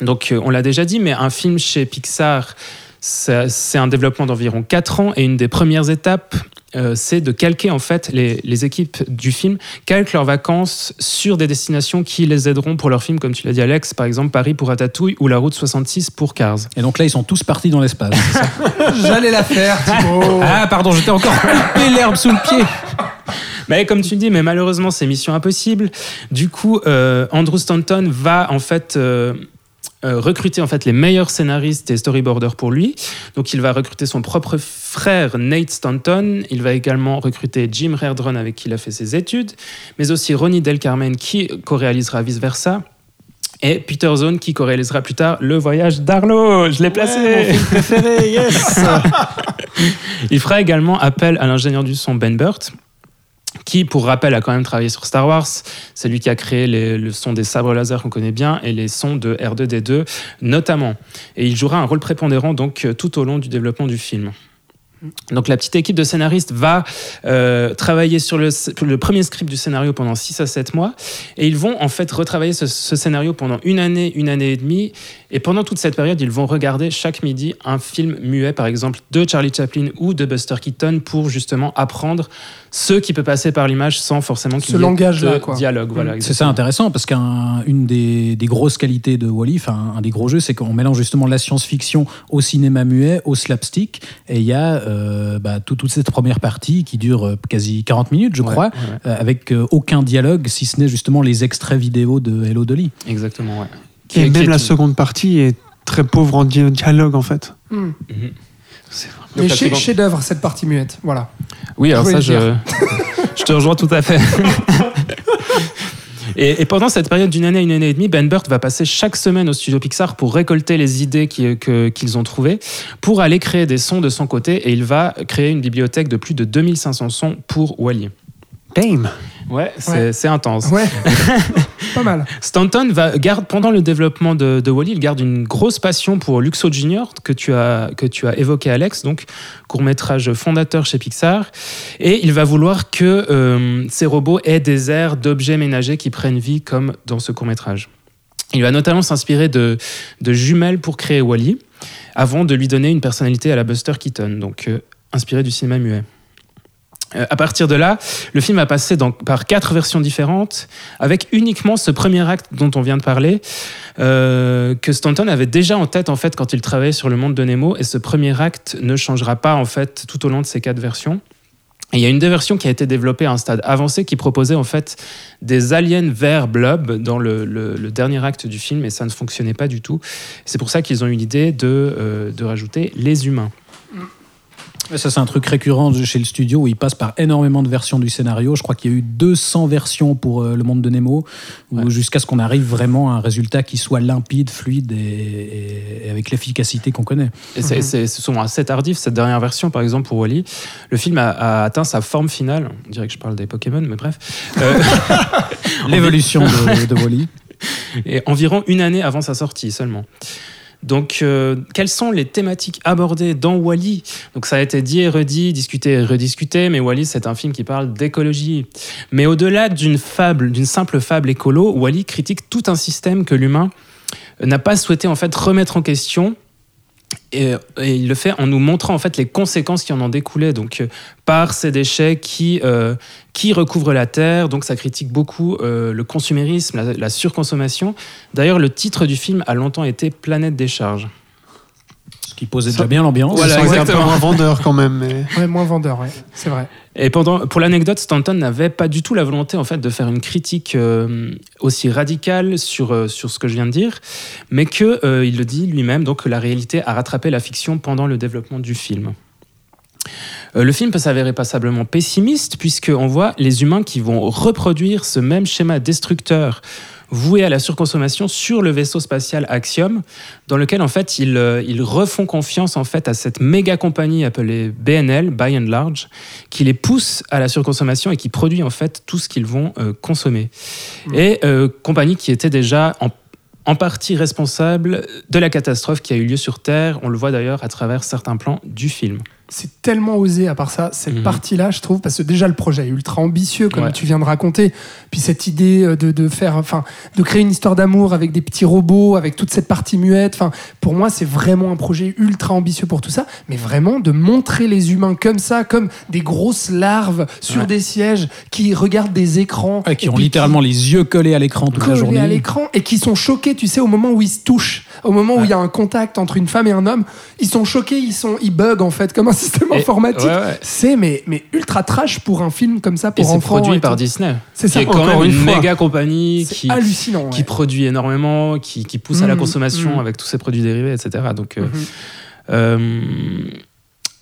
Donc on l'a déjà dit, mais un film chez Pixar, c'est un développement d'environ 4 ans et une des premières étapes euh, c'est de calquer en fait les, équipes du film calquent leurs vacances sur des destinations qui les aideront pour leur film, comme tu l'as dit Alex, par exemple Paris pour Ratatouille ou la route 66 pour Cars. Et donc là ils sont tous partis dans l'espace. (laughs) J'allais la faire. ah pardon, j'étais encore coupé l'herbe sous le pied. Mais comme tu dis, mais malheureusement c'est mission impossible. Du coup, euh, Andrew Stanton va en fait euh, recruter en fait les meilleurs scénaristes et storyboarders pour lui. Donc il va recruter son propre frère Nate Stanton. Il va également recruter Jim Reardron avec qui il a fait ses études, mais aussi Ronnie Del Carmen qui co-réalisera Vice Versa. Et Peter Zone qui co-réalisera plus tard Le Voyage d'Arlo. Je l'ai placé. préféré, yes. (laughs) il fera également appel à l'ingénieur du son Ben Burt qui, pour rappel, a quand même travaillé sur Star Wars. C'est lui qui a créé le son des sabres laser qu'on connaît bien et les sons de R2D2 notamment. Et il jouera un rôle prépondérant donc tout au long du développement du film. Donc la petite équipe de scénaristes va euh, travailler sur le, premier script du scénario pendant 6 à 7 mois et ils vont en fait retravailler ce, scénario pendant une année, une année et demie et pendant toute cette période ils vont regarder chaque midi un film muet par exemple de Charlie Chaplin ou de Buster Keaton pour justement apprendre ce qui peut passer par l'image sans forcément qu'il y ait langage de dialogue. Voilà, c'est ça intéressant parce qu'une des, des, grosses qualités de Wally, enfin un des gros jeux, c'est qu'on mélange justement la science-fiction au cinéma muet, au slapstick et il y a euh, bah, tout- toute cette première partie qui dure euh, quasi 40 minutes, je Ouais, crois, ouais, ouais. euh, avec euh, aucun dialogue, si ce n'est justement les extraits vidéo de Hello Dolly. Exactement, ouais. Et qui même est la une- seconde partie est très pauvre en di- dialogue en fait. C'est vrai. Mais chef- chef-d'œuvre, cette partie muette. Voilà. Oui, alors Je ça, je, (laughs) je te rejoins tout à fait. (laughs) Et, et pendant cette période d'une année à une année et demie, Ben Burt va passer chaque semaine au studio Pixar pour récolter les idées que- qu'ils ont trouvées, pour aller créer des sons de son côté, et il va créer une bibliothèque de plus de 2500 sons pour Wally. Ouais, c'est Ouais. intense. Ouais. (laughs) Pas mal. Stanton va, garde, pendant le développement de, de Wally, il garde une grosse passion pour Luxo Junior que tu as, que tu as évoqué, Alex, donc court-métrage fondateur chez Pixar. Et il va vouloir que euh, ces robots aient des airs d'objets ménagers qui prennent vie comme dans ce court-métrage. Il va notamment s'inspirer de, de jumelles pour créer Wally, avant de lui donner une personnalité à la Buster Keaton, donc euh, inspiré du cinéma muet. Euh, à partir de là, le film passer dans- par quatre versions différentes, avec uniquement ce premier acte dont on vient de parler, euh, que Stanton avait déjà en tête en fait quand il travaillait sur le monde de Nemo, et ce premier acte ne changera pas en fait tout au long de ces quatre versions. Il y a une des versions qui a été développée à un stade avancé qui proposait en fait des aliens verts blob dans le dernier acte du film, et ça ne fonctionnait pas du tout. C'est pour ça qu'ils ont eu l'idée de, euh, de rajouter les humains. Ça, c'est un truc récurrent chez le studio où il passe par énormément de versions du scénario. Je crois qu'il y a eu 200 versions pour euh, Le Monde de Nemo, Ouais. jusqu'à ce qu'on arrive vraiment à un résultat qui soit limpide, fluide et, avec l'efficacité qu'on connaît. Et c'est c'est- c'est souvent assez tardif, cette dernière version, par exemple, pour Wally. Le film a, a atteint sa forme finale. On dirait que je parle des Pokémon, mais bref. Euh, (laughs) L'évolution de, de Wally. et environ une année avant sa sortie seulement. Donc, euh, quelles sont les thématiques abordées dans Wally Donc, ça a été dit et redit, discuté et rediscuté, mais Wally, c'est un film qui parle d'écologie. Mais au-delà d'une fable, d'une simple fable écolo, Wally critique tout un système que l'humain n'a pas souhaité en fait remettre en question. Et, et il le fait en nous montrant en fait les conséquences qui en ont découlé, donc euh, par ces déchets qui, euh, qui recouvrent la terre. Donc ça critique beaucoup euh, le consumérisme, la, la surconsommation. D'ailleurs, le titre du film a longtemps été Planète des charges. Ce qui posait déjà bien l'ambiance. Voilà, été un peu exactement. un vendeur quand même. Mais... Ouais, moins vendeur, ouais. C'est vrai. Et pour l'anecdote, Stanton n'avait pas du tout la volonté en fait de faire une critique euh, aussi radicale sur, euh, sur ce que je viens de dire, mais que euh, il le dit lui-même, donc que la réalité a rattrapé la fiction pendant le développement du film. Le film peut s'avérer passablement pessimiste puisqu'on voit les humains qui vont reproduire ce même schéma destructeur voué à la surconsommation sur le vaisseau spatial Axiom, dans lequel en fait ils, euh, ils refont confiance en fait à cette méga compagnie appelée BNL, By and Large, qui les pousse à la surconsommation et qui produit en fait tout ce qu'ils vont euh, consommer. Et euh, compagnie qui était déjà en, en partie responsable de la catastrophe qui a eu lieu sur Terre. On le voit d'ailleurs à travers certains plans du film. C'est tellement osé à part ça, cette Mhm. partie-là, je trouve, parce que déjà le projet est ultra ambitieux, comme Ouais. tu viens de raconter. Puis cette idée euh, de, de faire, enfin, de créer une histoire d'amour avec des petits robots, avec toute cette partie muette. Enfin, pour moi, c'est vraiment un projet ultra ambitieux pour tout ça. Mais vraiment de montrer les humains comme ça, comme des grosses larves sur Ouais. des sièges qui regardent des écrans, Ouais, qui ont littéralement les yeux collés à l'écran toute la collés journée. à l'écran et qui sont choqués, tu sais, au moment où ils se touchent, au moment où il y a un contact entre une femme et un homme, ils sont choqués, ils sont, ils bug en fait, comme un système Et- informatique. ouais, ouais. C'est mais, mais ultra trash pour un film comme ça Et pour c'est enfants. produit et par. Disney, C'est qui ça. est quand même une méga compagnie C'est qui, hallucinant. qui produit énormément, qui, qui pousse à la Mhm, consommation mhm. avec tous ces produits dérivés, etc. Donc, euh, Mhm. euh,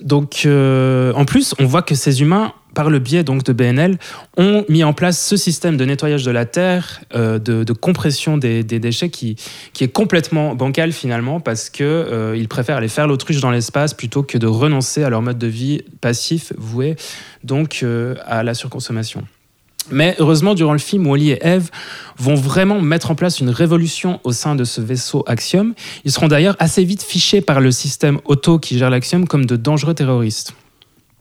donc euh, en plus, on voit que ces humains, par le biais donc de BNL, ont mis en place ce système de nettoyage de la terre, euh, de, compression des, déchets qui, qui est complètement bancal finalement parce que euh, préfèrent aller faire l'autruche dans l'espace plutôt que de renoncer à leur mode de vie passif voué donc euh, à la surconsommation. Mais heureusement, durant le film, Wally et Eve vont vraiment mettre en place une révolution au sein de ce vaisseau Axiom. Ils seront d'ailleurs assez vite fichés par le système auto qui gère l'Axiom comme de dangereux terroristes.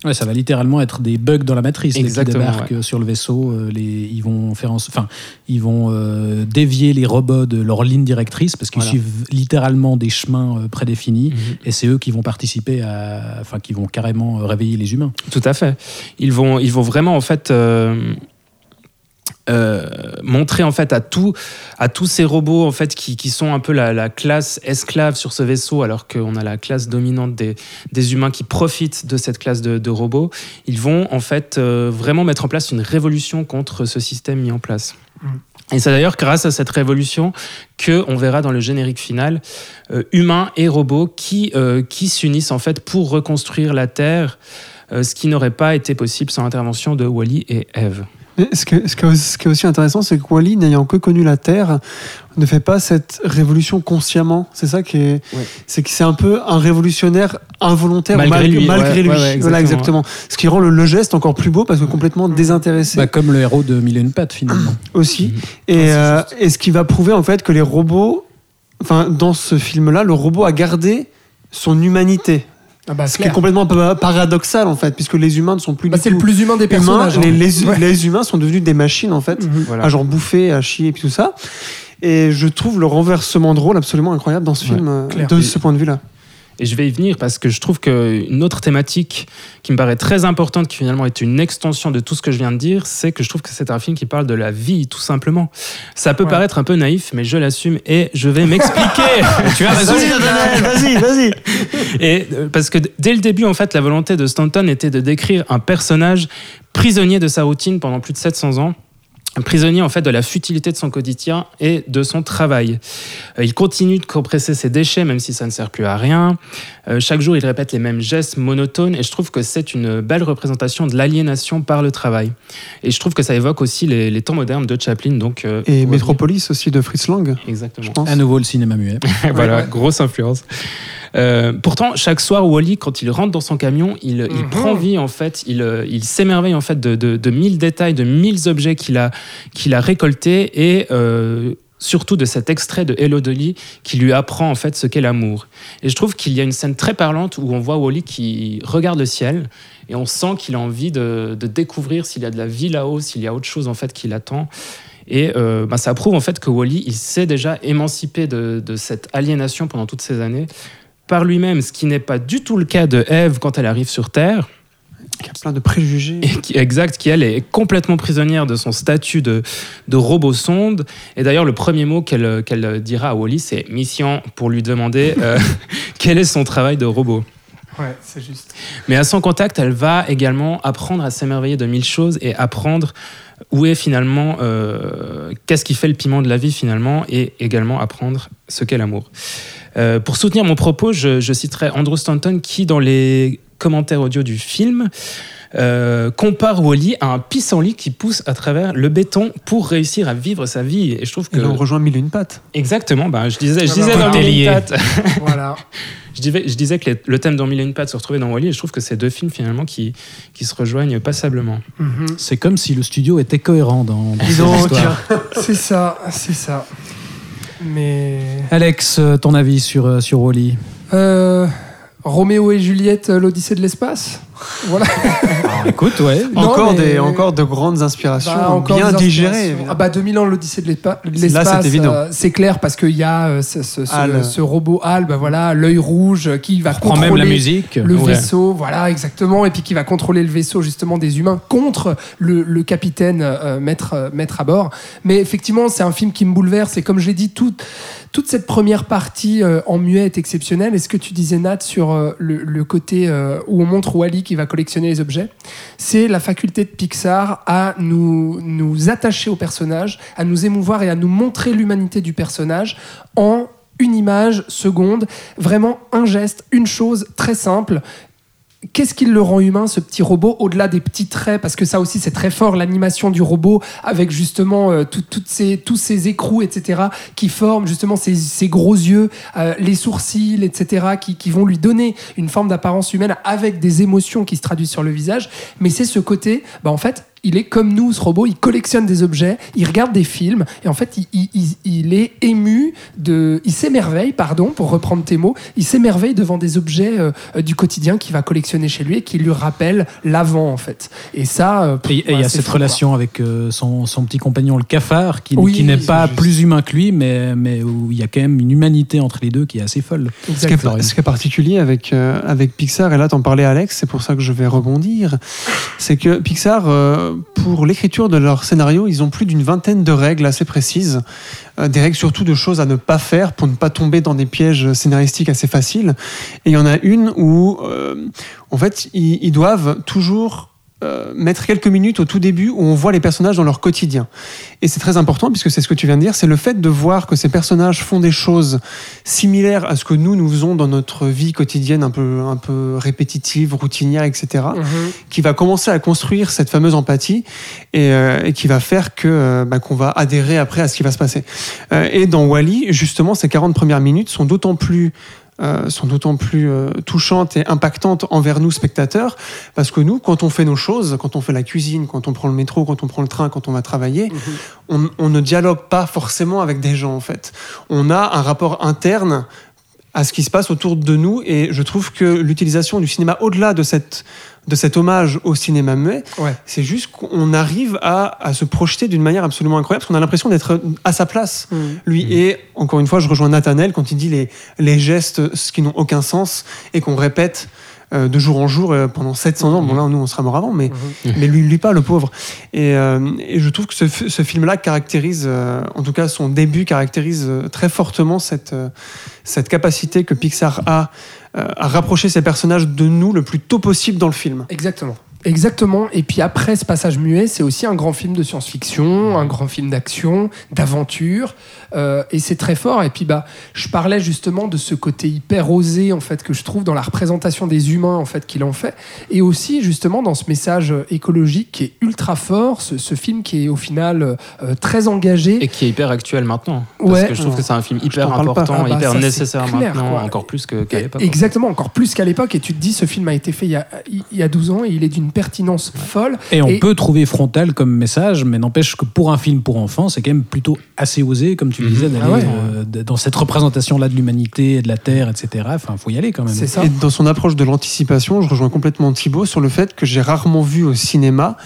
Ouais, ça va littéralement être des bugs dans la matrice dès qu'ils Exactement, débarquent sur le vaisseau. euh, les, ils vont faire, en- enfin, ils vont euh, dévier les robots de leur ligne directrice parce qu'ils Voilà. suivent littéralement des chemins euh, prédéfinis. Mhm. Et c'est eux qui vont participer à, enfin, qui vont carrément réveiller les humains. Tout à fait. Ils vont, ils vont vraiment en fait euh, euh, montrer en fait à tout à tous ces robots en fait qui, qui sont un peu la, la classe esclave sur ce vaisseau alors qu'on a la classe dominante des, des humains qui profitent de cette classe de, de robots ils vont en fait euh, vraiment mettre en place une révolution contre ce système mis en place et c'est d'ailleurs grâce à cette révolution que on verra dans le générique final euh, humains et robots qui, euh, qui s'unissent en fait pour reconstruire la Terre, euh, ce qui n'aurait pas été possible sans l'intervention de Wally et Eve. Mais ce, que- ce que- ce qui est aussi intéressant, c'est que Wally, n'ayant que connu la Terre, ne fait pas cette révolution consciemment. C'est ça qui est. Ouais. C'est que c'est un peu un révolutionnaire involontaire, Malgré lui, malgré ouais, lui. ouais, ouais, voilà, exactement. Ce qui rend le, le geste encore plus beau parce que complètement désintéressé Bah, comme le héros de Mille et une pattes, finalement. (clears throat) aussi. Mhm. Et, euh, et ce qui va prouver en fait que les robots, enfin dans ce film-là, le robot a gardé son humanité. Ah bah, Ce qui est complètement pa- paradoxal en fait, puisque les humains ne sont plus Bah, c'est le plus humain des humains. personnages. hein. Les, les- Ouais. les humains sont devenus des machines en fait, Mhm. Voilà. à genre bouffer, à chier et puis tout ça. Et je trouve le renversement de rôle absolument incroyable dans ce Ouais, film euh, clair. de ce point de vue-là. Et je vais y venir parce que je trouve qu'une autre thématique qui me paraît très importante, qui finalement est une extension de tout ce que je viens de dire, c'est que je trouve que c'est un film qui parle de la vie, tout simplement. Ça peut Ouais. paraître un peu naïf, mais je l'assume et je vais m'expliquer. (laughs) (laughs) tu as raison. Vas-y, vas-y. (laughs) Et euh, parce que dès le début, en fait, la volonté de Stanton était de décrire un personnage prisonnier de sa routine pendant plus de 700 ans. Un prisonnier en fait de la futilité de son quotidien et de son travail. Euh, il continue de compresser ses déchets même si ça ne sert plus à rien. Euh, chaque jour il répète les mêmes gestes monotones et je trouve que c'est une belle représentation de l'aliénation par le travail. Et je trouve que ça évoque aussi les, les temps modernes de Chaplin. Donc, euh, Et Métropolis aussi de Fritz Lang, Exactement. pense. À nouveau, le cinéma muet. (laughs) voilà, ouais. grosse influence. Euh, pourtant, chaque soir, Wally, quand il rentre dans son camion, il, il Mhm. prend vie en fait, il, il s'émerveille en fait de, de, de mille détails, de mille objets qu'il a, qu'il a récoltés et euh, surtout de cet extrait de Hello Dolly qui lui apprend en fait ce qu'est l'amour. Et je trouve qu'il y a une scène très parlante où on voit Wally qui regarde le ciel et on sent qu'il a envie de, de découvrir s'il y a de la vie là-haut, s'il y a autre chose en fait qui l'attend. Et euh, bah, ça prouve en fait que Wally, il s'est déjà émancipé de, de cette aliénation pendant toutes ces années par lui-même, ce qui n'est pas du tout le cas de Eve quand elle arrive sur Terre, Y a plein de préjugés. et qui, exact, qui elle est complètement prisonnière de son statut de, de robot sonde. Et d'ailleurs, le premier mot qu'elle qu'elle dira à Wally, c'est mission pour lui demander euh, (laughs) quel est son travail de robot. Ouais, c'est juste. Mais à son contact, elle va également apprendre à s'émerveiller de mille choses et apprendre où est finalement, euh, qu'est-ce qui fait le piment de la vie finalement, et également apprendre ce qu'est l'amour. Euh, pour soutenir mon propos, je, je citerai Andrew Stanton qui, dans les commentaires audio du film, euh, compare Wally à un pissenlit qui pousse à travers le béton pour réussir à vivre sa vie. Et je trouve Et que là, on rejoint Mille et une pattes. exactement, bah, je disais, je Ah disais dans. Mille et une pattes. (laughs) Voilà. (laughs) Je disais, je disais que les- le thème dans Mille et une pattes se retrouvait dans Wally et je trouve que c'est deux films finalement qui, qui se rejoignent passablement. Mhm. C'est comme si le studio était cohérent dans, dans. (laughs) C'est ça, c'est ça. Mais. Alex, euh, ton avis sur, euh, sur Wally Euh, Roméo et Juliette, euh, l'Odyssée de l'espace (laughs) Voilà. Écoute, ouais. Non, encore, mais- des, encore de grandes inspirations, Bah, encore bien digérées. Ah bah 2000 ans l'Odyssée de l'espa- de Là, l'espace. c'est évident. euh, c'est clair parce qu'il y a euh, ce, ce- ce- Hal. ce robot Hal, bah voilà, l'œil rouge qui va contrôler même la musique. le Ouais. vaisseau, voilà exactement, et puis qui va contrôler le vaisseau justement des humains contre le, le capitaine euh, maître, euh, maître à bord. Mais effectivement, c'est un film qui me bouleverse. Et comme je l'ai dit, toute, toute cette première partie euh, en muet est exceptionnelle. Et ce que tu disais, Nat, sur euh, le, le côté euh, où on montre Wally qui va collectionner les objets, c'est la faculté de Pixar à nous, nous attacher au personnage, à nous émouvoir et à nous montrer l'humanité du personnage en une image seconde, vraiment un geste, une chose très simple. Qu'est-ce qui le rend humain, ce petit robot, au-delà des petits traits? Parce que ça aussi, c'est très fort, l'animation du robot, avec justement euh, tout- toutes ces, tous ces écrous, etc., qui forment justement ces, ces gros yeux, euh, les sourcils, etc., qui, qui vont lui donner une forme d'apparence humaine avec des émotions qui se traduisent sur le visage. Mais c'est ce côté, bah, en fait, il est comme nous, ce robot, il collectionne des objets, il regarde des films, et en fait, il, il- il- il est ému de. Il s'émerveille, pardon, pour reprendre tes mots, il s'émerveille devant des objets euh, euh, du quotidien qu'il va collectionner chez lui et qui lui rappellent l'avant, en fait. Et ça. euh, Et et il y a cette fou, relation avec euh, son, son petit compagnon le cafard, qui, Oui, qui n'est pas juste. plus humain que lui, mais, mais où il y a quand même une humanité entre les deux qui est assez folle. Ce qui, Exactement. est, ce qui est particulier avec, euh, avec Pixar, et là t'en parlais Alex, c'est pour ça que je vais rebondir, c'est que Pixar, pour l'écriture de leur scénario, ils ont plus d'une vingtaine de règles assez précises. Euh, des règles surtout de choses à ne pas faire pour ne pas tomber dans des pièges scénaristiques assez faciles. Et il y en a une où, euh, en fait, ils, ils doivent toujours euh, mettre quelques minutes au tout début où on voit les personnages dans leur quotidien. Et c'est très important puisque c'est ce que tu viens de dire, c'est le fait de voir que ces personnages font des choses similaires à ce que nous nous faisons dans notre vie quotidienne un peu un peu répétitive, routinière, etc. qui va commencer à construire cette fameuse empathie et, euh, et qui va faire que euh, bah, qu'on va adhérer après à ce qui va se passer. Euh, et dans Wally, justement, ces 40 premières minutes sont d'autant plus euh, sont d'autant plus euh, touchantes et impactantes envers nous spectateurs parce que nous quand on fait nos choses quand on fait la cuisine quand on prend le métro quand on prend le train quand on va travailler on, on ne dialogue pas forcément avec des gens en fait. On a un rapport interne à ce qui se passe autour de nous et je trouve que l'utilisation du cinéma au-delà de cette de cet hommage au cinéma muet Ouais. c'est juste qu'on arrive à, à se projeter d'une manière absolument incroyable parce qu'on a l'impression d'être à sa place lui. Et encore une fois je rejoins Nathanel quand il dit les, les gestes ce qui n'ont aucun sens et qu'on répète euh, de jour en jour euh, pendant 700 ans. Bon là nous on sera mort avant mais, mais lui lui pas le pauvre. Et, euh, et je trouve que ce, f- ce film là caractérise euh, en tout cas son début caractérise euh, très fortement cette, euh, cette capacité que Pixar a euh, à rapprocher ses personnages de nous le plus tôt possible dans le film Exactement. Exactement. Et puis après ce passage muet, c'est aussi un grand film de science-fiction, un grand film d'action, d'aventure. Euh, et c'est très fort. Et puis bah, je parlais justement de ce côté hyper osé en fait que je trouve dans la représentation des humains en fait qu'il en fait, et aussi justement dans ce message écologique qui est ultra fort. Ce, ce film qui est au final euh, très engagé. Et qui est hyper actuel maintenant. Parce Ouais. que je trouve que c'est un film hyper important, Ah bah, hyper ça, nécessaire clair, maintenant, quoi. encore plus qu'à l'époque. Exactement, encore plus qu'à l'époque. Et tu te dis, ce film a été fait il y a, il y a 12 ans et il est d'une pertinence folle. Et on Et- peut trouver frontal comme message, mais n'empêche que pour un film pour enfants, c'est quand même plutôt assez osé, comme tu le disais, d'aller Ah ouais. euh, dans cette représentation-là de l'humanité et de la Terre, etc. Enfin, faut y aller quand même. C'est ça. Et dans son approche de l'anticipation, je rejoins complètement Thibaut sur le fait que j'ai rarement vu au cinéma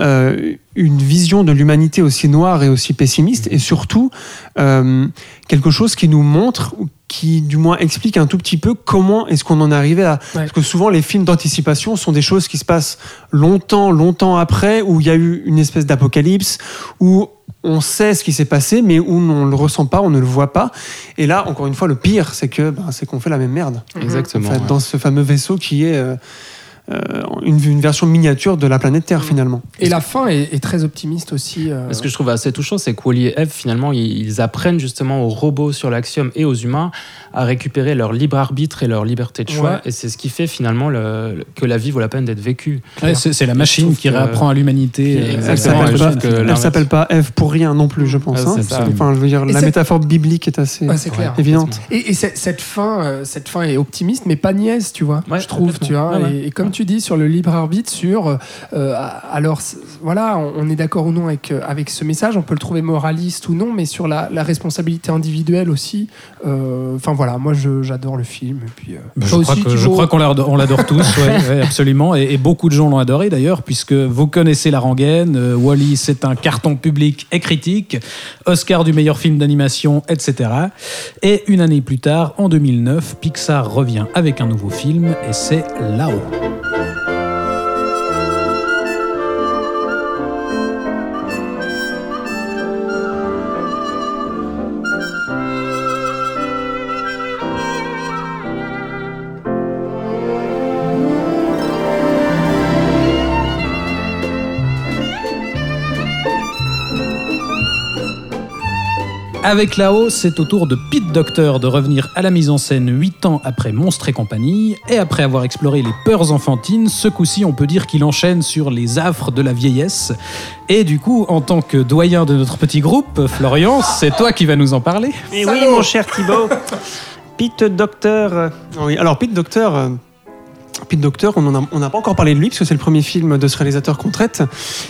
euh, une vision de l'humanité aussi noire et aussi pessimiste, et surtout euh, quelque chose qui nous montre, qui du moins explique un tout petit peu comment est-ce qu'on en est arrivé à... Parce que souvent les films d'anticipation sont des choses qui se passent longtemps, longtemps après, où il y a eu une espèce d'apocalypse, où on sait ce qui s'est passé, mais où on ne le ressent pas, on ne le voit pas. Et là, encore une fois, le pire, c'est que ben, c'est qu'on fait la même merde. Exactement. En fait, ouais. dans ce fameux vaisseau qui est euh, euh, une, une version miniature de la planète Terre finalement. Et la fin est, est très optimiste aussi. euh, Ce que je trouve assez touchant, c'est que Wally et Eve, finalement, ils, ils apprennent justement aux robots sur l'Axiom et aux humains à récupérer leur libre arbitre et leur liberté de choix. Ouais. Et c'est ce qui fait finalement le- le- que la vie vaut la peine d'être vécue. Ouais, c'est la machine qui que- réapprend à l'humanité. euh, Exactement, Elle s'appelle pas, Eve pour rien non plus, je pense. Ouais, hein. ça. Enfin, je veux dire, la métaphore biblique est assez Ouais, c'est clair. évidente. Et, et cette, fin, euh, cette fin est optimiste, mais pas niaise, tu vois. Ouais, je trouve, tu vois. Ouais, ouais. Et, et comme tu dis sur le libre arbitre, sur euh, alors c'est- voilà, on, est d'accord ou non avec euh, avec ce message, on peut le trouver moraliste ou non, mais sur la, la responsabilité individuelle aussi. euh, Enfin voilà, moi j'adore le film. Et puis, euh, Bah, Je crois, aussi, que- je crois qu'on l'adore on l'adore tous, ouais, (laughs) ouais, absolument. Et, et beaucoup de gens l'ont adoré d'ailleurs, puisque vous connaissez la rengaine. euh, Wally, c'est un carton public et critique, Oscar du meilleur film d'animation, etc. Et une année plus tard, en 2009, Pixar revient avec un nouveau film, et c'est Là-haut. Thank you. Avec là-haut, c'est au tour de Pete Docter de revenir à la mise en scène 8 ans après Monstre et compagnie, et après avoir exploré les peurs enfantines, ce coup-ci on peut dire qu'il enchaîne sur les affres de la vieillesse. Et du coup, en tant que doyen de notre petit groupe, Florian, c'est toi qui vas nous en parler. Et oui, mon cher Thibaut. (laughs) Pete Docter. euh, Oui, alors Pete Docter. Pete Docter, on n'a pas encore parlé de lui parce que c'est le premier film de ce réalisateur qu'on traite.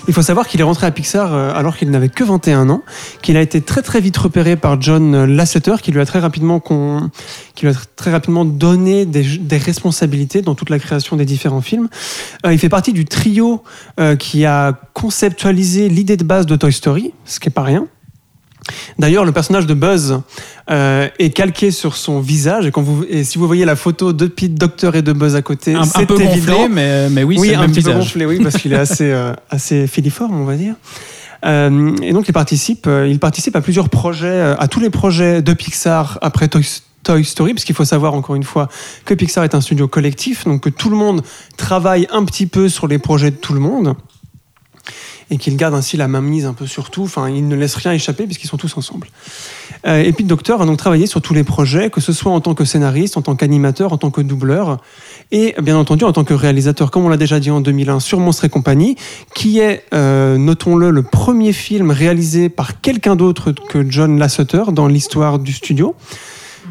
Il faut savoir qu'il est rentré à Pixar euh, alors qu'il n'avait que 21 ans, qu'il a été très très vite repéré par John Lasseter, qui lui a très rapidement, con- qui lui a tr- très rapidement donné des, responsabilités dans toute la création des différents films. Euh, il fait partie du trio euh, qui a conceptualisé l'idée de base de Toy Story, ce qui est pas rien. D'ailleurs, le personnage de Buzz euh, est calqué sur son visage. Et, quand vous, et si vous voyez la photo de Pete Docter et de Buzz à côté, Un, un c'est peu évident. gonflé, mais, mais oui, Oui, c'est le un même petit peu gonflé, oui, parce qu'il est assez, (laughs) euh, assez filiforme, on va dire. Euh, et donc, il participe, euh, il participe à plusieurs projets, euh, à tous les projets de Pixar après Toy, Toy Story, parce qu'il faut savoir encore une fois que Pixar est un studio collectif, donc que tout le monde travaille un petit peu sur les projets de tout le monde. Et qu'il garde ainsi la mainmise un peu sur tout. Enfin, il ne laisse rien échapper puisqu'ils sont tous ensemble. Euh, et puis le docteur a donc travaillé sur tous les projets, que ce soit en tant que scénariste, en tant qu'animateur, en tant que doubleur, et bien entendu en tant que réalisateur, comme on l'a déjà dit en 2001 sur Monstre et compagnie, qui est, euh, notons-le, le premier film réalisé par quelqu'un d'autre que John Lasseter dans l'histoire du studio,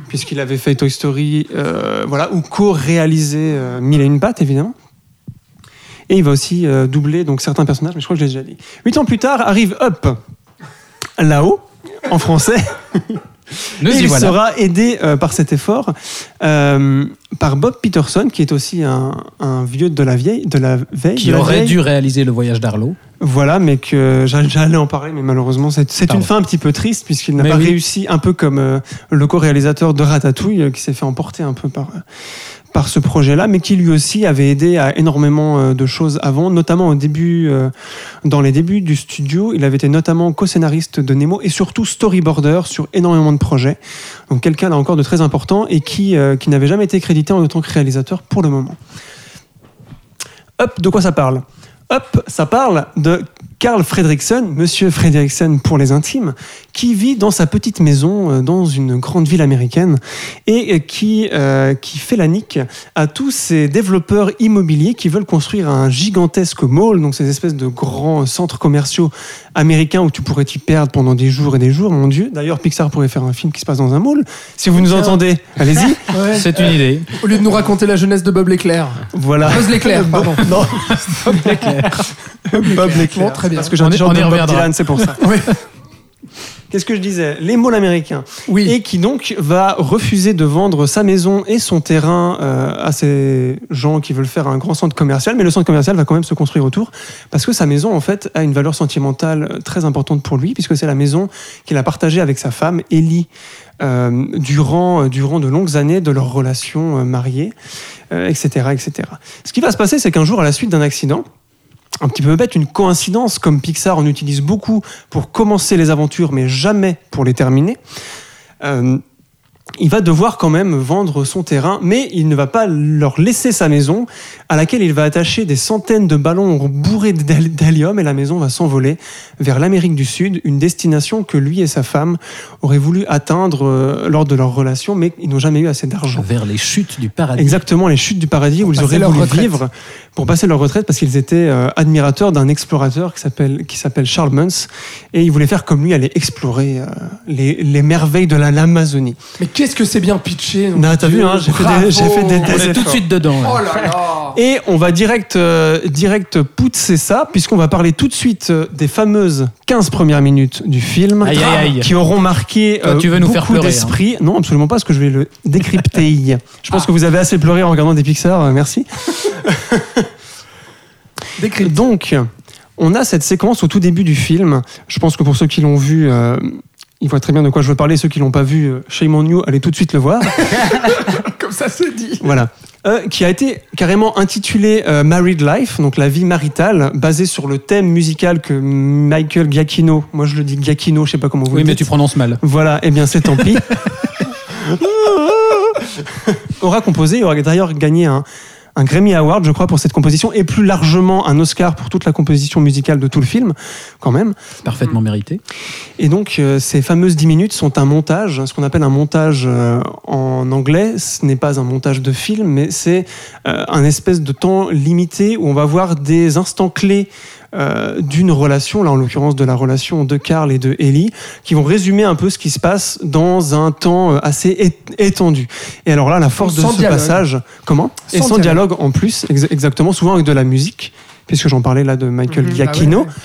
puisqu'il avait fait Toy Story, euh, voilà, ou co-réalisé euh, Mille et une pattes, évidemment. Et il va aussi euh, doubler donc certains personnages, mais je crois que je l'ai déjà dit. Huit ans plus tard arrive Up, là-haut, en français. (laughs) Nous Et il voilà. sera aidé euh, par cet effort euh, par Bob Peterson, qui est aussi un, un vieux de la vieille, de la veille. Qui la aurait dû réaliser le voyage d'Arlo. Voilà, mais que j'allais en parler, mais malheureusement, c'est une fin un petit peu triste, puisqu'il n'a pas oui. réussi, un peu comme euh, le co-réalisateur de Ratatouille, qui s'est fait emporter un peu par, par ce projet-là, mais qui lui aussi avait aidé à énormément euh, de choses avant, notamment au début, euh, dans les débuts du studio. Il avait été notamment co-scénariste de Nemo et surtout storyboarder sur énormément de projets. Donc quelqu'un là encore de très important et qui, euh, qui n'avait jamais été crédité en tant que réalisateur pour le moment. Up, de quoi ça parle? Up, ça parle de Carl Fredrickson, Monsieur Fredrickson pour les intimes, qui vit dans sa petite maison euh, dans une grande ville américaine et euh, qui, euh, qui fait la nique à tous ces développeurs immobiliers qui veulent construire un gigantesque mall, donc ces espèces de grands centres commerciaux américains où tu pourrais t'y perdre pendant des jours et des jours, mon Dieu. D'ailleurs, Pixar pourrait faire un film qui se passe dans un mall. Si vous nous entendez, allez-y. (laughs) Ouais. C'est une idée. Au lieu de nous raconter la jeunesse de Bob l'éclair. Voilà. Buzz l'éclair, (laughs) pardon. Non, (laughs) Bob l'éclair. Bon, très bien. Parce que j'ai On un y- t-shirt on y de Bob reviendra. Dylan, c'est pour ça. (laughs) Oui. Qu'est-ce que je disais? Les malls américains. Oui. Et qui donc va refuser de vendre sa maison et son terrain euh, à ces gens qui veulent faire un grand centre commercial. Mais le centre commercial va quand même se construire autour parce que sa maison, en fait, a une valeur sentimentale euh, très importante pour lui puisque c'est la maison qu'il a partagée avec sa femme, Ellie, euh, durant, euh, durant de longues années de leur relation euh, mariée, euh, etc., etc. Ce qui va se passer, c'est qu'un jour, à la suite d'un accident, un petit peu bête, une coïncidence, comme Pixar en utilise beaucoup pour commencer les aventures, mais jamais pour les terminer. Euh, il va devoir quand même vendre son terrain, mais il ne va pas leur laisser sa maison, à laquelle il va attacher des centaines de ballons bourrés d'hélium, et la maison va s'envoler vers l'Amérique du Sud, une destination que lui et sa femme auraient voulu atteindre euh, lors de leur relation, mais ils n'ont jamais eu assez d'argent. Vers les chutes du paradis. Exactement, les chutes du paradis où ils auraient voulu retraite. vivre pour passer leur retraite parce qu'ils étaient euh, admirateurs d'un explorateur qui s'appelle Charles Muntz et ils voulaient faire comme lui, aller explorer euh, les, les merveilles de la- l'Amazonie. Qu'est-ce que c'est bien pitché. Non, t'as vu, hein, j'ai fait des- j'ai fait des- On est tout de suite dedans. là. Oh là là. Et on va direct euh, direct pousser ça puisqu'on va parler tout de suite euh, des fameuses 15 premières minutes du film Aïe, aïe, aïe. qui auront marqué Toi, euh, tu veux nous faire beaucoup pleurer, hein. d'esprit. Non, absolument pas, parce que je vais le décrypter. (laughs) je pense que vous avez assez pleuré en regardant des Pixar, euh, merci. (laughs) Décrypte. Donc, on a cette séquence au tout début du film. Je pense que pour ceux qui l'ont vu, euh, ils voient très bien de quoi je veux parler. Ceux qui l'ont pas vu, euh, shame on you, allez tout de suite le voir. (laughs) Comme ça, c'est dit. voilà. Euh, qui a été carrément intitulé euh, Married Life, donc la vie maritale, basée sur le thème musical que Michael Giacchino, moi je le dis Giacchino, je sais pas comment vous Oui, le mais dites. tu prononces mal. Voilà, eh bien c'est tant pis. (laughs) aura composé et aura d'ailleurs gagné un, un Grammy Award, je crois, pour cette composition, et plus largement un Oscar pour toute la composition musicale de tout le film, quand même. Parfaitement mérité. Et donc, euh, ces fameuses 10 minutes sont un montage, ce qu'on appelle un montage euh, en anglais. Ce n'est pas un montage de film, mais c'est euh, un espèce de temps limité où on va voir des instants clés euh, d'une relation, là en l'occurrence de la relation de Carl et de Ellie, qui vont résumer un peu ce qui se passe dans un temps euh, assez étendu. Et alors là, la force de ce dialogue. passage, comment Et Sans sans dialogue en plus, ex- exactement, souvent avec de la musique, puisque j'en parlais là de Michael Mhm, Giacchino. ah ouais.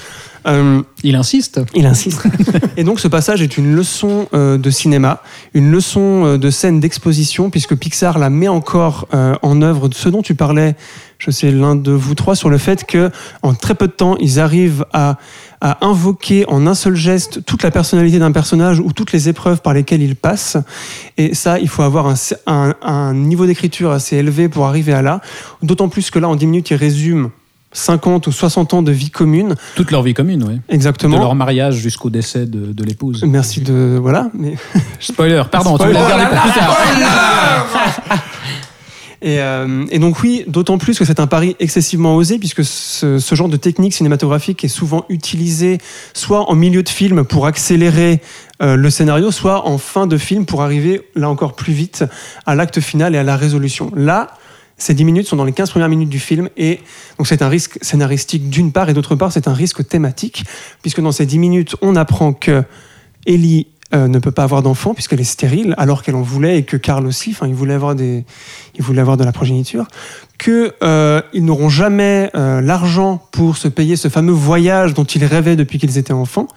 Euh, Il insiste. il insiste. (laughs) Et donc ce passage est une leçon euh, de cinéma, une leçon euh, de scène d'exposition, puisque Pixar la met encore en œuvre. Ce dont tu parlais, je sais l'un de vous trois, sur le fait que en très peu de temps, ils arrivent à, à invoquer en un seul geste toute la personnalité d'un personnage ou toutes les épreuves par lesquelles il passe. Et ça, il faut avoir un, un- un niveau d'écriture assez élevé pour arriver à là. D'autant plus que là, en 10 minutes, il résume 50 ou 60 ans de vie commune. Toute leur vie commune, oui. Exactement. De leur mariage jusqu'au décès de, de l'épouse. Merci de. Voilà. Mais... (laughs) Spoiler, pardon, tu Spoiler. plus tard. (laughs) Et, euh, et donc oui, d'autant plus que c'est un pari excessivement osé, puisque ce, ce genre de technique cinématographique est souvent utilisé soit en milieu de film pour accélérer euh, le scénario, soit en fin de film pour arriver là encore plus vite à l'acte final et à la résolution. Là, ces 10 minutes sont dans les 15 premières minutes du film et donc c'est un risque scénaristique d'une part et d'autre part c'est un risque thématique puisque dans ces 10 minutes on apprend que Ellie euh, ne peut pas avoir d'enfant puisqu'elle est stérile alors qu'elle en voulait et que Karl aussi, enfin il voulait avoir des, il voulait avoir de la progéniture, que euh, ils n'auront jamais euh, l'argent pour se payer ce fameux voyage dont ils rêvaient depuis qu'ils étaient enfants.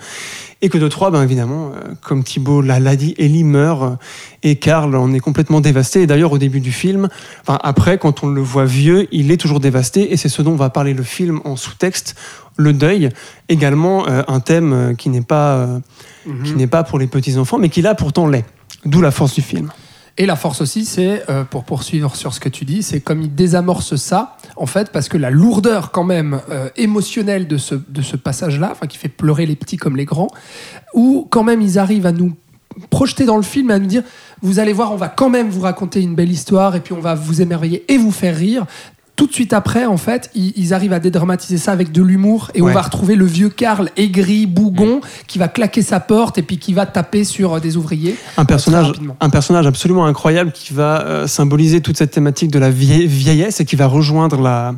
Et que de trois, ben évidemment, euh, comme Thibaut l'a dit, Ellie meurt euh, et Karl en est complètement dévasté. Et d'ailleurs, au début du film, enfin après, quand on le voit vieux, il est toujours dévasté. Et c'est ce dont va parler le film en sous-texte, le deuil. Également euh, un thème qui n'est pas, euh, qui n'est pas pour les petits enfants, mais qui là pourtant l'est. D'où la force du film. Et la force aussi, c'est, euh, pour poursuivre sur ce que tu dis, c'est comme il désamorce ça, en fait, parce que la lourdeur quand même euh, émotionnelle de ce, passage-là, qui fait pleurer les petits comme les grands, où quand même ils arrivent à nous projeter dans le film et à nous dire, vous allez voir, on va quand même vous raconter une belle histoire, et puis on va vous émerveiller et vous faire rire. Tout de suite après, en fait, ils, ils arrivent à dédramatiser ça avec de l'humour et on va retrouver le vieux Karl aigri, bougon, qui va claquer sa porte et puis qui va taper sur euh, des ouvriers. un personnage, un personnage absolument incroyable qui va euh, symboliser toute cette thématique de la vie- vieillesse et qui va rejoindre la,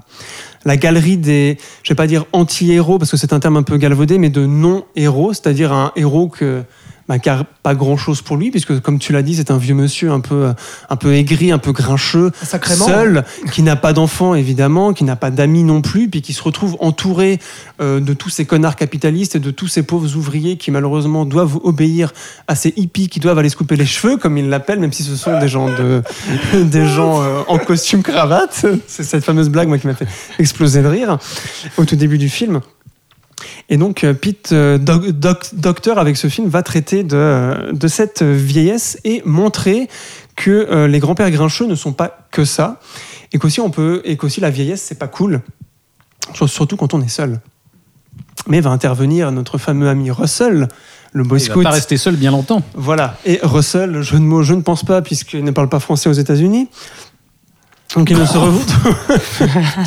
la galerie des, je vais pas dire anti-héros parce que c'est un terme un peu galvaudé, mais de non-héros, c'est-à-dire un héros que bah, qui a pas grand-chose pour lui, puisque comme tu l'as dit, c'est un vieux monsieur un peu, un peu aigri, un peu grincheux, Sacrément. seul, qui n'a pas d'enfant évidemment, qui n'a pas d'amis non plus, puis qui se retrouve entouré euh, de tous ces connards capitalistes et de tous ces pauvres ouvriers qui malheureusement doivent obéir à ces hippies qui doivent aller se couper les cheveux, comme ils l'appellent, même si ce sont des gens de, (laughs) des gens euh, en costume cravate. C'est cette fameuse blague moi qui m'a fait exploser de rire au tout début du film. Et donc, euh, Pete euh, Doc- Doc- Doctor, avec ce film, va traiter de, euh, de cette vieillesse et montrer que euh, les grands-pères grincheux ne sont pas que ça, et qu'aussi on peut, et qu'aussi la vieillesse, c'est pas cool, Sur- surtout quand on est seul. Mais va intervenir notre fameux ami Russell, le boy Il va scout. pas rester seul bien longtemps. Voilà. Et Russell, jeu de mots, je ne pense pas, puisqu'il ne parle pas français aux États-Unis. Donc il ne se revoute. (laughs)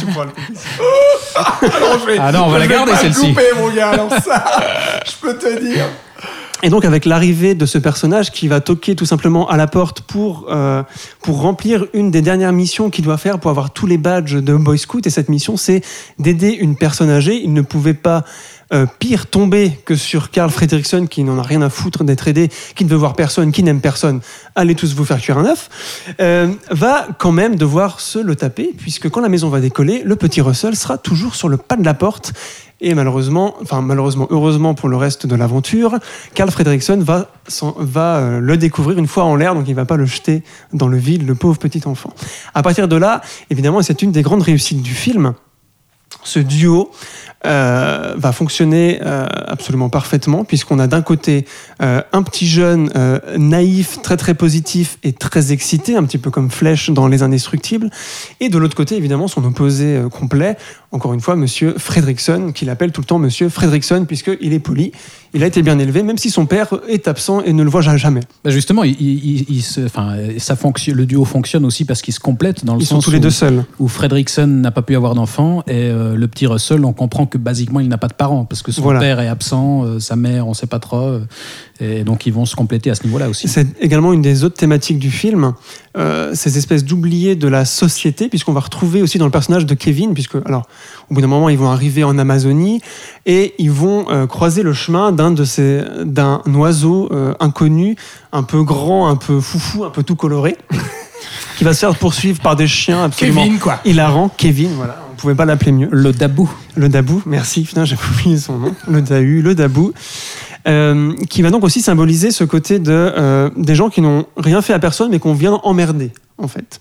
tu pourras le couper. Ah non, on va la garder celle-ci. mon gars, alors ça, je peux te dire. Et donc avec l'arrivée de ce personnage qui va toquer tout simplement à la porte pour, euh, pour remplir une des dernières missions qu'il doit faire pour avoir tous les badges de Boy Scout. Et cette mission, c'est d'aider une personne âgée. Il ne pouvait pas euh, pire tomber que sur Carl Fredrickson qui n'en a rien à foutre d'être aidé, qui ne veut voir personne, qui n'aime personne. Allez tous vous faire cuire un œuf. Euh, va quand même devoir se le taper puisque quand la maison va décoller, le petit Russell sera toujours sur le pas de la porte. Et malheureusement, enfin malheureusement, heureusement pour le reste de l'aventure, Carl Fredrickson va, va euh, le découvrir une fois en l'air, donc il va pas le jeter dans le vide, le pauvre petit enfant. À partir de là, évidemment, c'est une des grandes réussites du film, ce duo euh, va fonctionner euh, absolument parfaitement puisqu'on a d'un côté euh, un petit jeune naïf, très très positif et très excité, un petit peu comme Flèche dans Les Indestructibles, et de l'autre côté évidemment son opposé complet, encore une fois Monsieur Fredrickson, qu'il appelle tout le temps Monsieur Fredrickson puisqu'il est poli, il a été bien élevé, même si son père est absent et ne le voit jamais. Bah, justement, il, il- il se, enfin, ça fonctionne, le duo fonctionne aussi parce qu'ils se complètent dans le Ils sont sens tous les où, deux seuls. où Fredrickson n'a pas pu avoir d'enfant et le petit Russell, on comprend que basiquement il n'a pas de parents parce que son Voilà. père est absent, euh, sa mère, on sait pas trop, euh, et donc ils vont se compléter à ce niveau-là aussi. C'est également une des autres thématiques du film, euh, ces espèces d'oubliés de la société, puisqu'on va retrouver aussi dans le personnage de Kevin, puisque alors au bout d'un moment ils vont arriver en Amazonie et ils vont croiser le chemin d'un de ces d'un oiseau inconnu, un peu grand, un peu foufou, un peu tout coloré. (laughs) qui va se faire poursuivre par des chiens absolument Kevin, quoi. hilarants. Kevin, voilà, on pouvait pas l'appeler mieux. Le dabou. Le Dabou, merci, putain, j'ai oublié son nom. Le Dahu, le Dabou. Euh, qui va donc aussi symboliser ce côté de euh, des gens qui n'ont rien fait à personne mais qu'on vient emmerder en fait.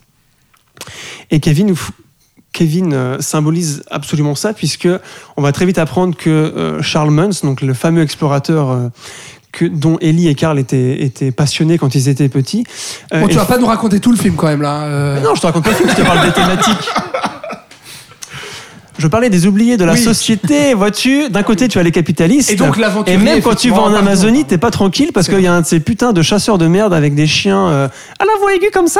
Et Kevin, Kevin euh, symbolise absolument ça puisque on va très vite apprendre que Charles Muntz, donc le fameux explorateur que, dont Ellie et Carl étaient, étaient passionnés quand ils étaient petits. euh, Bon, tu vas pas nous raconter tout le film quand même là. euh. non, je te raconte pas le film, je te parle des thématiques. (laughs) Je parlais des oubliés de la Oui. société, vois-tu D'un côté, tu as les capitalistes. Et donc, l'aventurier, Et même quand tu vas en Amazonie, t'es pas tranquille parce qu'il y a un de ces putains de chasseurs de merde avec des chiens euh, à la voix aiguë comme ça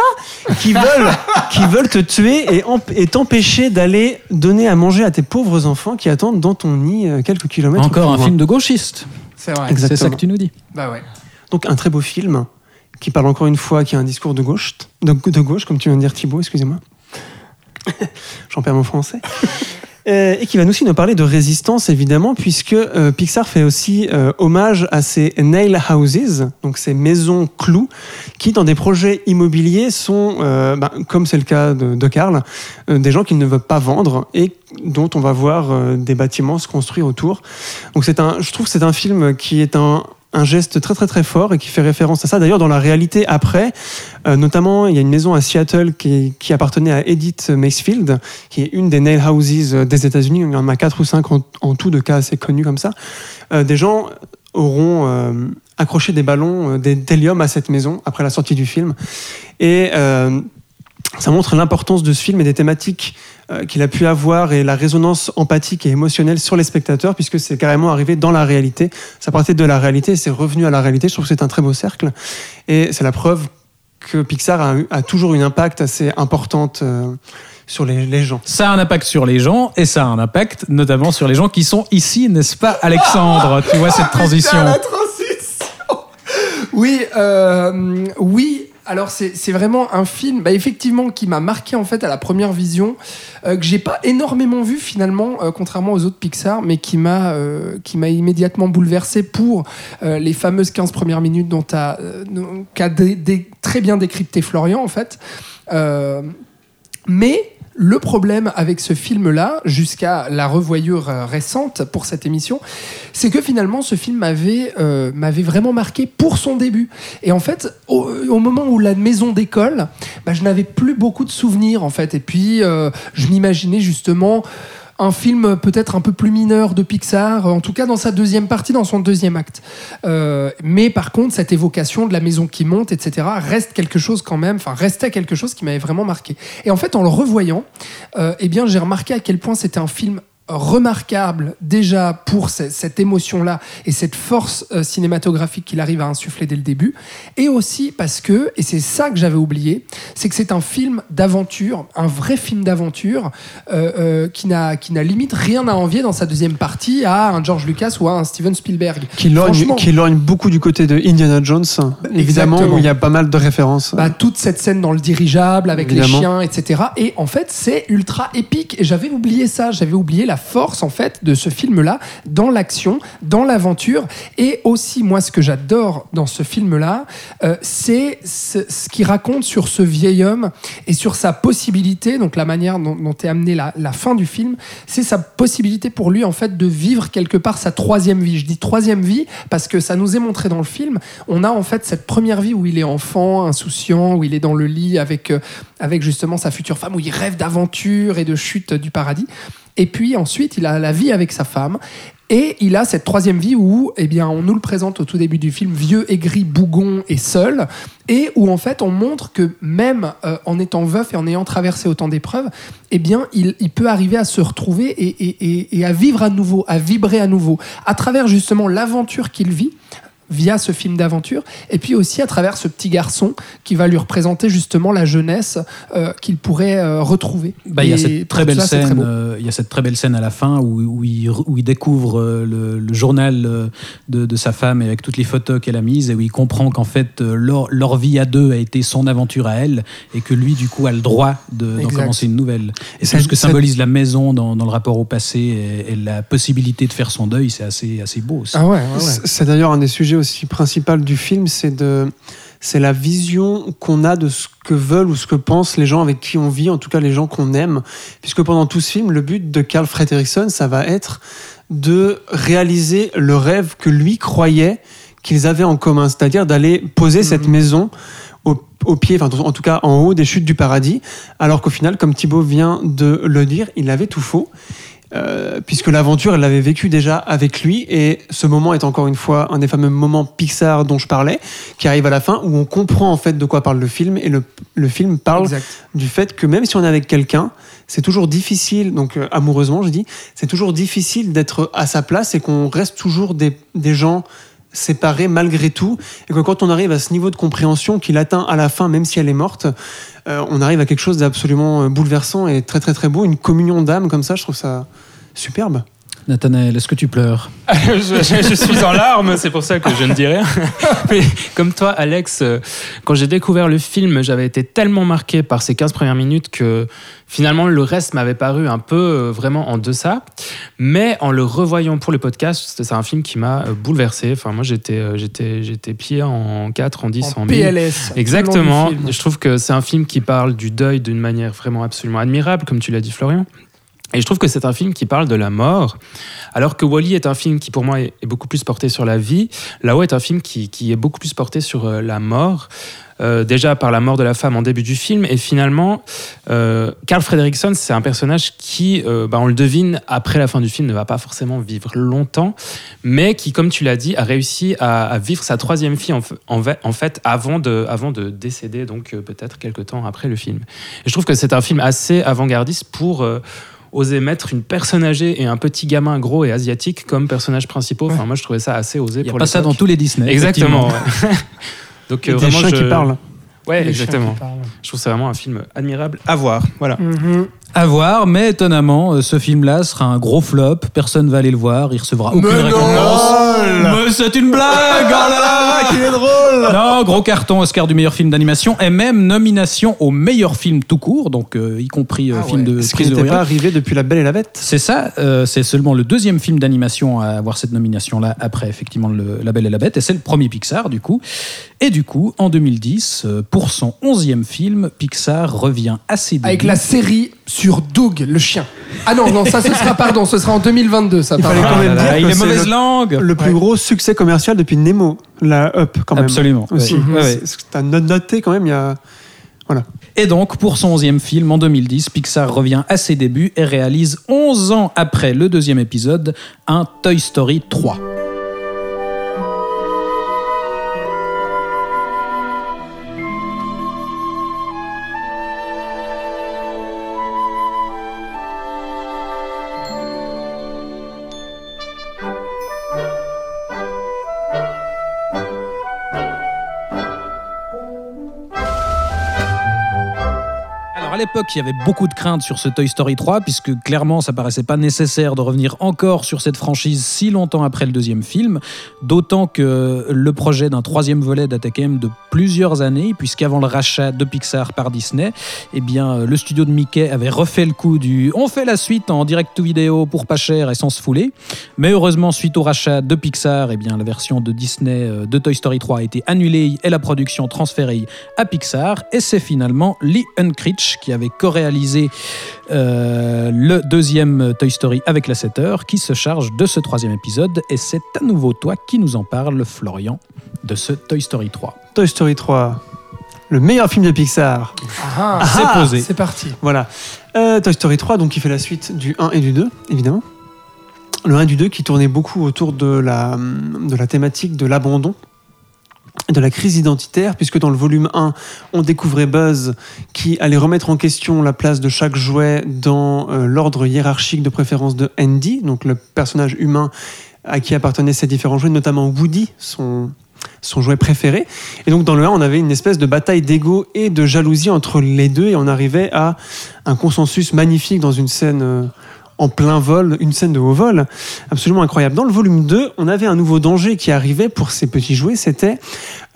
qui veulent, qui veulent te tuer et, emp- et t'empêcher d'aller donner à manger à tes pauvres enfants qui attendent dans ton nid euh, quelques kilomètres. Encore un loin. film de gauchiste. C'est vrai. Exactement. C'est ça que tu nous dis. Bah ouais. Donc un très beau film qui parle encore une fois, qui a un discours de gauche, de, de gauche, comme tu viens de dire Thibaut, excusez-moi. (laughs) J'en perds mon français. Euh, et qui va nous aussi nous parler de résistance, évidemment, puisque euh, Pixar fait aussi euh, hommage à ces nail houses, donc ces maisons clous, qui, dans des projets immobiliers, sont, ben, comme c'est le cas de, de Karl, des gens qu'ils ne veulent pas vendre et dont on va voir des bâtiments se construire autour. Donc un, je trouve que c'est un film qui est un, un geste très très très fort et qui fait référence à ça. D'ailleurs, dans la réalité après, euh, notamment, il y a une maison à Seattle qui, appartenait à Edith Macefield, qui est une des nail houses euh, des États-Unis. Il y en a quatre ou cinq en, tout de cas assez connus comme ça. Euh, des gens auront accroché des ballons d'hélium à cette maison après la sortie du film. Et ça montre l'importance de ce film et des thématiques euh, qu'il a pu avoir et la résonance empathique et émotionnelle sur les spectateurs, puisque c'est carrément arrivé dans la réalité. Ça partait de la réalité et c'est revenu à la réalité. Je trouve que c'est un très beau cercle. Et c'est la preuve que Pixar a, eu- a toujours une impact assez importante euh, sur les, les gens. Ça a un impact sur les gens et ça a un impact notamment sur les gens qui sont ici, n'est-ce pas, Alexandre (laughs) Tu vois cette transition Putain, la transition Oui, euh, oui. Alors c'est vraiment un film, bah, effectivement, qui m'a marqué en fait à la première vision, euh, que j'ai pas énormément vu finalement, euh, contrairement aux autres Pixar, mais qui m'a euh, immédiatement bouleversé pour euh, les fameuses 15 premières minutes dont dont- qu'a très bien décrypté Florian en fait. Mais le problème avec ce film-là, jusqu'à la revoyure euh, récente pour cette émission, c'est que finalement ce film m'avait euh, vraiment marqué pour son début. Et en fait, au, au moment où la maison décolle, bah, je n'avais plus beaucoup de souvenirs en fait. Et puis euh, je m'imaginais justement un film peut-être un peu plus mineur de Pixar, en tout cas dans sa deuxième partie, dans son deuxième acte. Euh, mais par contre, cette évocation de la maison qui monte, etc., reste quelque chose quand même, enfin restait quelque chose qui m'avait vraiment marqué. Et en fait, en le revoyant, euh, eh bien, j'ai remarqué à quel point c'était un film remarquable déjà pour ce- cette émotion-là et cette force euh, cinématographique qu'il arrive à insuffler dès le début, et aussi parce que, et c'est ça que j'avais oublié, c'est que c'est un film d'aventure, un vrai film d'aventure, euh, euh, qui n'a limite rien à envier dans sa deuxième partie à un George Lucas ou à un Steven Spielberg. Qui lorgne, Franchement. qui lorgne beaucoup du côté de Indiana Jones, évidemment, exactement. où il y a pas mal de références. Bah, toute cette scène dans le dirigeable avec Évidemment. les chiens, etc. Et en fait, c'est ultra épique. Et j'avais oublié ça. J'avais oublié la force, en fait, de ce film-là dans l'action, dans l'aventure. Et aussi, moi, ce que j'adore dans ce film-là, euh, c'est ce, ce qu'il raconte sur ce vieil homme et sur sa possibilité, donc la manière dont, est amenée la, la fin du film, c'est sa possibilité pour lui, en fait, de vivre quelque part sa troisième vie. Je dis troisième vie parce que ça nous est montré dans le film. On a, en fait, cette première vie où il est enfant, insouciant, où il est dans le lit avec, euh, avec justement sa future femme, où il rêve d'aventure et de chute du paradis. Et puis ensuite, il a la vie avec sa femme. Et il a cette troisième vie où, eh bien, on nous le présente au tout début du film, vieux, aigri, bougon et seul, et où en fait on montre que même euh, en étant veuf et en ayant traversé autant d'épreuves, eh bien, il, peut arriver à se retrouver et, et- et- et à vivre à nouveau, à vibrer à nouveau, à travers justement l'aventure qu'il vit via ce film d'aventure, et puis aussi à travers ce petit garçon qui va lui représenter justement la jeunesse euh, qu'il pourrait euh, retrouver. Bah, il y a Et cette pour très belle ça, c'est très scène. beau. euh, il y a cette très belle scène à la fin où, où il, où il découvre euh, le, le journal de, de sa femme et avec toutes les photos qu'elle a mises et où il comprend qu'en fait leur, leur vie à deux a été son aventure à elle et que lui du coup a le droit de- d'en Exact. commencer une nouvelle. Et c'est ce que symbolise la maison dans, dans le rapport au passé et, et la possibilité de faire son deuil, c'est assez, assez beau aussi. Ah ouais, ouais, ouais. C'est c'est d'ailleurs un des sujets aussi principaux du film, c'est de c'est la vision qu'on a de ce que veulent ou ce que pensent les gens avec qui on vit, en tout cas les gens qu'on aime. Puisque pendant tout ce film, le but de Carl Fredrickson, ça va être de réaliser le rêve que lui croyait qu'ils avaient en commun, c'est-à-dire d'aller poser cette maison au, au pied, enfin en tout cas en haut des chutes du paradis, alors qu'au final, comme Thibaut vient de le dire, il avait tout faux. Euh, puisque l'aventure, elle l'avait vécu déjà avec lui, et ce moment est encore une fois un des fameux moments Pixar dont je parlais, qui arrive à la fin, où on comprend en fait de quoi parle le film, et le, le film parle Exact. du fait que même si on est avec quelqu'un, c'est toujours difficile, donc euh, amoureusement je dis, c'est toujours difficile d'être à sa place et qu'on reste toujours des, des gens séparés malgré tout, et que quand on arrive à ce niveau de compréhension qu'il atteint à la fin, même si elle est morte, euh, on arrive à quelque chose d'absolument euh, bouleversant et très très très beau, une communion d'âme comme ça, je trouve ça superbe. Nathanaël, est-ce que tu pleures? Je, (laughs) je- je suis en larmes, c'est pour ça que je ne dis rien. (laughs) Mais comme toi, Alex, euh, quand j'ai découvert le film, j'avais été tellement marqué par ces 15 premières minutes que finalement le reste m'avait paru un peu euh, vraiment en deçà. Mais en le revoyant pour le podcast, c'est un film qui m'a euh, bouleversé. Enfin, moi, j'étais j'étais j'étais plié en 4, en 10, en, En 1000. PLS. Exactement. tout le long du film. Je trouve que c'est un film qui parle du deuil d'une manière vraiment absolument admirable, comme tu l'as dit, Florian. Et je trouve que c'est un film qui parle de la mort, alors que Wally est un film qui, pour moi, est, beaucoup plus porté sur la vie. Là-haut est un film qui, est beaucoup plus porté sur euh, la mort. Euh, déjà par la mort de la femme en début du film, et finalement, euh, Carl Fredrickson, c'est un personnage qui, euh, bah, on le devine, après la fin du film, ne va pas forcément vivre longtemps, mais qui, comme tu l'as dit, a réussi à, vivre sa troisième fille en, fait avant de, avant de décéder, donc peut-être quelques temps après le film. Et je trouve que c'est un film assez avant-gardiste pour oser mettre une personne âgée et un petit gamin gros et asiatique comme personnages principaux. Enfin, moi, je trouvais ça assez osé Il n'y a pour pas ça dans tous les Disney. Exactement. ouais. (laughs) donc Et euh, des vraiment, chiens je... qui parlent. Ouais, Les exactement. parlent. Je trouve ça vraiment un film admirable à voir. Voilà. Mhm. À voir, mais étonnamment, euh, ce film-là sera un gros flop. Personne va aller le voir. Il recevra aucune Mais non récompense. Mais c'est une blague Oh là là (laughs) Qu'il est drôle Non, gros carton Oscar du meilleur film d'animation et même nomination au meilleur film tout court, donc euh, y compris euh, Ah film ouais. de Ce qui prise de n'était rire. pas arrivé depuis La Belle et la Bête. C'est ça, euh, c'est seulement le deuxième film d'animation à avoir cette nomination-là, après effectivement le, La Belle et la Bête, et c'est le premier Pixar du coup. Et du coup, en 2010, euh, pour son onzième film, Pixar revient assez Avec la série sur Doug, le chien. Ah non, non, ça ce sera, pardon, ce sera en 2022, ça, pardon. fallait quand même dire il que est c'est mauvaise le- langue Le plus Ouais. gros succès commercial depuis Nemo, la Up quand même. Absolument. Aussi. ouais. Ouais, ouais. C'est- T'as no- noté quand même, il y a. Et donc, pour son onzième film, en 2010, Pixar revient à ses débuts et réalise 11 ans après le deuxième épisode, un Toy Story 3. L'époque, il y avait beaucoup de craintes sur ce Toy Story 3, puisque clairement, ça paraissait pas nécessaire de revenir encore sur cette franchise si longtemps après le deuxième film, d'autant que le projet d'un troisième volet datait quand même de plusieurs années, puisqu'avant le rachat de Pixar par Disney, eh bien, le studio de Mickey avait refait le coup du « on fait la suite en direct to vidéo pour pas cher et sans se fouler ». Mais heureusement, suite au rachat de Pixar, eh bien, la version de Disney euh, de Toy Story 3 a été annulée et la production transférée à Pixar. Et c'est finalement Lee Unkrich qui avait co-réalisé euh, le deuxième Toy Story avec la 7 heures qui se charge de ce troisième épisode. Et c'est à nouveau toi qui nous en parle, Florian, de ce Toy Story 3. Toy Story 3, le meilleur film de Pixar. Ah, C'est posé. c'est parti. Voilà. Euh, Toy Story 3, donc qui fait la suite du 1 et du 2, évidemment. Le 1 et du 2 qui tournait beaucoup autour de la, de la thématique de l'abandon, de la crise identitaire, puisque dans le volume 1, on découvrait Buzz qui allait remettre en question la place de chaque jouet dans euh, l'ordre hiérarchique de préférence de Andy, donc le personnage humain à qui appartenaient ces différents jouets, notamment Woody, son, son jouet préféré. Et donc dans le 1, on avait une espèce de bataille d'ego et de jalousie entre les deux, et on arrivait à un consensus magnifique dans une scène euh, en plein vol, une scène de haut vol absolument incroyable. Dans le volume 2, on avait un nouveau danger qui arrivait pour ces petits jouets, c'était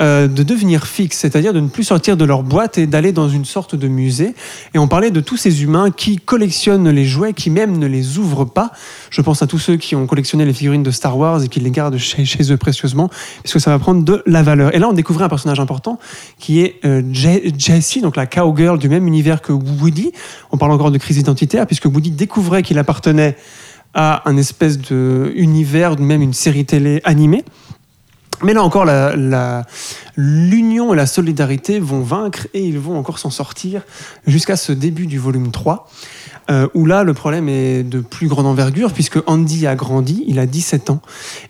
euh, de devenir fixe, c'est-à-dire de ne plus sortir de leur boîte et d'aller dans une sorte de musée. Et on parlait de tous ces humains qui collectionnent les jouets, qui même ne les ouvrent pas. Je pense à tous ceux qui ont collectionné les figurines de Star Wars et qui les gardent chez, eux précieusement, puisque ça va prendre de la valeur. Et là, on découvrait un personnage important qui est euh, Je- Jessie, donc la cowgirl du même univers que Woody. On parle encore de crise identitaire, puisque Woody découvrait qu'il appartenait à un espèce de univers, même une série télé animée. Mais là encore, l'union et la solidarité vont vaincre et ils vont encore s'en sortir jusqu'à ce début du volume 3, euh, où là, le problème est de plus grande envergure, puisque Andy a grandi, il a 17 ans,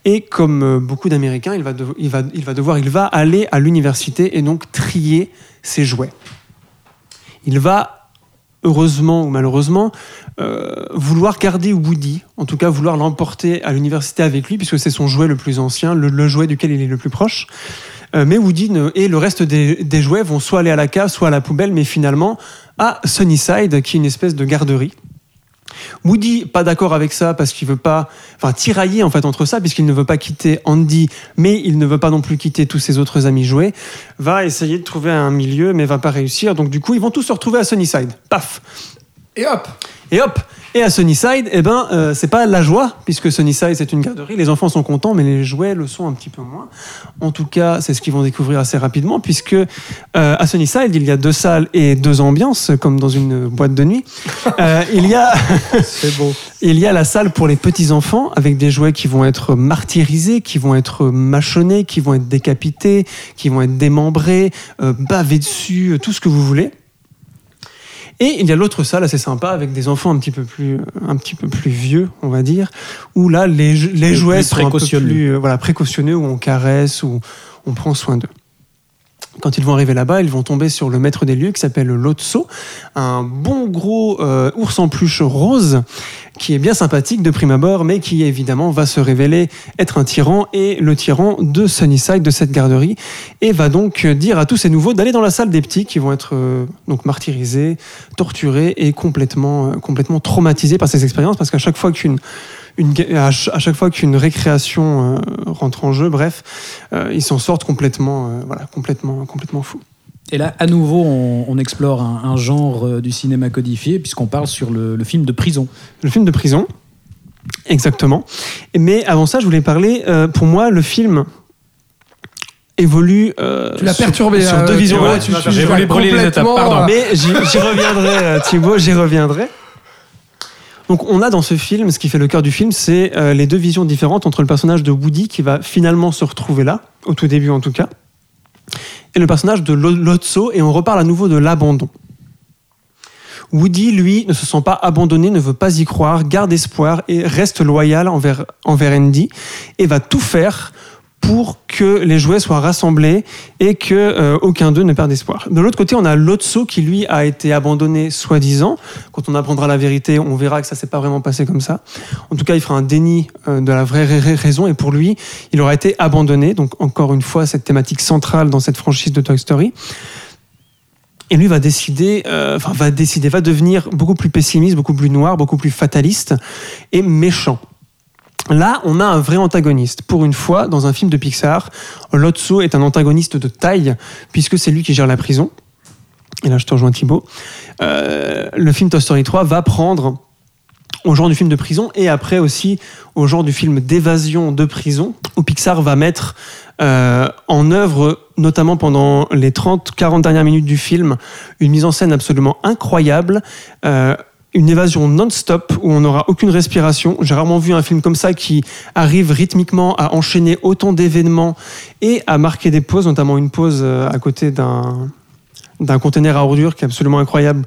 et comme euh, beaucoup d'Américains, il va devoir, il va aller à l'université et donc trier ses jouets. Il va, heureusement ou malheureusement, euh, vouloir garder Woody, en tout cas vouloir l'emporter à l'université avec lui, puisque c'est son jouet le plus ancien, le, jouet duquel il est le plus proche. Euh, mais Woody et le reste des, jouets vont soit aller à la cave, soit à la poubelle, mais finalement à Sunnyside, qui est une espèce de garderie. Woody, pas d'accord avec ça parce qu'il veut pas, enfin tiraillé en fait entre ça, puisqu'il ne veut pas quitter Andy, mais il ne veut pas non plus quitter tous ses autres amis jouets, va essayer de trouver un milieu, mais va pas réussir. Donc du coup, ils vont tous se retrouver à Sunnyside. Paf Et hop et hop Et à Sunnyside, eh ben, euh, c'est pas la joie, puisque Sunnyside, c'est une garderie. Les enfants sont contents, mais les jouets le sont un petit peu moins. En tout cas, c'est ce qu'ils vont découvrir assez rapidement, puisque euh, à Sunnyside, il y a deux salles et deux ambiances, comme dans une boîte de nuit. Euh, il y a... (laughs) C'est beau. Il y a la salle pour les petits-enfants avec des jouets qui vont être martyrisés, qui vont être mâchonnés, qui vont être décapités, qui vont être démembrés, euh, bavés dessus, tout ce que vous voulez. Et il y a l'autre salle assez sympa avec des enfants un petit peu plus, un petit peu plus vieux, on va dire, où là les, jouets sont un peu plus euh, voilà, précautionneux, où on caresse, où on prend soin d'eux. Quand ils vont arriver là-bas, ils vont tomber sur le maître des lieux qui s'appelle Lotso, un bon gros euh, ours en peluche rose qui est bien sympathique de prime abord, mais qui évidemment va se révéler être un tyran et le tyran de Sunnyside, de cette garderie, et va donc dire à tous ces nouveaux d'aller dans la salle des petits qui vont être euh, donc martyrisés, torturés et complètement, euh, complètement traumatisés par ces expériences, parce qu'à chaque fois qu'une une, à, ch- à chaque fois qu'une récréation euh, rentre en jeu, bref, euh, ils s'en sortent complètement, euh, voilà, complètement, complètement fous. Et là, à nouveau, on, on explore un, un genre euh, du cinéma codifié, puisqu'on parle sur le, le film de prison. Le film de prison, exactement. Mais avant ça, je voulais parler, euh, pour moi, le film évolue euh, Tu l'as sur- perturbé. sur euh, deux visions. Ouais, j'ai tu- voulu brûler les étapes, pardon. Mais j'y reviendrai, Thibaut, j'y reviendrai. Donc on a dans ce film, ce qui fait le cœur du film, c'est euh, les deux visions différentes entre le personnage de Woody qui va finalement se retrouver là, au tout début en tout cas, et le personnage de Lo- Lotso, et on reparle à nouveau de l'abandon. Woody, lui, ne se sent pas abandonné, ne veut pas y croire, garde espoir et reste loyal envers, envers Andy, et va tout faire pour que les jouets soient rassemblés et que euh, aucun d'eux ne perde espoir. De l'autre côté, on a Lotso qui lui a été abandonné soi-disant. Quand on apprendra la vérité, on verra que ça s'est pas vraiment passé comme ça. En tout cas, il fera un déni euh, de la vraie ra- ra- raison et pour lui, il aura été abandonné. Donc encore une fois, cette thématique centrale dans cette franchise de Toy Story. Et lui va décider, euh, va décider, va devenir beaucoup plus pessimiste, beaucoup plus noir, beaucoup plus fataliste et méchant. Là, on a un vrai antagoniste. Pour une fois, dans un film de Pixar, Lotso est un antagoniste de taille, puisque c'est lui qui gère la prison. Et là, je te rejoins Thibaut. Euh, le film Toy Story 3 va prendre au genre du film de prison et après aussi au genre du film d'évasion de prison, où Pixar va mettre euh, en œuvre, notamment pendant les 30-40 dernières minutes du film, une mise en scène absolument incroyable. euh, une évasion non-stop où on n'aura aucune respiration. J'ai rarement vu un film comme ça qui arrive rythmiquement à enchaîner autant d'événements et à marquer des pauses, notamment une pause euh, à côté d'un d'un conteneur à ordures qui est absolument incroyable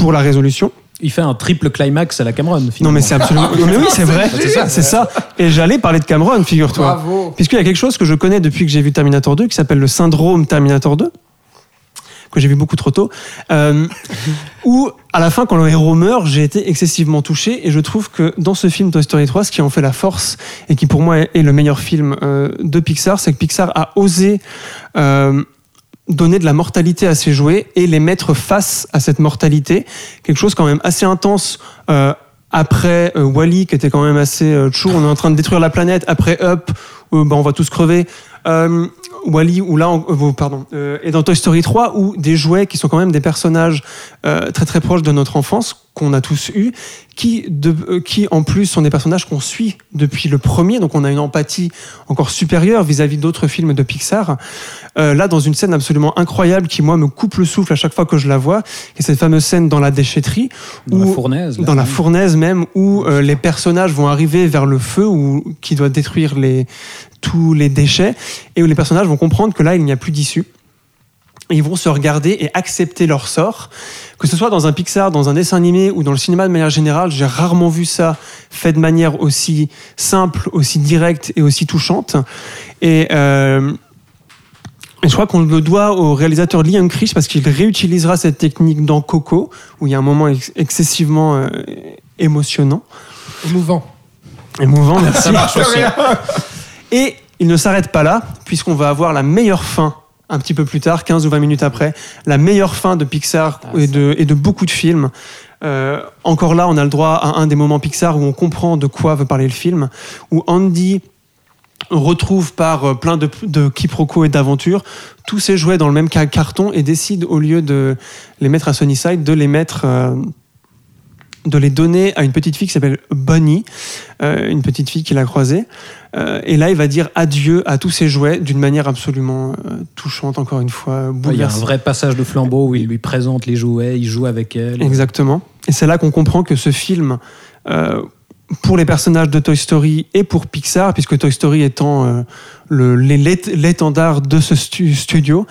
pour la résolution. Il fait un triple climax à la Cameron, Non finalement. mais c'est absolument... Non, (laughs) mais oui, c'est vrai. C'est ça. C'est ça. Et j'allais parler de Cameron, figure-toi. Puisqu'il y a quelque chose que je connais depuis que j'ai vu Terminator 2 qui s'appelle le syndrome Terminator 2 que j'ai vu beaucoup trop tôt, euh, où à la fin, quand le héros meurt, j'ai été excessivement touché et je trouve que dans ce film Toy Story 3, ce qui en fait la force et qui pour moi est le meilleur film euh, de Pixar, c'est que Pixar a osé euh, donner de la mortalité à ses jouets et les mettre face à cette mortalité, quelque chose quand même assez intense. euh, après euh, Wally qui était quand même assez euh, chaud, on est en train de détruire la planète. Après Up, euh, bah, on va tous crever. Euh, Wally ou là, euh, pardon, euh, et dans Toy Story 3 où des jouets qui sont quand même des personnages euh, très très proches de notre enfance qu'on a tous eu, qui de, qui en plus sont des personnages qu'on suit depuis le premier, donc on a une empathie encore supérieure vis-à-vis d'autres films de Pixar. Là, dans une scène absolument incroyable qui moi me coupe le souffle à chaque fois que je la vois, et cette fameuse scène dans la déchetterie Dans la fournaise. là. dans la fournaise même où les personnages vont arriver vers le feu ou qui doit détruire les tous les déchets et où les personnages vont comprendre que là il n'y a plus d'issue et ils vont se regarder et accepter leur sort que ce soit dans un Pixar dans un dessin animé ou dans le cinéma de manière générale j'ai rarement vu ça fait de manière aussi simple aussi directe et aussi touchante et euh, et je crois qu'on le doit au réalisateur Liam Krish parce qu'il réutilisera cette technique dans Coco, où il y a un moment ex- excessivement euh, émotionnant. Émouvant. Émouvant, merci. Ça marche aussi. (laughs) Et il ne s'arrête pas là, puisqu'on va avoir la meilleure fin un petit peu plus tard, 15 ou 20 minutes après, la meilleure fin de Pixar et, de, et de beaucoup de films. Euh, encore là, on a le droit à un des moments Pixar où on comprend de quoi veut parler le film, où Andy retrouve par euh, plein de, de quiproquos et d'aventures tous ces jouets dans le même ca- carton et décide au lieu de les mettre à Sunnyside de les mettre euh, de les donner à une petite fille qui s'appelle Bonnie, euh, une petite fille qu'il a croisée. Euh, et là, il va dire adieu à tous ces jouets d'une manière absolument euh, touchante, encore une fois, Il y a un vrai passage de flambeau où il lui présente les jouets, il joue avec elle. Exactement. Et c'est là qu'on comprend que ce film, pour les personnages de Toy Story et pour Pixar, puisque Toy Story étant euh, le- l'é- l'ét- l'étendard de ce stu- studio,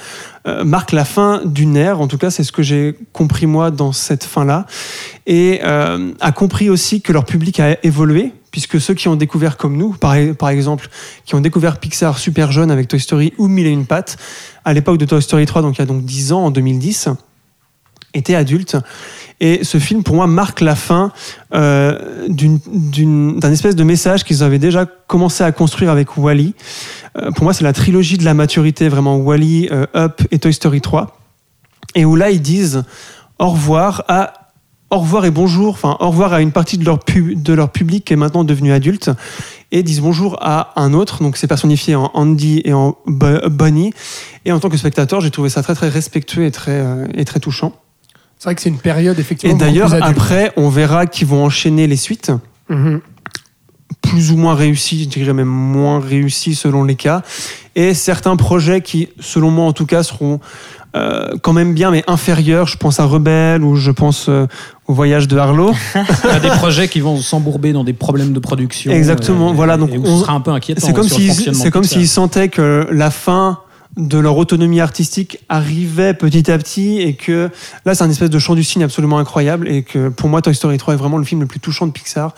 euh, marque la fin d'une ère. En tout cas, c'est ce que j'ai compris moi dans cette fin-là. Et euh, a compris aussi que leur public a évolué, puisque ceux qui ont découvert comme nous, par, par exemple, qui ont découvert Pixar super jeune avec Toy Story ou Mille et une pattes, à l'époque de Toy Story 3, donc il y a donc 10 ans, en 2010, étaient adultes. Et ce film, pour moi, marque la fin euh, d'un espèce de message qu'ils avaient déjà commencé à construire avec Wally. Euh, pour moi, c'est la trilogie de la maturité, vraiment Wally, euh, Up et Toy Story 3. Et où là, ils disent au revoir à au revoir et bonjour, enfin au revoir à une partie de leur, pub- de leur public qui est maintenant devenu adulte, et disent bonjour à un autre, donc c'est personnifié en Andy et en Bo- Bonnie. Et en tant que spectateur, j'ai trouvé ça très très respectueux et très, euh, et très touchant. C'est vrai que c'est une période effectivement. Et d'ailleurs, après, on verra qu'ils vont enchaîner les suites, Mhm. plus ou moins réussies, je dirais même moins réussies selon les cas, et certains projets qui, selon moi en tout cas, seront euh, quand même bien, mais inférieurs. Je pense à Rebelle ou je pense euh, au voyage de Harlow. (laughs) Il y a des projets qui vont s'embourber dans des problèmes de production. Exactement, euh, voilà, donc et on- sera un peu inquiétant. C'est comme Pixar. s'ils sentaient que la fin de leur autonomie artistique arrivait petit à petit et que là c'est un espèce de chant du cygne absolument incroyable et que pour moi Toy Story 3 est vraiment le film le plus touchant de Pixar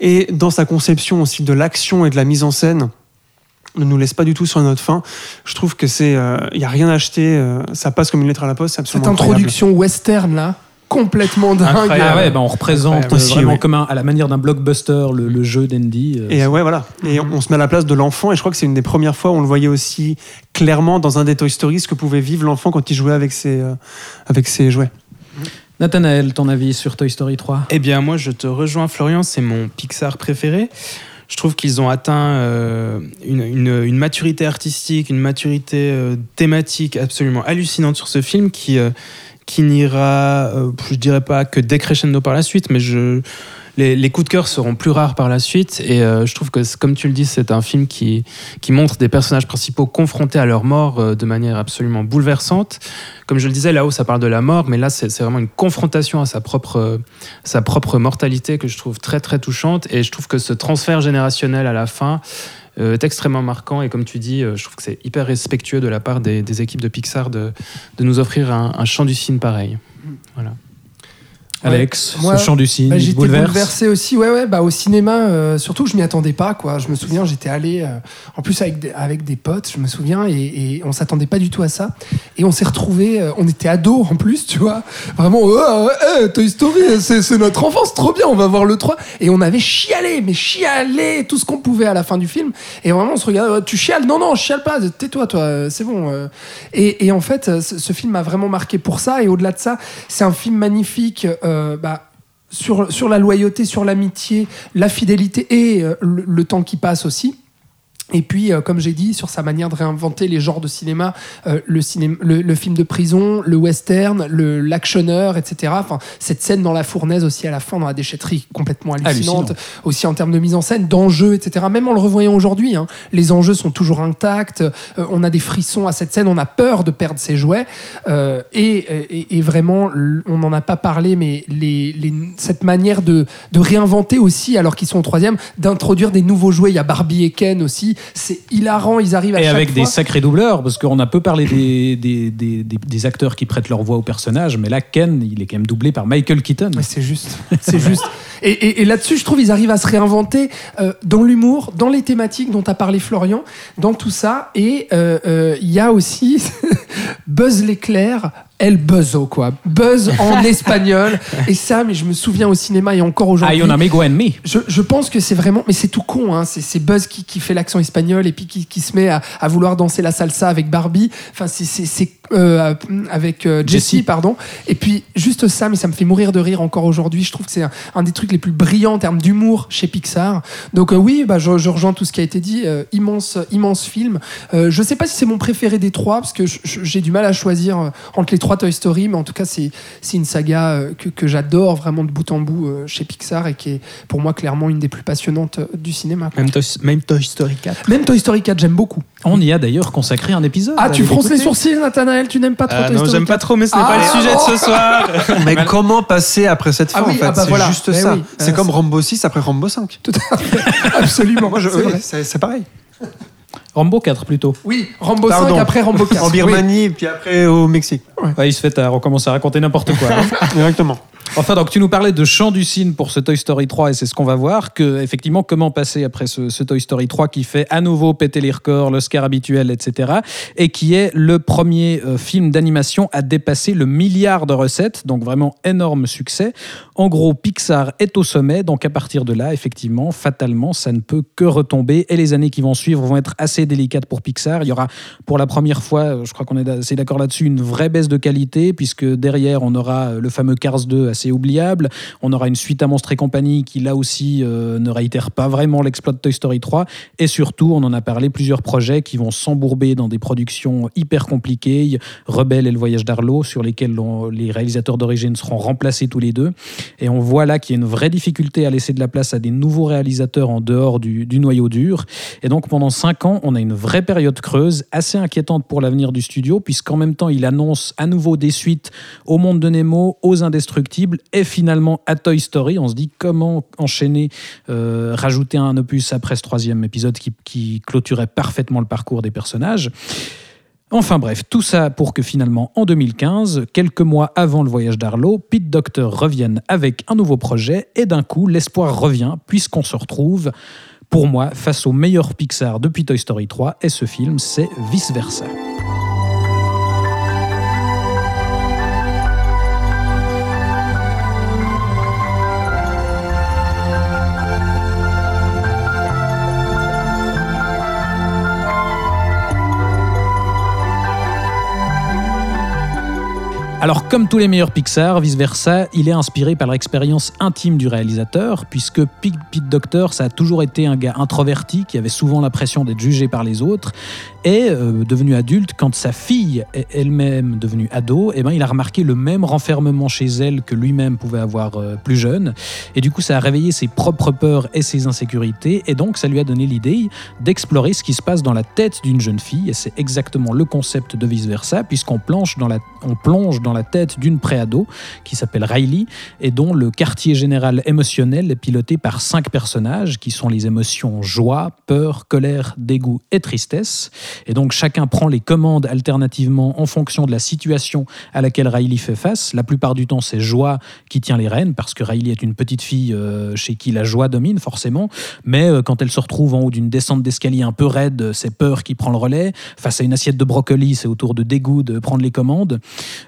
et dans sa conception aussi de l'action et de la mise en scène ne nous laisse pas du tout sur notre fin. Je trouve que c'est il y a rien à acheter, euh, ça passe comme une lettre à la poste, c'est Cette incroyable. introduction western là, complètement dingue. Incroyable. Ah ouais, bah on représente Incroyable. Aussi, vraiment oui. comme un- à la manière d'un blockbuster le, le jeu d'Andy. euh, Et ouais, voilà. Et on, on se met à la place de l'enfant. Et je crois que c'est une des premières fois où on le voyait aussi clairement dans un des Toy Story ce que pouvait vivre l'enfant quand il jouait avec ses, euh, avec ses jouets. Nathanaël, ton avis sur Toy Story 3 Eh bien, moi, je te rejoins, Florian, c'est mon Pixar préféré. Je trouve qu'ils ont atteint euh, une, une- une maturité artistique, une maturité euh, thématique absolument hallucinante sur ce film qui, euh, qui n'ira, euh, je dirais pas que décrescendo par la suite, mais je, les, coups de cœur seront plus rares par la suite. Et euh, je trouve que, comme tu le dis, c'est un film qui, qui montre des personnages principaux confrontés à leur mort euh, de manière absolument bouleversante. Comme je le disais, là-haut, ça parle de la mort, mais là, c'est vraiment une confrontation à sa propre, sa propre mortalité que je trouve très, très touchante. Et je trouve que ce transfert générationnel à la fin euh, est extrêmement marquant. Et comme tu dis, euh, je trouve que c'est hyper respectueux de la part des, des équipes de Pixar de, de nous offrir un, un chant du cygne pareil. Voilà. Alex, Moi, ce chant du cygne, Bah, j'étais bouleverse. bouleversé aussi, ouais, ouais, bah, au cinéma, euh, surtout que je m'y attendais pas, quoi. Je me souviens, j'étais allé, euh, en plus avec des, avec des potes, je me souviens, et, et on s'attendait pas du tout à ça. Et on s'est retrouvés, euh, on était ados en plus, tu vois. Vraiment, euh, euh, Toy Story, c'est c'est notre enfance, trop bien, on va voir le 3. Et on avait chialé, mais chialé tout ce qu'on pouvait à la fin du film. Et vraiment, on se regardait, tu chiales? Non, non, je chiale pas, tais-toi, toi, c'est bon. Et, et en fait, ce, ce film m'a vraiment marqué pour ça. Et au-delà de ça, c'est un film magnifique, euh, bah, sur, sur la loyauté, sur l'amitié, la fidélité et euh, le temps qui passe aussi. Et puis, euh, comme j'ai dit, sur sa manière de réinventer les genres de cinéma, euh, le, cinéma le, le film de prison, le western, le l'actionneur, etc. Enfin, cette scène dans la fournaise aussi à la fin, dans la déchetterie, complètement hallucinante. Hallucinant. Aussi en termes de mise en scène, d'enjeux, etc. Même en le revoyant aujourd'hui, hein, les enjeux sont toujours intacts. Euh, on a des frissons à cette scène, on a peur de perdre ses jouets. Euh, et, et, et vraiment, on n'en a pas parlé, mais les, les- cette manière de, de réinventer aussi, alors qu'ils sont au troisième, d'introduire des nouveaux jouets. Il y a Barbie et Ken aussi. C'est hilarant, ils arrivent à Et avec fois. des sacrés doubleurs, parce qu'on a peu parlé des, des, des, des- acteurs qui prêtent leur voix au personnage, mais là, Ken, il est quand même doublé par Michael Keaton. Mais c'est juste, c'est juste. Et, et- et là-dessus, je trouve ils arrivent à se réinventer euh, dans l'humour, dans les thématiques dont a parlé Florian, dans tout ça. Et euh, euh, il y a aussi (laughs) Buzz l'éclair. El Buzzo, quoi. Buzz en (laughs) espagnol. Et ça, mais je me souviens au cinéma et encore Hay aujourd'hui. un amigo en me. Je, je pense que c'est vraiment, mais c'est tout con, hein. c'est c'est Buzz qui, qui fait l'accent espagnol et puis qui, qui se met à, à vouloir danser la salsa avec Barbie, enfin c'est- c'est c'est, euh, avec euh, Jessie, Jessie. pardon. Et puis juste ça, mais ça me fait mourir de rire encore aujourd'hui. Je trouve que c'est un, un des trucs les plus brillants en termes d'humour chez Pixar. Donc euh, oui, bah, je, je rejoins tout ce qui a été dit. Euh, immense, immense film. Euh, je sais pas si c'est mon préféré des trois parce que je- je- j'ai du mal à choisir entre les trois Toy Story, mais en tout cas c'est c'est une saga euh, que, que j'adore vraiment de bout en bout euh, chez Pixar et qui est pour moi clairement une des plus passionnantes euh, du cinéma. Même Toy, même Toy Story 4. Même Toy Story 4, j'aime beaucoup. On y a d'ailleurs consacré un épisode. Ah, tu fronces les sourcils, Nathanaël, tu n'aimes pas trop Ah Toy non, Story j'aime pas 4? trop, mais ce n'est Ah, pas le sujet de ce (laughs) soir. Mais comment passer après cette Ah fin oui, en fait ah bah C'est voilà. juste Mais ça. oui. C'est Euh, comme Rambo 6 après Rambo 5. Tout à fait. Absolument. Oui, c'est pareil. Rambo 4 plutôt. Oui, Rambo Pardon. 5 après Rambo 4. En Oui. Birmanie, puis après au Mexique. Ouais, il se fait à recommencer à raconter n'importe quoi. hein. (laughs) Directement. Enfin, donc tu nous parlais de chant du cygne pour ce Toy Story 3 et c'est ce qu'on va voir. Que effectivement, comment passer après ce, ce Toy Story 3 qui fait à nouveau péter les records, l'Oscar habituel, etc. Et qui est le premier euh, film d'animation à dépasser le milliard de recettes, donc vraiment énorme succès. En gros, Pixar est au sommet, donc à partir de là, effectivement, fatalement, ça ne peut que retomber. Et les années qui vont suivre vont être assez délicates pour Pixar. Il y aura pour la première fois, euh, je crois qu'on est assez d'accord là-dessus, une vraie baisse de qualité, puisque derrière, on aura euh, le fameux Cars 2 assez oubliable. On aura une suite à Monstres et compagnie qui, là aussi, euh, ne réitère pas vraiment l'exploit de Toy Story 3. Et surtout, on en a parlé, plusieurs projets qui vont s'embourber dans des productions hyper compliquées. Rebelle et le voyage d'Arlo, sur lesquels les réalisateurs d'origine seront remplacés tous les deux. Et on voit là qu'il y a une vraie difficulté à laisser de la place à des nouveaux réalisateurs en dehors du, du noyau dur. Et donc pendant cinq ans, on a une vraie période creuse, assez inquiétante pour l'avenir du studio, puisqu'en même temps, il annonce à nouveau des suites au Monde de Nemo, aux Indestructibles et finalement à Toy Story. On se dit comment enchaîner, euh, rajouter un opus après ce troisième épisode qui, clôturait parfaitement le parcours des personnages. Enfin bref, tout ça pour que finalement, en 2015, quelques mois avant le voyage d'Arlo, Pete Docter revienne avec un nouveau projet et d'un coup, l'espoir revient puisqu'on se retrouve, pour moi, face au meilleur Pixar depuis Toy Story 3 et ce film, c'est Vice Alors, comme tous les meilleurs Pixar, vice-versa, il est inspiré par l'expérience intime du réalisateur, puisque Pete Pete ça a toujours été un gars introverti qui avait souvent l'impression d'être jugé par les autres. Et euh, devenu adulte, quand sa fille est elle-même devenue ado, eh ben, il a remarqué le même renfermement chez elle que lui-même pouvait avoir euh, plus jeune. Et du coup, ça a réveillé ses propres peurs et ses insécurités. Et donc, ça lui a donné l'idée d'explorer ce qui se passe dans la tête d'une jeune fille. Et c'est exactement le concept de vice-versa, puisqu'on plonge dans la, on plonge dans la tête d'une préado qui s'appelle Riley et dont le quartier général émotionnel est piloté par cinq personnages qui sont les émotions joie, peur, colère, dégoût et tristesse. Et donc chacun prend les commandes alternativement en fonction de la situation à laquelle Riley fait face. La plupart du temps, c'est joie qui tient les rênes parce que Riley est une petite fille euh, chez qui la joie domine forcément. Mais euh, quand elle se retrouve en haut d'une descente d'escalier un peu raide, c'est peur qui prend le relais. Face à une assiette de brocoli, c'est au tour de dégoût de prendre les commandes.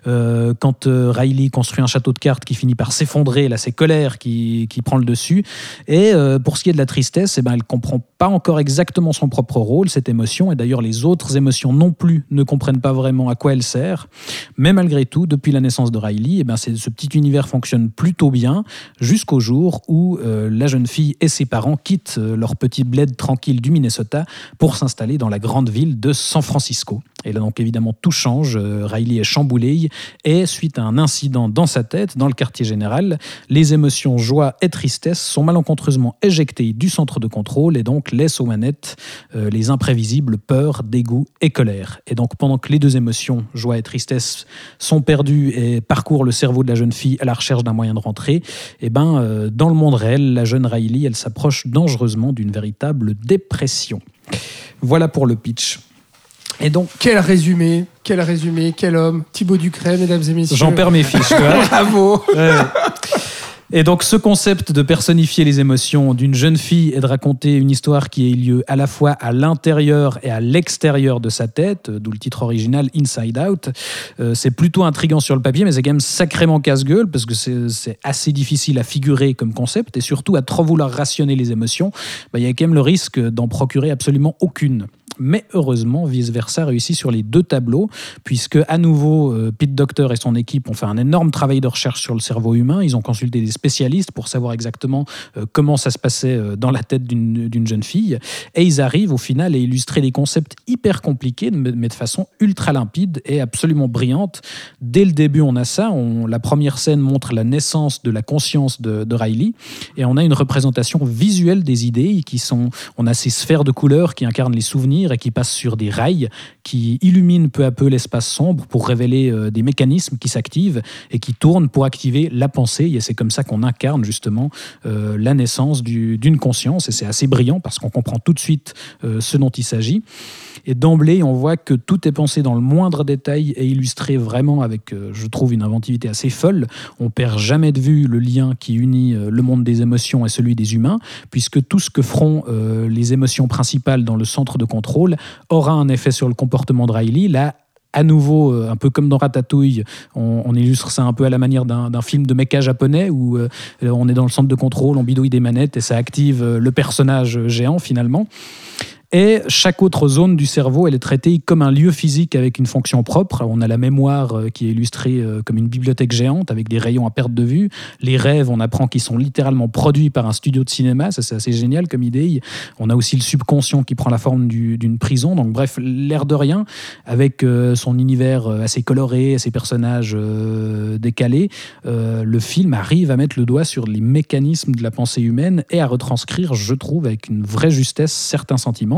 Euh, Euh, quand euh, Riley construit un château de cartes qui finit par s'effondrer, là c'est colère qui, prend le dessus. Et euh, pour ce qui est de la tristesse, eh ben, elle comprend pas encore exactement son propre rôle, cette émotion, et d'ailleurs les autres émotions non plus ne comprennent pas vraiment à quoi elle sert. Mais malgré tout, depuis la naissance de Riley, eh ben, ce petit univers fonctionne plutôt bien jusqu'au jour où la jeune fille et ses parents quittent leur petit bled tranquille du Minnesota pour s'installer dans la grande ville de San Francisco. Et là donc évidemment tout change, Euh, Riley est chamboulée et suite à un incident dans sa tête, dans le quartier général, les émotions joie et tristesse sont malencontreusement éjectées du centre de contrôle et donc laissent aux manettes euh, les imprévisibles peur, dégoût et colère. Et donc pendant que les deux émotions, joie et tristesse, sont perdues et parcourent le cerveau de la jeune fille à la recherche d'un moyen de rentrer, eh ben, euh, dans le monde réel, la jeune Riley, elle s'approche dangereusement d'une véritable dépression. Voilà pour le pitch. Et donc, Quel résumé, quel résumé, quel homme. Thibaut Ducret, mesdames et messieurs. j'en perds mes fiches. (laughs) Bravo. Et donc ce concept de personnifier les émotions d'une jeune fille et de raconter une histoire qui ait lieu à la fois à l'intérieur et à l'extérieur de sa tête, euh, d'où le titre original Inside Out, euh, c'est plutôt intriguant sur le papier, mais c'est quand même sacrément casse-gueule parce que c'est c'est assez difficile à figurer comme concept et surtout à trop vouloir rationner les émotions, bah, il y a quand même le risque d'en procurer absolument aucune. Mais heureusement, Vice Versa réussit sur les deux tableaux, puisque à nouveau, euh, Pete Docter et son équipe ont fait un énorme travail de recherche sur le cerveau humain. Ils ont consulté des spécialistes pour savoir exactement euh, comment ça se passait euh, dans la tête d'une jeune fille. Et ils arrivent au final à illustrer des concepts hyper compliqués, mais de façon ultra limpide et absolument brillante. Dès le début, on a ça. La première scène montre la naissance de la conscience de, de Riley. Et on a une représentation visuelle des idées qui sont. On a ces sphères de couleurs qui incarnent les souvenirs et qui passent sur des rails qui illuminent peu à peu l'espace sombre pour révéler euh, des mécanismes qui s'activent et qui tournent pour activer la pensée. Et c'est comme ça qu'on incarne justement euh, la naissance du- d'une conscience. Et c'est assez brillant parce qu'on comprend tout de suite euh, ce dont il s'agit. Et d'emblée, on voit que tout est pensé dans le moindre détail et illustré vraiment avec, euh, je trouve, une inventivité assez folle. On perd jamais de vue le lien qui unit euh, le monde des émotions et celui des humains, puisque tout ce que feront euh, les émotions principales dans le centre de contrôle aura un effet sur le comportement de Riley. Là, à nouveau, un peu comme dans Ratatouille, on, illustre ça un peu à la manière d'un film de mecha japonais où on est dans le centre de contrôle, on bidouille des manettes et ça active le personnage géant finalement. Et chaque autre zone du cerveau, elle est traitée comme un lieu physique avec une fonction propre. On a la mémoire euh, qui est illustrée euh, comme une bibliothèque géante avec des rayons à perte de vue. Les rêves, on apprend qu'ils sont littéralement produits par un studio de cinéma. Ça, c'est assez génial comme idée. On a aussi le subconscient qui prend la forme du- d'une prison. Donc, bref, l'air de rien, avec euh, son univers assez coloré, ses personnages décalés, le film arrive à mettre le doigt sur les mécanismes de la pensée humaine et à retranscrire, je trouve, avec une vraie justesse certains sentiments.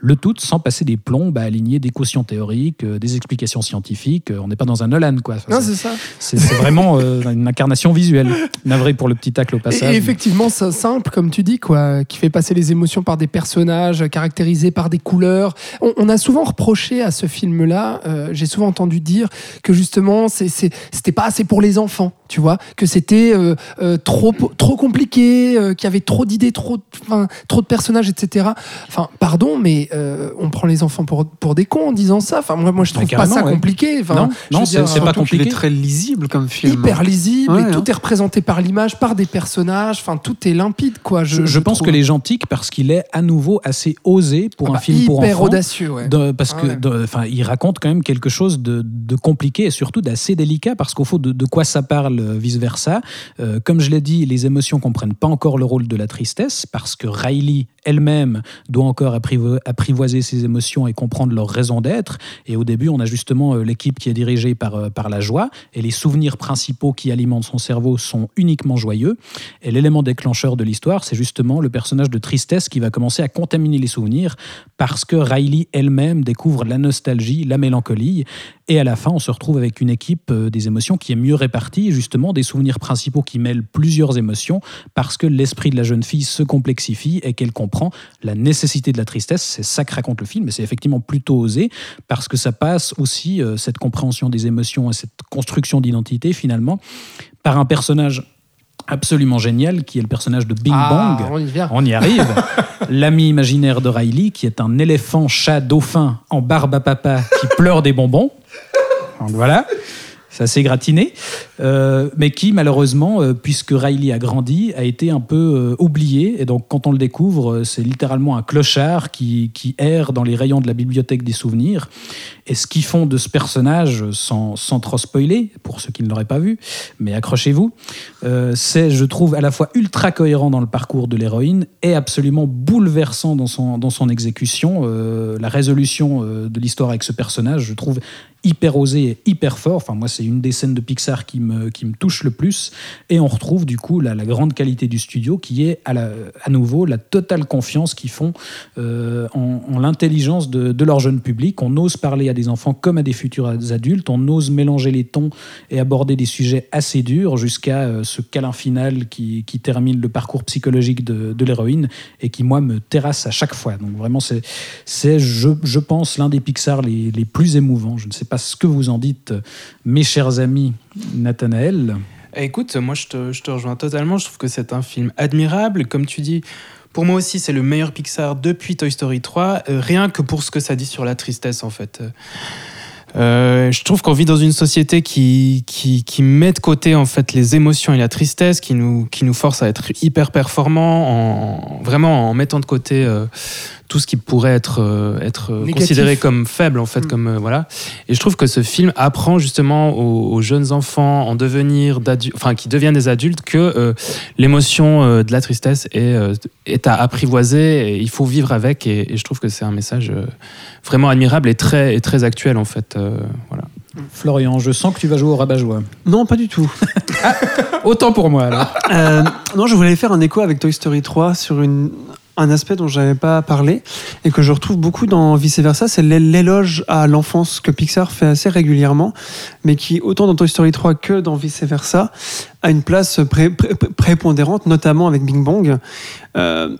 Le tout sans passer des plombs à aligner des cautions théoriques, euh, des explications scientifiques. Euh, On n'est pas dans un Nolan, quoi. Enfin, Non, c'est- ça. c'est vraiment euh, une incarnation visuelle. Navré pour le petit tacle au Et passage. effectivement, c'est simple, comme tu dis, quoi, qui fait passer les émotions par des personnages caractérisés par des couleurs. On, on a souvent reproché à ce film-là, j'ai souvent entendu dire que justement, c'était pas assez pour les enfants, tu vois, que c'était trop, trop compliqué, qu'il y avait trop d'idées, trop, trop de personnages, etc. Enfin, pardon, mais euh, on prend les enfants pour, pour des cons en disant ça. Enfin, moi, moi je trouve pas ça ouais. compliqué. Enfin, Non, non, c'est- pas compliqué. est très lisible comme film. hyper lisible Ouais, et tout est représenté par l'image, par des personnages. Enfin, tout est limpide, quoi. Je, je pense trouve. que les gens tiquent parce qu'il est à nouveau assez osé pour Ah un bah, film pour hyper enfants. audacieux, ouais. De- parce Ah que, enfin, il raconte quand même quelque chose de, de compliqué et surtout d'assez délicat parce qu'au fond, de, de quoi ça parle vice versa. Euh, comme je l'ai dit, les émotions comprennent pas encore le rôle de la tristesse parce que Riley elle-même doit encore apprivo- apprivoiser ses émotions et comprendre leur raison d'être. Et au début, on a justement euh, l'équipe qui est dirigée par, euh, par la joie et les souvenirs principaux qui alimentent son cerveau sont uniquement joyeux. Et l'élément déclencheur de l'histoire, c'est justement le personnage de tristesse qui va commencer à contaminer les souvenirs parce que Riley elle-même découvre la nostalgie, la mélancolie. Et à la fin, on se retrouve avec une équipe euh, des émotions qui est mieux répartie, justement des souvenirs principaux qui mêlent plusieurs émotions parce que l'esprit de la jeune fille se complexifie et qu'elle comprend la nécessité de la tristesse. Ça que raconte le film, et c'est effectivement plutôt osé parce que ça passe aussi, euh, cette compréhension des émotions et cette construction d'identité finalement, par un personnage absolument génial qui est le personnage de Bing Ah, Bong. on y vient. On y arrive. (laughs) L'ami imaginaire de Riley, qui est un éléphant chat dauphin en barbe à papa qui pleure des bonbons. Donc voilà. C'est assez gratiné, euh, mais qui malheureusement, euh, puisque Riley a grandi, a été un peu euh, oublié. Et donc quand on le découvre, c'est littéralement un clochard qui, qui erre dans les rayons de la bibliothèque des souvenirs. Et ce qu'ils font de ce personnage, sans, sans trop spoiler, pour ceux qui ne l'auraient pas vu, mais accrochez-vous, c'est, je trouve, à la fois ultra cohérent dans le parcours de l'héroïne et absolument bouleversant dans son, dans son exécution. La résolution de l'histoire avec ce personnage, je trouve hyper osé et hyper fort. Enfin, moi, c'est une des scènes de Pixar qui me, qui me touche le plus. Et on retrouve du coup la, la grande qualité du studio qui est à, nouveau la totale confiance qu'ils font euh, en, en l'intelligence de, leur jeune public. On ose parler à des enfants comme à des futurs adultes. On ose mélanger les tons et aborder des sujets assez durs jusqu'à euh, ce câlin final qui, qui termine le parcours psychologique de, l'héroïne et qui, moi, me terrasse à chaque fois. Donc vraiment, c'est, c'est je, je pense, l'un des Pixar les, les plus émouvants. Je ne sais pas ce que vous en dites, mes chers amis Nathanaël. Écoute, moi je te, rejoins totalement. Je trouve que c'est un film admirable. Comme tu dis, pour moi aussi, c'est le meilleur Pixar depuis Toy Story 3, euh, rien que pour ce que ça dit sur la tristesse en fait. Euh, je trouve qu'on vit dans une société qui, met de côté en fait les émotions et la tristesse, qui nous, qui nous force à être hyper performants, en, vraiment en mettant de côté euh, tout ce qui pourrait être, euh, être Négatif. considéré comme faible en fait, Mm. comme euh, voilà. Et je trouve que ce film apprend justement aux, aux jeunes enfants en devenir enfin qui deviennent des adultes, que euh, l'émotion euh, de la tristesse est, euh, est à apprivoiser et il faut vivre avec. Et, et je trouve que c'est un message euh, vraiment admirable et très, et très actuel en fait. euh, voilà. Florian, je sens que tu vas jouer au rabat-joie. Non, pas du tout. (laughs) Autant pour moi alors. Euh, non, je voulais faire un écho avec Toy Story 3 sur une, un aspect dont je n'avais pas parlé et que je retrouve beaucoup dans Vice Versa, c'est l'é- l'éloge à l'enfance que Pixar fait assez régulièrement, mais qui, autant dans Toy Story 3 que dans Vice Versa, a une place pré- pré- prépondérante, notamment avec Bing Bong. Euh,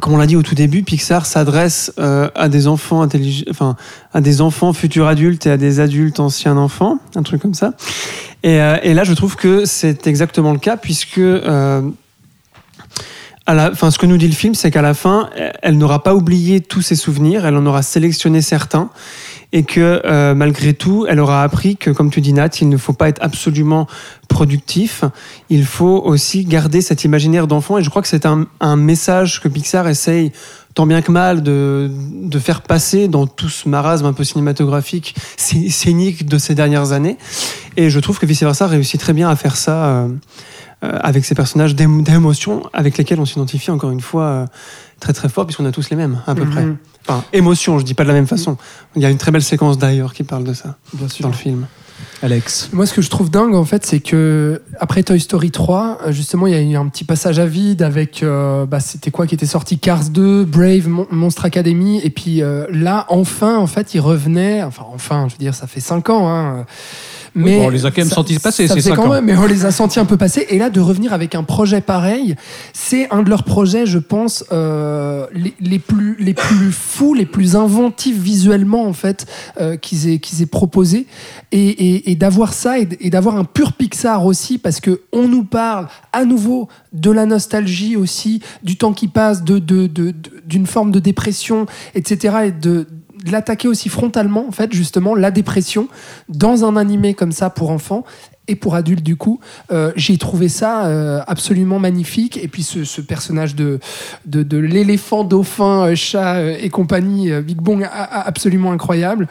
comme on l'a dit au tout début, Pixar s'adresse euh, à des enfants intellig- enfin à des enfants futurs adultes et à des adultes anciens enfants, un truc comme ça. Et, euh, là, je trouve que c'est exactement le cas puisque à la, fin, ce que nous dit le film, c'est qu'à la fin, elle- n'aura pas oublié tous ses souvenirs, elle en aura sélectionné certains, et que euh, malgré tout, elle aura appris que, comme tu dis Nat, il ne faut pas être absolument productif, il faut aussi garder cet imaginaire d'enfant, et je crois que c'est un, un message que Pixar essaye tant bien que mal de, de faire passer dans tout ce marasme un peu cinématographique, scé- scénique de ces dernières années. Et je trouve que Vice Versa réussit très bien à faire ça euh, avec ces personnages d'émo- d'émotions avec lesquels on s'identifie encore une fois euh, très très fort, puisqu'on a tous les mêmes, à peu Mhm. près. Enfin, émotions, je dis pas de la même façon. Il y a une très belle séquence d'ailleurs qui parle de ça Bien sûr. dans le film. Alex. Moi, ce que je trouve dingue, en fait, c'est que après Toy Story 3, euh, justement, il y a eu un petit passage à vide avec, euh, bah, c'était quoi qui était sorti? Cars 2, Brave, Mon- Monstre Academy, et puis euh, là, enfin, en fait, il revenait, enfin, enfin, je veux dire, ça fait 5 ans, hein, mais bon, on les a quand même ça- sentis passer, ça ces faisait cinq quand même, mais on les a sentis un peu passer. Et là, de revenir avec un projet pareil, c'est un de leurs projets, je pense, euh, les, les plus les plus fous, les plus inventifs visuellement en fait euh, qu'ils aient qu'ils aient proposé. Et, et- et d'avoir ça et, d'avoir un pur Pixar aussi, parce que on nous parle à nouveau de la nostalgie aussi, du temps qui passe, de de- de- de- d'une forme de dépression, etc. Et de l'attaquer aussi frontalement, en fait, justement, la dépression dans un animé comme ça pour enfants et pour adultes du coup. Euh, J'ai trouvé ça euh, absolument magnifique. Et puis ce, personnage de, de, de l'éléphant, dauphin, euh, chat et compagnie, Big Bong, absolument incroyable.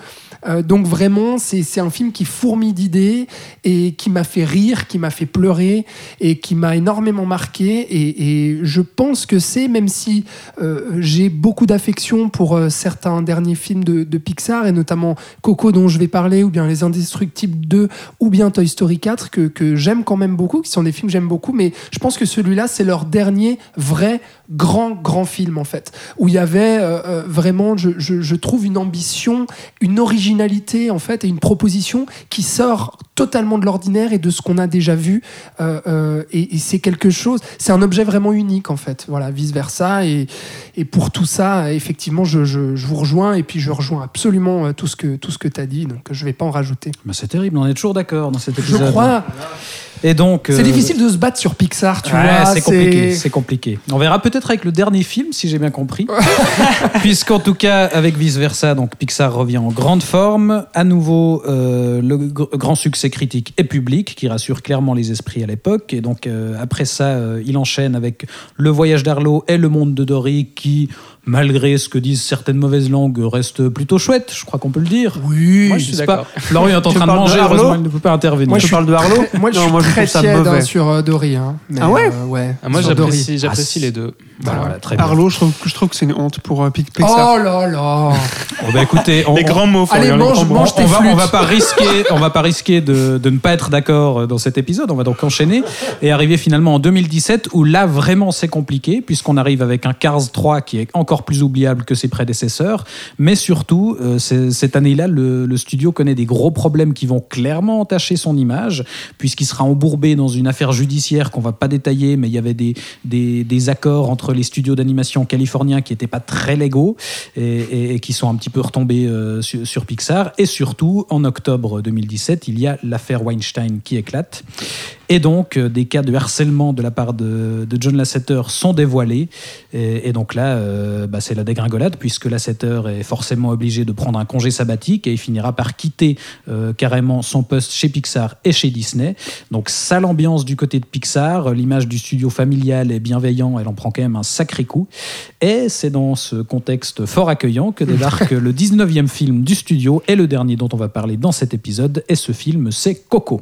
Euh, donc vraiment, c'est un film qui fourmille d'idées et qui m'a fait rire, qui m'a fait pleurer et qui m'a énormément marqué. Et, je pense que c'est, même si euh, j'ai beaucoup d'affection pour euh, certains derniers films de, Pixar, et notamment Coco dont je vais parler, ou bien Les Indestructibles 2, ou bien Toy Story 4, que, j'aime quand même beaucoup, qui sont des films que j'aime beaucoup, mais je pense que celui-là, c'est leur dernier vrai grand, grand film, en fait, où il y avait vraiment, je, je- je trouve, une ambition, une originalité, en fait, et une proposition qui sort totalement de l'ordinaire et de ce qu'on a déjà vu. Euh, euh, et et c'est quelque chose, c'est un objet vraiment unique, en fait, voilà, vice-versa. Et, et pour tout ça, effectivement, je, je- je vous rejoins, et puis je rejoins absolument euh, tout ce que, tout ce que tu as dit, donc je vais pas en rajouter. Bah, c'est terrible, on est toujours d'accord dans cet Je épisode. crois. Et donc, C'est euh, difficile de se battre sur Pixar, tu Ouais, vois. c'est compliqué, c'est compliqué. On verra peut-être avec le dernier film, si j'ai bien compris. (laughs) Puisqu'en tout cas, avec Vice Versa, donc Pixar revient en grande forme. À nouveau, euh, le gr- grand succès critique et public, qui rassure clairement les esprits à l'époque. Et donc, euh, après ça, euh, il enchaîne avec Le Voyage d'Arlo et Le Monde de Dory, qui, malgré ce que disent certaines mauvaises langues, reste plutôt chouette, je crois qu'on peut le dire. Oui, Moi, je suis d'accord. pas- Florian est en train de de manger, Arlo heureusement, il ne peut pas intervenir. Moi, je parles de Arlo Moi, je Non, suis moi, je très tiède hein, sur euh, Dory. hein. Mais, Ah ouais euh, ouais. Ah, moi, j'apprécie j'apprécie les deux. Voilà, voilà, très bien. Arlo, je trouve, je trouve que c'est une honte pour euh, Pic- Pixar. Oh là là Bon, bah, écoutez, on, les grands mots, Allez, Florian, les mange- mange on, tes va, on va pas risquer, on va pas risquer de, de ne pas être d'accord euh, dans cet épisode. On va donc enchaîner et arriver finalement en 2017 où là vraiment c'est compliqué puisqu'on arrive avec un Cars 3 qui est encore plus oubliable que ses prédécesseurs. Mais surtout, euh, cette année-là, le, studio connaît des gros problèmes qui vont clairement entacher son image puisqu'il sera embourbé dans une affaire judiciaire qu'on va pas détailler, mais il y avait des, accords entre les studios d'animation californiens qui n'étaient pas très légaux et qui sont un petit peu retombés euh, sur, sur Pixar. Et surtout, en octobre 2017, il y a l'affaire Weinstein qui éclate. Et donc, euh, des cas de harcèlement de la part de, de John Lasseter sont dévoilés. Et, et donc là, euh, bah, c'est la dégringolade, puisque Lasseter est forcément obligé de prendre un congé sabbatique et il finira par quitter euh, carrément son poste chez Pixar et chez Disney. Donc, sale ambiance du côté de Pixar. L'image du studio familial et bienveillant, elle en prend quand même un sacré coup. Et c'est dans ce contexte fort accueillant que débarque (laughs) le 19e film du studio et le dernier dont on va parler dans cet épisode. Et ce film, c'est Coco.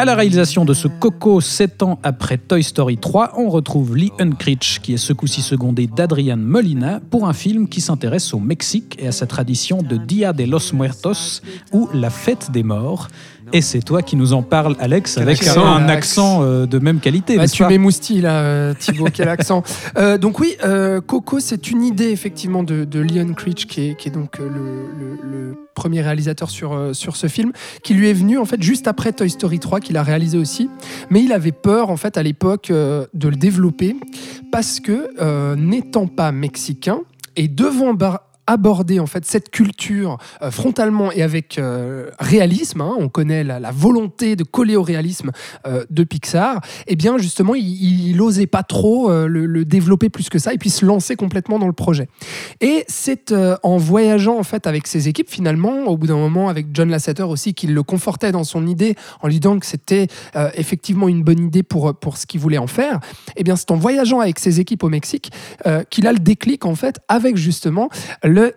À la réalisation de ce Coco, 7 ans après Toy Story 3, on retrouve Lee Unkrich, qui est ce coup-ci secondé d'Adrian Molina, pour un film qui s'intéresse au Mexique et à sa tradition de Dia de los Muertos, ou la fête des morts. Et c'est toi qui nous en parles, Alex, avec accent. un accent euh, de même qualité, Bah, tu m'émoustilles là, euh, Thibaut, quel (laughs) accent. Euh, donc oui, euh, Coco, c'est une idée effectivement de, de Leon Creech, qui est, qui est donc le, le- le premier réalisateur sur, sur ce film, qui lui est venu en fait juste après Toy Story 3, qu'il a réalisé aussi. Mais il avait peur en fait à l'époque de le développer parce que n'étant pas mexicain et devant bar- aborder en fait cette culture euh, frontalement et avec euh, réalisme, hein, on connaît la, volonté de coller au réalisme euh, de Pixar, et bien justement il, il osait pas trop le, développer plus que ça et puis se lancer complètement dans le projet. Et c'est en voyageant en fait avec ses équipes finalement, au bout d'un moment avec John Lasseter aussi, qui le confortait dans son idée en lui disant que c'était effectivement une bonne idée pour, pour ce qu'il voulait en faire. Et bien c'est en voyageant avec ses équipes au Mexique qu'il a le déclic en fait avec justement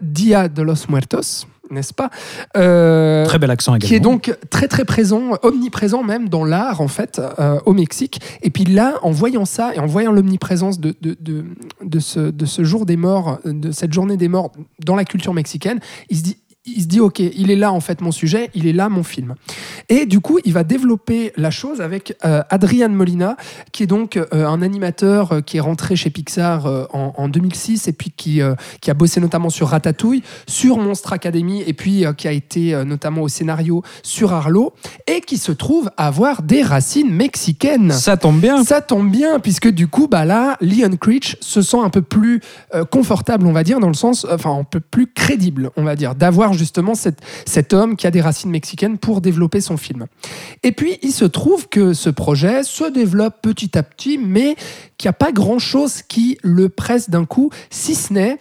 Dia de los Muertos, n'est-ce pas Euh, Très bel accent également. qui est donc très très présent, omniprésent même dans l'art en fait euh, au Mexique. Et puis là, en voyant ça et en voyant l'omniprésence de, de, de, de ce, de ce jour des morts, de cette journée des morts dans la culture mexicaine, il se dit il se dit ok, il est là en fait mon sujet, il est là mon film. Et du coup, il va développer la chose avec euh, Adrian Molina, qui est donc euh, un animateur euh, qui est rentré chez Pixar en, en 2006 et puis qui, qui a bossé notamment sur Ratatouille, sur Monstre Academy et puis qui a été notamment au scénario sur Arlo et qui se trouve avoir des racines mexicaines. Ça tombe bien. Ça tombe bien, puisque du coup, bah là, Leon Creech se sent un peu plus confortable, on va dire, dans le sens, enfin, un peu plus crédible, on va dire, d'avoir justement cette- cet homme qui a des racines mexicaines pour développer son film. Et puis, il se trouve que ce projet se développe petit à petit, mais qu'il n'y a pas grand-chose qui le presse d'un coup, si ce n'est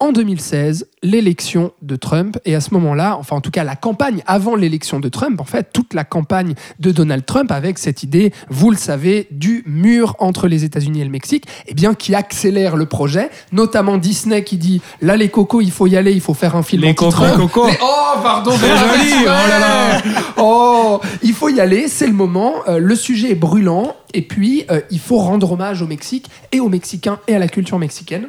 en 2016, l'élection de Trump. Et à ce moment-là, enfin en tout cas la campagne avant l'élection de Trump, en fait, toute la campagne de Donald Trump avec cette idée, vous le savez, du mur entre les États-Unis et le Mexique, eh bien qui accélère le projet, notamment Disney qui dit, là les cocos, il faut y aller, il faut faire un film Les cocos. Les- Oh, pardon, C'est joli, oh là là. Oh, il faut y aller, c'est le moment, euh, le sujet est brûlant, et puis euh, il faut rendre hommage au Mexique et aux Mexicains et à la culture mexicaine.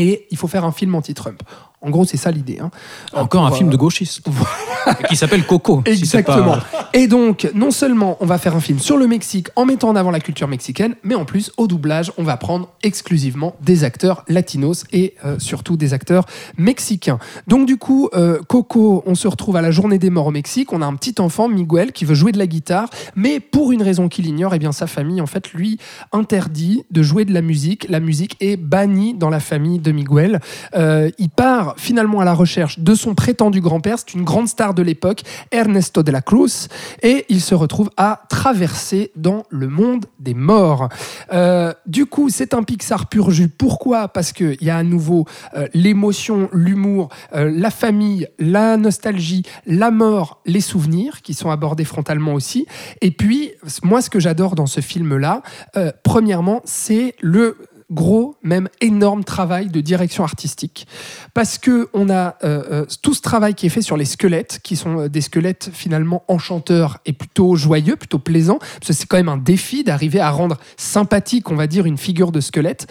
Et il faut faire un film anti-Trump. En gros, c'est ça l'idée. hein. Encore un film euh, de gauchiste. (laughs) qui s'appelle Coco. si c'est pas- Exactement. Et donc, non seulement on va faire un film sur le Mexique en mettant en avant la culture mexicaine, mais en plus, au doublage, on va prendre exclusivement des acteurs latinos et euh, surtout des acteurs mexicains. Donc, du coup, euh, Coco, on se retrouve à la journée des morts au Mexique. On a un petit enfant, Miguel, qui veut jouer de la guitare, mais pour une raison qu'il ignore, eh bien, sa famille, en fait, lui interdit de jouer de la musique. La musique est bannie dans la famille de Miguel. Euh, il part finalement à la recherche de son prétendu grand-père. C'est une grande star de l'époque, Ernesto de la Cruz, et il se retrouve à traverser dans le monde des morts. Euh, du coup, c'est un Pixar pur jus. Pourquoi? Parce qu'il y a à nouveau euh, l'émotion, l'humour, euh, la famille, la nostalgie, la mort, les souvenirs qui sont abordés frontalement aussi. Et puis, moi, ce que j'adore dans ce film-là, premièrement, c'est le gros, même énorme travail de direction artistique. Parce que on a euh, euh, tout ce travail qui est fait sur les squelettes, qui sont euh, des squelettes finalement enchanteurs et plutôt joyeux, plutôt plaisants. Parce que c'est quand même un défi d'arriver à rendre sympathique, on va dire, une figure de squelette.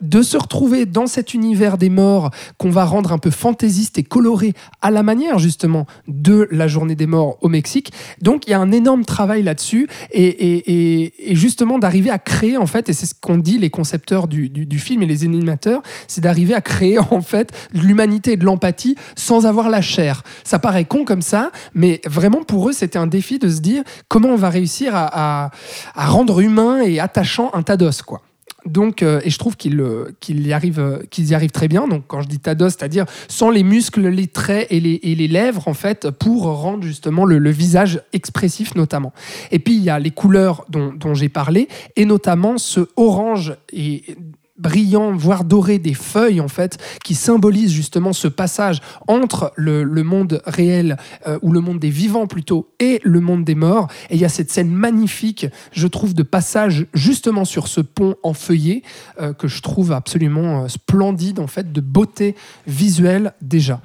De se retrouver dans cet univers des morts qu'on va rendre un peu fantaisiste et coloré à la manière justement de la journée des morts au Mexique. Donc il y a un énorme travail là-dessus et- et justement d'arriver à créer en fait, et c'est ce qu'ont dit les concepteurs du, du- film et les animateurs, c'est d'arriver à créer (laughs) en fait de l'humanité et de l'empathie sans avoir la chair. Ça paraît con comme ça, mais vraiment pour eux c'était un défi de se dire comment on va réussir à, à- à rendre humain et attachant un tas d'os quoi. Donc, euh, et je trouve qu'ils euh, qu'ils y, euh, qu'ils y arrivent très bien. Donc, quand je dis tados, c'est-à-dire sans les muscles, les traits et les, et les lèvres, en fait, pour rendre justement le, le visage expressif, notamment. Et puis, il y a les couleurs dont, dont j'ai parlé, et notamment ce orange et brillant, voire doré des feuilles, en fait, qui symbolisent justement ce passage entre le, monde réel, euh, ou le monde des vivants plutôt, et le monde des morts. Et il y a cette scène magnifique, je trouve, de passage justement sur ce pont en feuillé, euh, que je trouve absolument euh, splendide, en fait, de beauté visuelle déjà.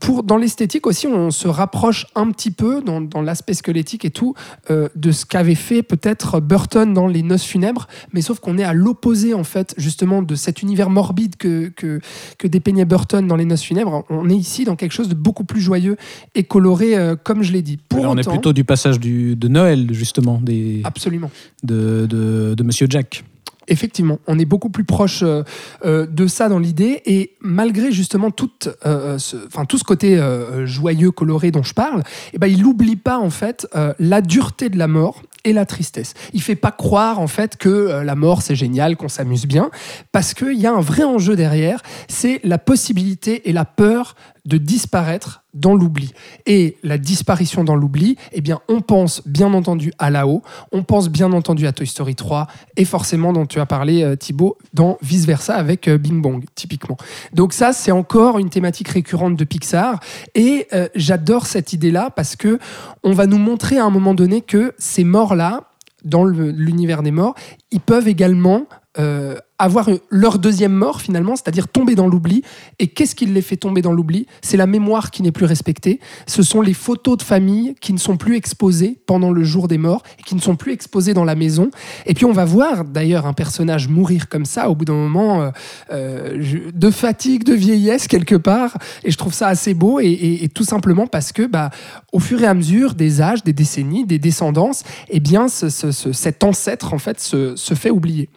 Pour, dans l'esthétique aussi, on se rapproche un petit peu dans, dans l'aspect squelettique et tout de ce qu'avait fait peut-être Burton dans Les Noces funèbres, mais sauf qu'on est à l'opposé en fait justement de cet univers morbide que, que, que dépeignait Burton dans Les Noces funèbres. On est ici dans quelque chose de beaucoup plus joyeux et coloré, euh, comme je l'ai dit. Pour on est plutôt du passage du, de Noël, justement, des, Absolument. de, de, de Monsieur Jack. Effectivement, on est beaucoup plus proche euh, euh, de ça dans l'idée et malgré justement tout, euh, ce, enfin, tout ce côté joyeux, coloré dont je parle, eh ben, il n'oublie pas en fait la dureté de la mort et la tristesse. Il fait pas croire en fait que euh, la mort c'est génial, qu'on s'amuse bien, parce qu'il y a un vrai enjeu derrière, c'est la possibilité et la peur de disparaître dans l'oubli. Et la disparition dans l'oubli, eh bien, on pense bien entendu à là-haut, on pense bien entendu à Toy Story 3, et forcément, dont tu as parlé, euh, Thibaut, dans Vice Versa avec euh, Bing Bong, typiquement. Donc ça, c'est encore une thématique récurrente de Pixar, et j'adore cette idée-là parce que on va nous montrer à un moment donné que ces morts-là, dans l'univers des morts, ils peuvent également euh, avoir leur deuxième mort finalement, c'est-à-dire tomber dans l'oubli. Et qu'est-ce qui les fait tomber dans l'oubli? C'est la mémoire qui n'est plus respectée. Ce sont les photos de famille qui ne sont plus exposées pendant le jour des morts et qui ne sont plus exposées dans la maison. Et puis on va voir d'ailleurs un personnage mourir comme ça au bout d'un moment euh, euh, de fatigue, de vieillesse quelque part. Et je trouve ça assez beau et, tout simplement parce que bah, au fur et à mesure des âges, des décennies, des descendances, eh bien ce- ce- ce- cet ancêtre en fait se, se fait oublier.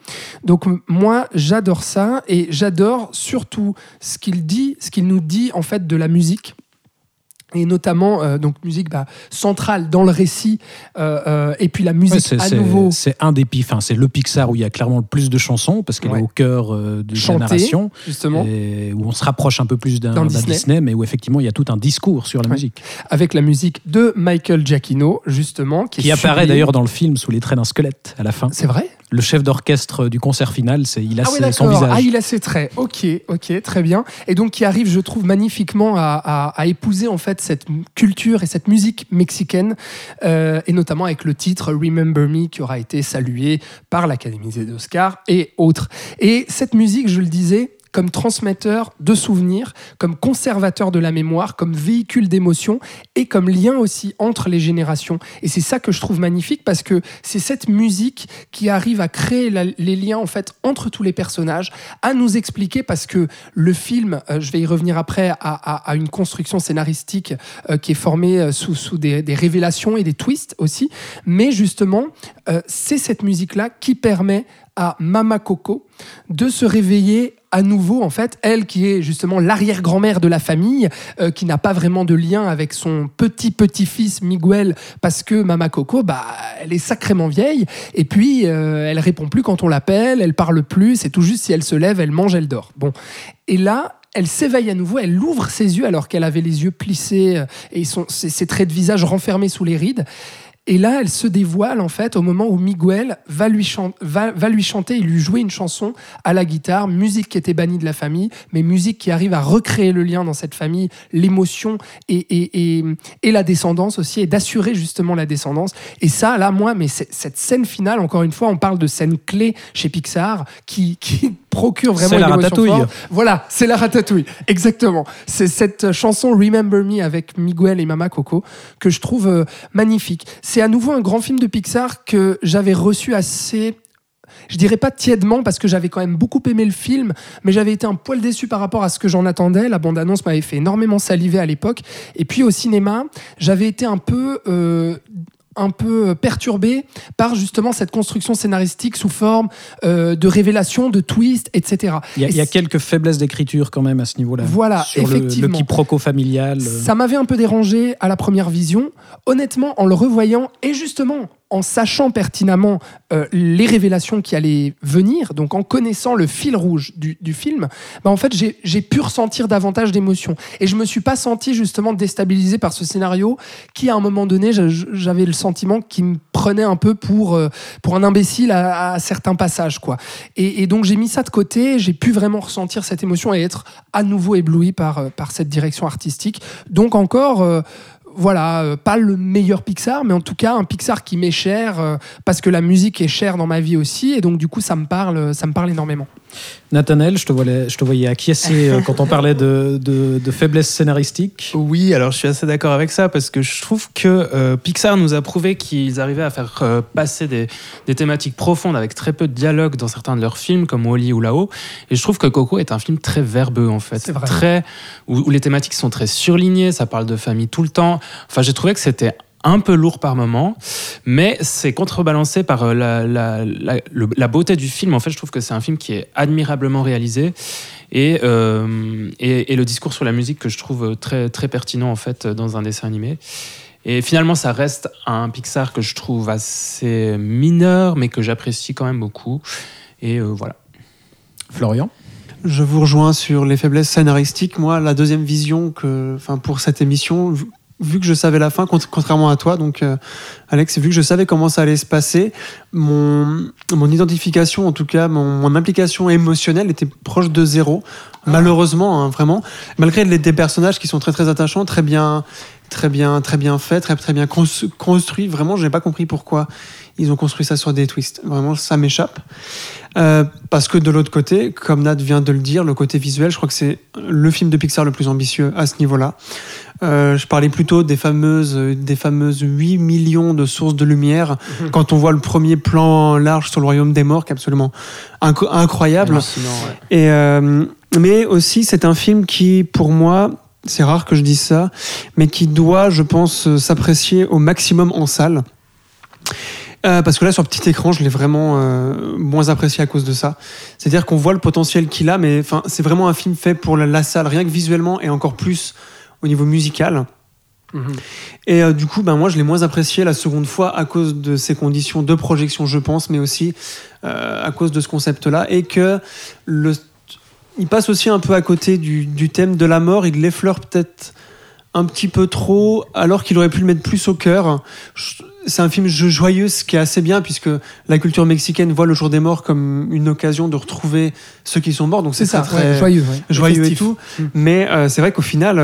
Donc m- moi j'adore ça et j'adore surtout ce qu'il dit, ce qu'il nous dit en fait de la musique et notamment euh, donc musique bah, centrale dans le récit euh, euh, et puis la Ouais, musique c'est, à nouveau c'est un des pi- enfin, c'est le Pixar où il y a clairement le plus de chansons parce qu'elle Ouais. est au cœur de la narration. justement et où on se rapproche un peu plus d'un, Disney. Disney. mais où effectivement il y a tout un discours sur la Ouais. musique. avec la musique de Michael Giacchino justement qui, apparaît d'ailleurs dans le film sous les traits d'un squelette à la fin. c'est vrai? Le chef d'orchestre du concert final, c'est, il a ah oui, ses- son d'accord. visage. Ah, il a ses traits. Ok, ok, très bien. Et donc, qui arrive, je trouve, magnifiquement à, à- à épouser en fait cette culture et cette musique mexicaine, euh, et notamment avec le titre Remember Me, qui aura été salué par l'Académie des Oscars et autres. Et cette musique, je le disais, comme transmetteur de souvenirs, comme conservateur de la mémoire, comme véhicule d'émotions et comme lien aussi entre les générations. Et c'est ça que je trouve magnifique parce que c'est cette musique qui arrive à créer les liens en fait entre tous les personnages, à nous expliquer parce que le film, euh, je vais y revenir après, a, a- a une construction scénaristique euh, qui est formée euh, sous, des, révélations et des twists aussi. Mais justement, c'est cette musique-là qui permet à Mama Coco de se réveiller à nouveau, en fait, elle qui est justement l'arrière-grand-mère de la famille, euh, qui n'a pas vraiment de lien avec son petit-petit-fils Miguel, parce que Mama Coco, bah, elle est sacrément vieille, et puis euh, elle répond plus quand on l'appelle, elle parle plus, c'est tout juste si elle se lève, elle mange, elle dort. Bon. Et là, elle s'éveille à nouveau, elle ouvre ses yeux alors qu'elle avait les yeux plissés euh, et ses traits de visage renfermés sous les rides. Et là, elle se dévoile en fait au moment où Miguel va lui, chan- va, va lui chanter et lui jouer une chanson à la guitare, musique qui était bannie de la famille, mais musique qui arrive à recréer le lien dans cette famille, l'émotion et, et, et, et la descendance aussi, et d'assurer justement la descendance. Et ça, là, moi, mais cette scène finale, encore une fois, on parle de scène clé chez Pixar qui, qui (laughs) procure vraiment la une ratatouille. forte. Voilà, c'est la ratatouille, exactement. C'est cette chanson Remember Me avec Miguel et Mama Coco que je trouve euh, magnifique. C'est à nouveau un grand film de Pixar que j'avais reçu assez je dirais pas tièdement parce que j'avais quand même beaucoup aimé le film, mais j'avais été un poil déçu par rapport à ce que j'en attendais. La bande-annonce m'avait fait énormément saliver à l'époque. Et puis au cinéma, j'avais été un peu euh, un peu perturbé par justement cette construction scénaristique sous forme euh, de révélation, de twist, etc. Il y a, Et il y a c- quelques faiblesses d'écriture quand même à ce niveau-là. Voilà, sur le- le, effectivement. quiproquo familial. euh. Ça m'avait un peu dérangé à la première vision. Honnêtement, en le revoyant et justement en sachant pertinemment euh, les révélations qui allaient venir, donc en connaissant le fil rouge du, film, bah en fait, j'ai pu ressentir davantage d'émotions. Et je me suis pas senti justement déstabilisé par ce scénario qui, à un moment donné, j'avais le sentiment qu'il me prenait un peu pour, euh, pour un imbécile à, certains passages. quoi. Et, donc, j'ai mis ça de côté, j'ai pu vraiment ressentir cette émotion et être à nouveau ébloui par, euh, par cette direction artistique. Donc, encore. Voilà, euh, pas le meilleur Pixar, mais en tout cas un Pixar qui m'est cher euh, parce que la musique est chère dans ma vie aussi, et donc du coup ça me parle, ça me parle énormément. Nathanaël, je te, voyais, je te voyais acquiescer euh, quand on parlait de, de, de faiblesse scénaristique. Oui, alors je suis assez d'accord avec ça parce que je trouve que euh, Pixar nous a prouvé qu'ils arrivaient à faire euh, passer des, des thématiques profondes avec très peu de dialogue dans certains de leurs films, comme Wally ou Là-haut. Et je trouve que Coco est un film très verbeux en fait, C'est vrai. très où, où les thématiques sont très surlignées, ça parle de famille tout le temps. Enfin, j'ai trouvé que c'était un peu lourd par moment, mais c'est contrebalancé par euh, la, la, la, le- la beauté du film. En fait, je trouve que c'est un film qui est admirablement réalisé et, euh, et, et le discours sur la musique que je trouve très, très pertinent en fait dans un dessin animé. Et finalement, ça reste un Pixar que je trouve assez mineur, mais que j'apprécie quand même beaucoup. Et euh, voilà. Florian? Je vous rejoins sur les faiblesses scénaristiques. Moi, la deuxième vision que, enfin, pour cette émission, vu- que je savais la fin, cont- contrairement à toi, donc euh, Alex, vu que je savais comment ça allait se passer, mon, mon identification, en tout cas, mon, mon implication émotionnelle était proche de zéro. Malheureusement, hein, vraiment, malgré les, des personnages qui sont très très attachants, très bien, très bien, très bien faits, très très bien cons- construits. Vraiment, je n'ai pas compris pourquoi ils ont construit ça sur des twists. Vraiment, ça m'échappe. Euh, parce que de l'autre côté, comme Nat vient de le dire, le côté visuel, je crois que c'est le film de Pixar le plus ambitieux à ce niveau-là. Euh, je parlais plutôt des fameuses, des fameuses 8 millions de sources de lumière quand on voit le premier plan large sur le royaume des morts, qui est absolument incroyable. Hallucinant, ouais. Et, euh, mais aussi, c'est un film qui, pour moi, c'est rare que je dise ça, mais qui doit, je pense, s'apprécier au maximum en salle. Euh, parce que là, sur petit écran, je l'ai vraiment euh, moins apprécié à cause de ça. C'est-à-dire qu'on voit le potentiel qu'il a, mais c'est vraiment un film fait pour la, la salle, rien que visuellement et encore plus au niveau musical. Et euh, du coup, ben, moi, je l'ai moins apprécié la seconde fois à cause de ces conditions de projection, je pense, mais aussi euh, à cause de ce concept-là. Et que le, il passe aussi un peu à côté du, du thème de la mort. Il l'effleure peut-être un petit peu trop, alors qu'il aurait pu le mettre plus au cœur. C'est un film jo- joyeux, ce qui est assez bien, puisque la culture mexicaine voit le jour des morts comme une occasion de retrouver ceux qui sont morts. Donc c'est ça, très, joyeux, ouais. joyeux et tout. Mm. Mais euh, c'est vrai qu'au final,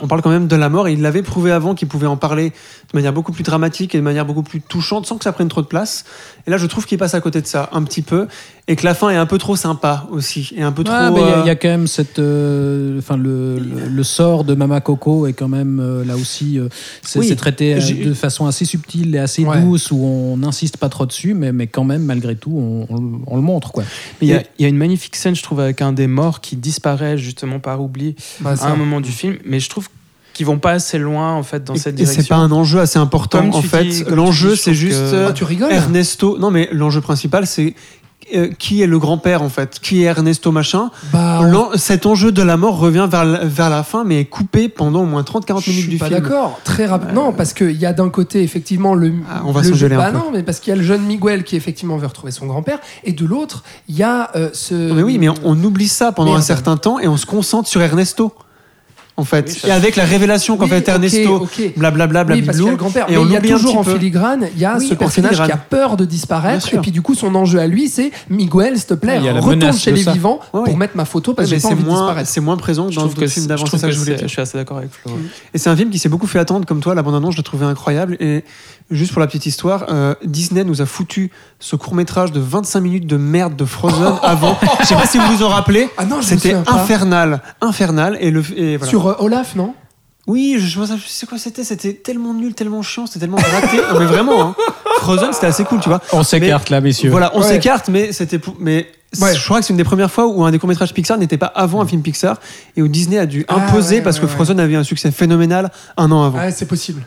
on parle quand même de la mort et il l'avait prouvé avant qu'il pouvait en parler de manière beaucoup plus dramatique et de manière beaucoup plus touchante sans que ça prenne trop de place. Et là, je trouve qu'il passe à côté de ça un petit peu. Et que la fin est un peu trop sympa aussi et un peu trop. Ouais, il y a- euh, y, a quand même cette, euh, enfin le, le, le sort de Mama Coco est quand même euh, là aussi, euh, c'est Oui, traité de façon assez subtile et assez Ouais. douce où on n'insiste pas trop dessus, mais, mais quand même malgré tout on, on- on le montre quoi. Il y, a- il y a une magnifique scène, je trouve, avec un des morts qui disparaît justement par oubli Bah, à un moment du film. Mais je trouve qu'ils vont pas assez loin en fait dans et- cette et direction. c'est pas un enjeu assez important Comme en fait. L'enjeu c'est juste que- euh, Ah, tu rigoles Ernesto. Non mais l'enjeu principal c'est euh, qui est le grand-père en fait? Qui est Ernesto machin? Bah, on- Cet enjeu de la mort revient vers la, vers la fin mais est coupé pendant au moins 30-40 Je minutes suis du pas film. d'accord. Très rapide. Non, parce qu'il y a d'un côté effectivement le. Ah, on va le bah peu. non, mais parce qu'il y a le jeune Miguel qui effectivement veut retrouver son grand-père, et de l'autre, il y a euh, ce. Mais oui, mais on, on oublie ça pendant Merde. un certain temps et on se concentre sur Ernesto. En fait, Oui, et avec la révélation qu'en Oui, fait Ernesto, blablabla, Oui, parce qu'il y a le grand-père. et Mais on il y a oublie un toujours en petit peu. filigrane, il y a Oui, ce personnage qui a peur de disparaître. Et puis du coup, son enjeu à lui, c'est Miguel, s'il te plaît, retourne chez de les ça. vivants Ouais, pour ouais. mettre ma photo parce que j'ai pas c'est envie de moins, disparaître. c'est moins présent Je dans le film d'avant. je C'est ça que je voulais dire. je suis assez d'accord avec Flo. Et c'est un film qui s'est beaucoup fait attendre, comme toi, la bande-annonce, je l'ai trouvé incroyable. Et juste pour la petite histoire, euh, Disney nous a foutu ce court-métrage de 25 minutes de merde de Frozen (laughs) avant. Je sais pas si vous vous en rappelez. Ah non, je me C'était souviens pas. infernal. Infernal. Et le, et voilà. Sur euh, Olaf, non? Oui, je, je, je sais quoi c'était. C'était tellement nul, tellement chiant, c'était tellement raté. non, mais vraiment, hein. Frozen, c'était assez cool, tu vois. On s'écarte là messieurs. Voilà, on Ouais. s'écarte, mais c'était pour- mais Ouais. je crois que c'est une des premières fois où un des courts-métrages Pixar n'était pas avant un film Pixar et où Disney a dû Ah, imposer ouais, parce ouais, que ouais. Frozen avait un succès phénoménal un an avant. Ouais, c'est possible.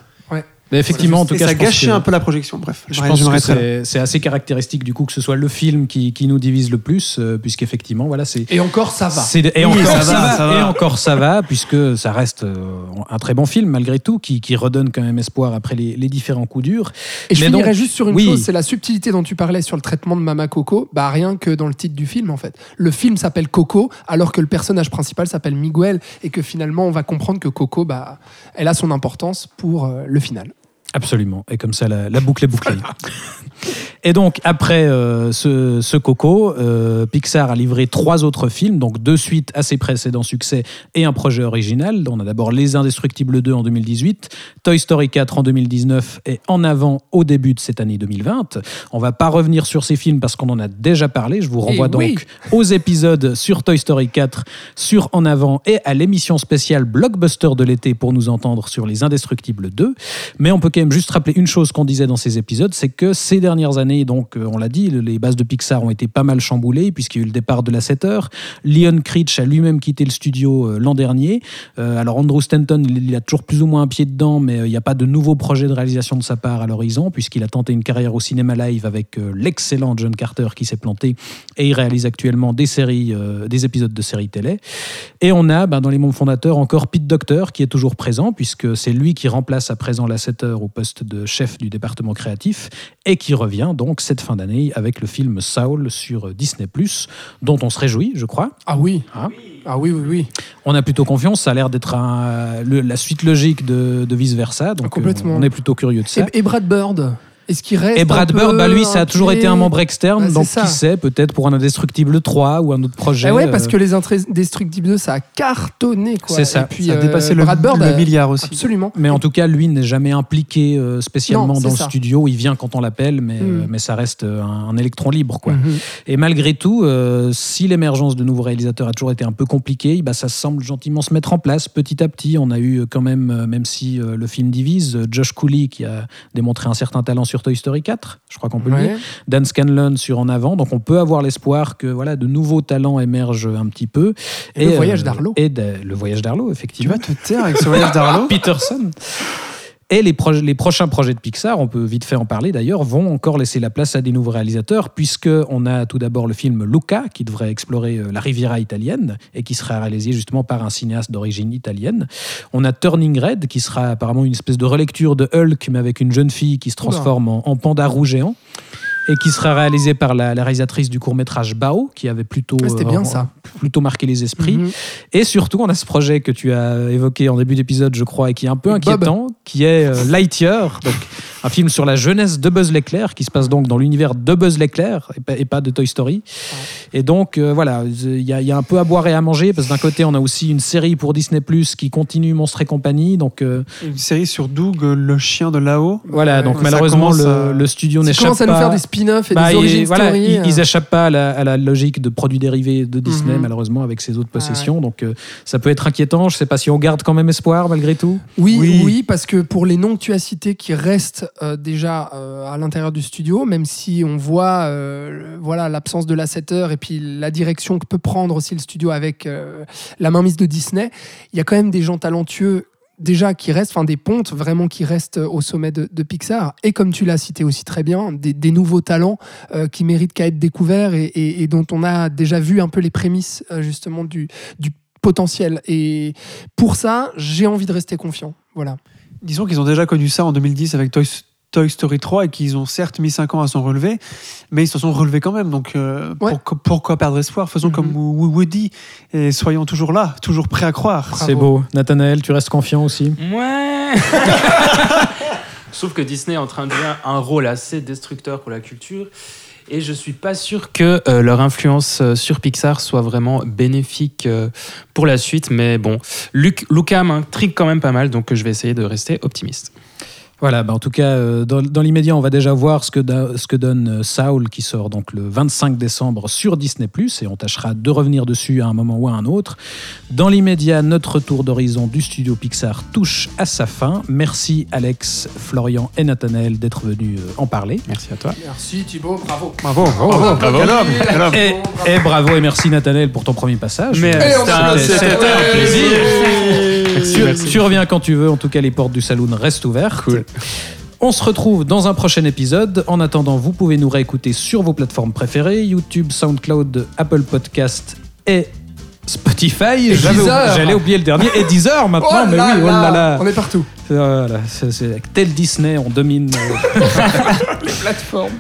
Mais effectivement en tout cas ça gâchait un peu la projection. Bref, Je pense que c'est assez caractéristique du coup que ce soit le film qui, qui nous divise le plus, euh, puisqu'effectivement, voilà, c'est. Et encore, ça va. Et, Oui, encore, ça ça va, va, ça va. et encore ça va, puisque ça reste euh, un très bon film malgré tout, qui, qui redonne quand même espoir après les, les différents coups durs. Et je finirais donc, juste sur une oui. chose, c'est la subtilité dont tu parlais sur le traitement de Mama Coco, bah rien que dans le titre du film en fait. Le film s'appelle Coco alors que le personnage principal s'appelle Miguel et que finalement on va comprendre que Coco, bah, elle a son importance pour euh, le final. Absolument. Et comme ça, la, boucle est bouclée. (laughs) Et donc, après euh, ce, ce Coco, euh, Pixar a livré trois autres films, donc deux suites à ses précédents succès et un projet original. On a d'abord Les Indestructibles 2 en 2018, Toy Story 4 en 2019 et En avant au début de cette année 2020. On va pas revenir sur ces films parce qu'on en a déjà parlé. Je vous renvoie donc oui. (laughs) aux épisodes sur Toy Story 4, sur En avant et à l'émission spéciale Blockbuster de l'été pour nous entendre sur Les Indestructibles 2. Mais on peut quand même juste rappeler une chose qu'on disait dans ces épisodes, c'est que ces dernières années, donc euh, on l'a dit, le- les bases de Pixar ont été pas mal chamboulées puisqu'il y a eu le départ de la 7 heures. Leon Critch a lui-même quitté le studio euh, l'an dernier. Euh, alors Andrew Stanton, il, a toujours plus ou moins un pied dedans, mais il n'y a pas de nouveau projet de réalisation de sa part à l'horizon puisqu'il a tenté une carrière au cinéma live avec l'excellent John Carter qui s'est planté et il réalise actuellement des séries, des épisodes de séries télé. Et on a ben, dans les membres fondateurs encore Pete Docter qui est toujours présent puisque c'est lui qui remplace à présent la 7 heures au poste de chef du département créatif et qui revient donc cette fin d'année avec le film Saul sur Disney ⁇ dont on se réjouit, je crois. Ah oui. Hein Ah oui, oui, oui. On a plutôt confiance, ça a l'air d'être la suite logique de, de vice-versa, donc Complètement. euh, on est plutôt curieux de ça. Et, et Brad Bird Est-ce qu'il reste Et Brad Bird, bah lui, ça a toujours été un membre externe, Ah, donc ça. qui sait, peut-être pour un Indestructible 3 ou un autre projet. Eh ouais, parce euh, que les Indestructibles 2, ça a cartonné. quoi. C'est ça. Et puis, Ça a euh, dépassé le, Brad Bird, le a- milliard aussi. Absolument. Mais en tout cas, lui n'est jamais impliqué euh, spécialement Non, dans le studio. Il vient quand on l'appelle, mais, Mm. euh, mais ça reste euh, un, un électron libre. Quoi. Mhm. Et malgré tout, euh, si l'émergence de nouveaux réalisateurs a toujours été un peu compliquée, bah, ça semble gentiment se mettre en place petit à petit. On a eu euh, quand même, euh, même si euh, le film divise, euh, Josh Cooley qui a démontré un certain talent sur Toy Story 4, je crois qu'on peut le dire. Dan Scanlon sur En Avant. Donc on peut avoir l'espoir que voilà, de nouveaux talents émergent un petit peu. Et le voyage d'Arlo. Et de- le voyage d'Arlo, Tu effectivement. vas te taire avec ce voyage d'Arlo (laughs) Peterson. Et les, proj- les prochains projets de Pixar, on peut vite fait en parler d'ailleurs, vont encore laisser la place à des nouveaux réalisateurs, puisque on a tout d'abord le film Luca, qui devrait explorer euh, la Riviera italienne et qui sera réalisé justement par un cinéaste d'origine italienne. On a Turning Red, qui sera apparemment une espèce de relecture de Hulk, mais avec une jeune fille qui se transforme en, en panda roux géant. Et qui sera réalisé par la, la réalisatrice du court métrage Bao, qui avait plutôt, Ah, c'était bien, ça. plutôt marqué les esprits. Mhm. Et surtout, on a ce projet que tu as évoqué en début d'épisode, je crois, et qui est un peu Bob. inquiétant, qui est euh, Lightyear. Donc, un film sur la jeunesse de Buzz l'éclair, qui se passe donc dans l'univers de Buzz l'éclair et pas, et pas de Toy Story. Et donc, euh, voilà, il y, a- il y a un peu à boire et à manger, parce que d'un côté, on a aussi une série pour Disney Plus qui continue Monstres et compagnie. Donc, euh, Une série sur Doug, le chien de là-haut. voilà, donc ça malheureusement, commence le, à- le studio Ils n'échappe commencent pas. à nous faire des spin-offs et Bah, des origines voilà, story. ils, euh. ils échappent pas à la, à la logique de produits dérivés de Disney, Mhm. malheureusement, avec ses autres possessions. Donc, euh, ça peut être inquiétant. Je sais pas si on garde quand même espoir, malgré tout. Oui, Oui. oui, parce que pour les noms que tu as cités qui restent euh, déjà euh, à l'intérieur du studio, même si on voit euh, voilà l'absence de l'assetteur et puis la direction que peut prendre aussi le studio avec la mainmise de Disney, il y a quand même des gens talentueux déjà qui restent, enfin des pontes vraiment qui restent au sommet de, Pixar. Et comme tu l'as cité aussi très bien, des, nouveaux talents qui méritent qu'à être découverts et, dont on a déjà vu un peu les prémices justement du, du potentiel. Et pour ça, j'ai envie de rester confiant. Voilà. Disons qu'ils ont déjà connu ça en 2010 avec Toy, Toy Story 3 et qu'ils ont certes mis 5 ans à s'en relever, mais ils se sont relevés quand même. Donc euh, Ouais. pourquoi, pourquoi perdre espoir? Faisons Mhm. comme Wo- Woody et soyons toujours là, toujours prêts à croire. C'est beau. Nathanaël, tu restes confiant aussi? Ouais (laughs) trouve que Disney est en train de jouer un rôle assez destructeur pour la culture. Et je suis pas sûr que euh, leur influence euh, sur Pixar soit vraiment bénéfique euh, pour la suite. Mais bon, Luc, Luca m'intrigue quand même pas mal, donc je vais essayer de rester optimiste. Voilà, bah en tout cas, euh, dans, dans l'immédiat, on va déjà voir ce que, da- ce que donne euh, Saul, qui sort donc le 25 décembre sur Disney+, et on tâchera de revenir dessus à un moment ou à un autre. Dans l'immédiat, notre tour d'horizon du studio Pixar touche à sa fin. Merci Alex, Florian et Nathanaël d'être venus euh, en parler. Merci à toi. Merci Thibaut, bravo. Bravo, bravo, Bravo. Quel homme, quel homme. Et, et bravo et merci Nathanaël pour ton premier passage. Mais, c'était un- plaisir. tu, tu reviens quand tu veux, en tout cas les portes du saloon restent ouvertes. On se retrouve dans un prochain épisode. En attendant, vous pouvez nous réécouter sur vos plateformes préférées YouTube, SoundCloud, Apple Podcast et Spotify. J'allais oublier le dernier. Et Deezer (laughs) maintenant, Oh mais là oui, oh là là. On est partout. Voilà, c'est tel Disney, on domine. euh, (laughs) Plateforme.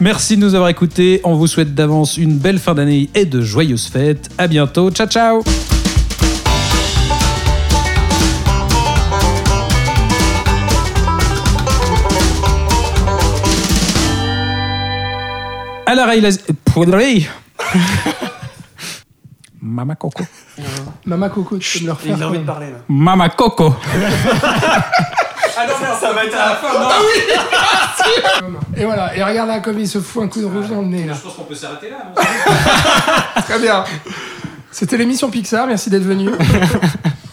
Merci de nous avoir écoutés. On vous souhaite d'avance une belle fin d'année et de joyeuses fêtes. À bientôt. Ciao, ciao. À la réalisation. (laughs) Mama Coco. Mama Coco, tu peux me le refaire Il a envie de parler là. Mama Coco. Et voilà, et regarde là comme il se fout un coup de rouge dans le nez là. pense qu'on peut s'arrêter là. (laughs) Très bien. C'était l'émission Pixar, merci d'être venu. (laughs)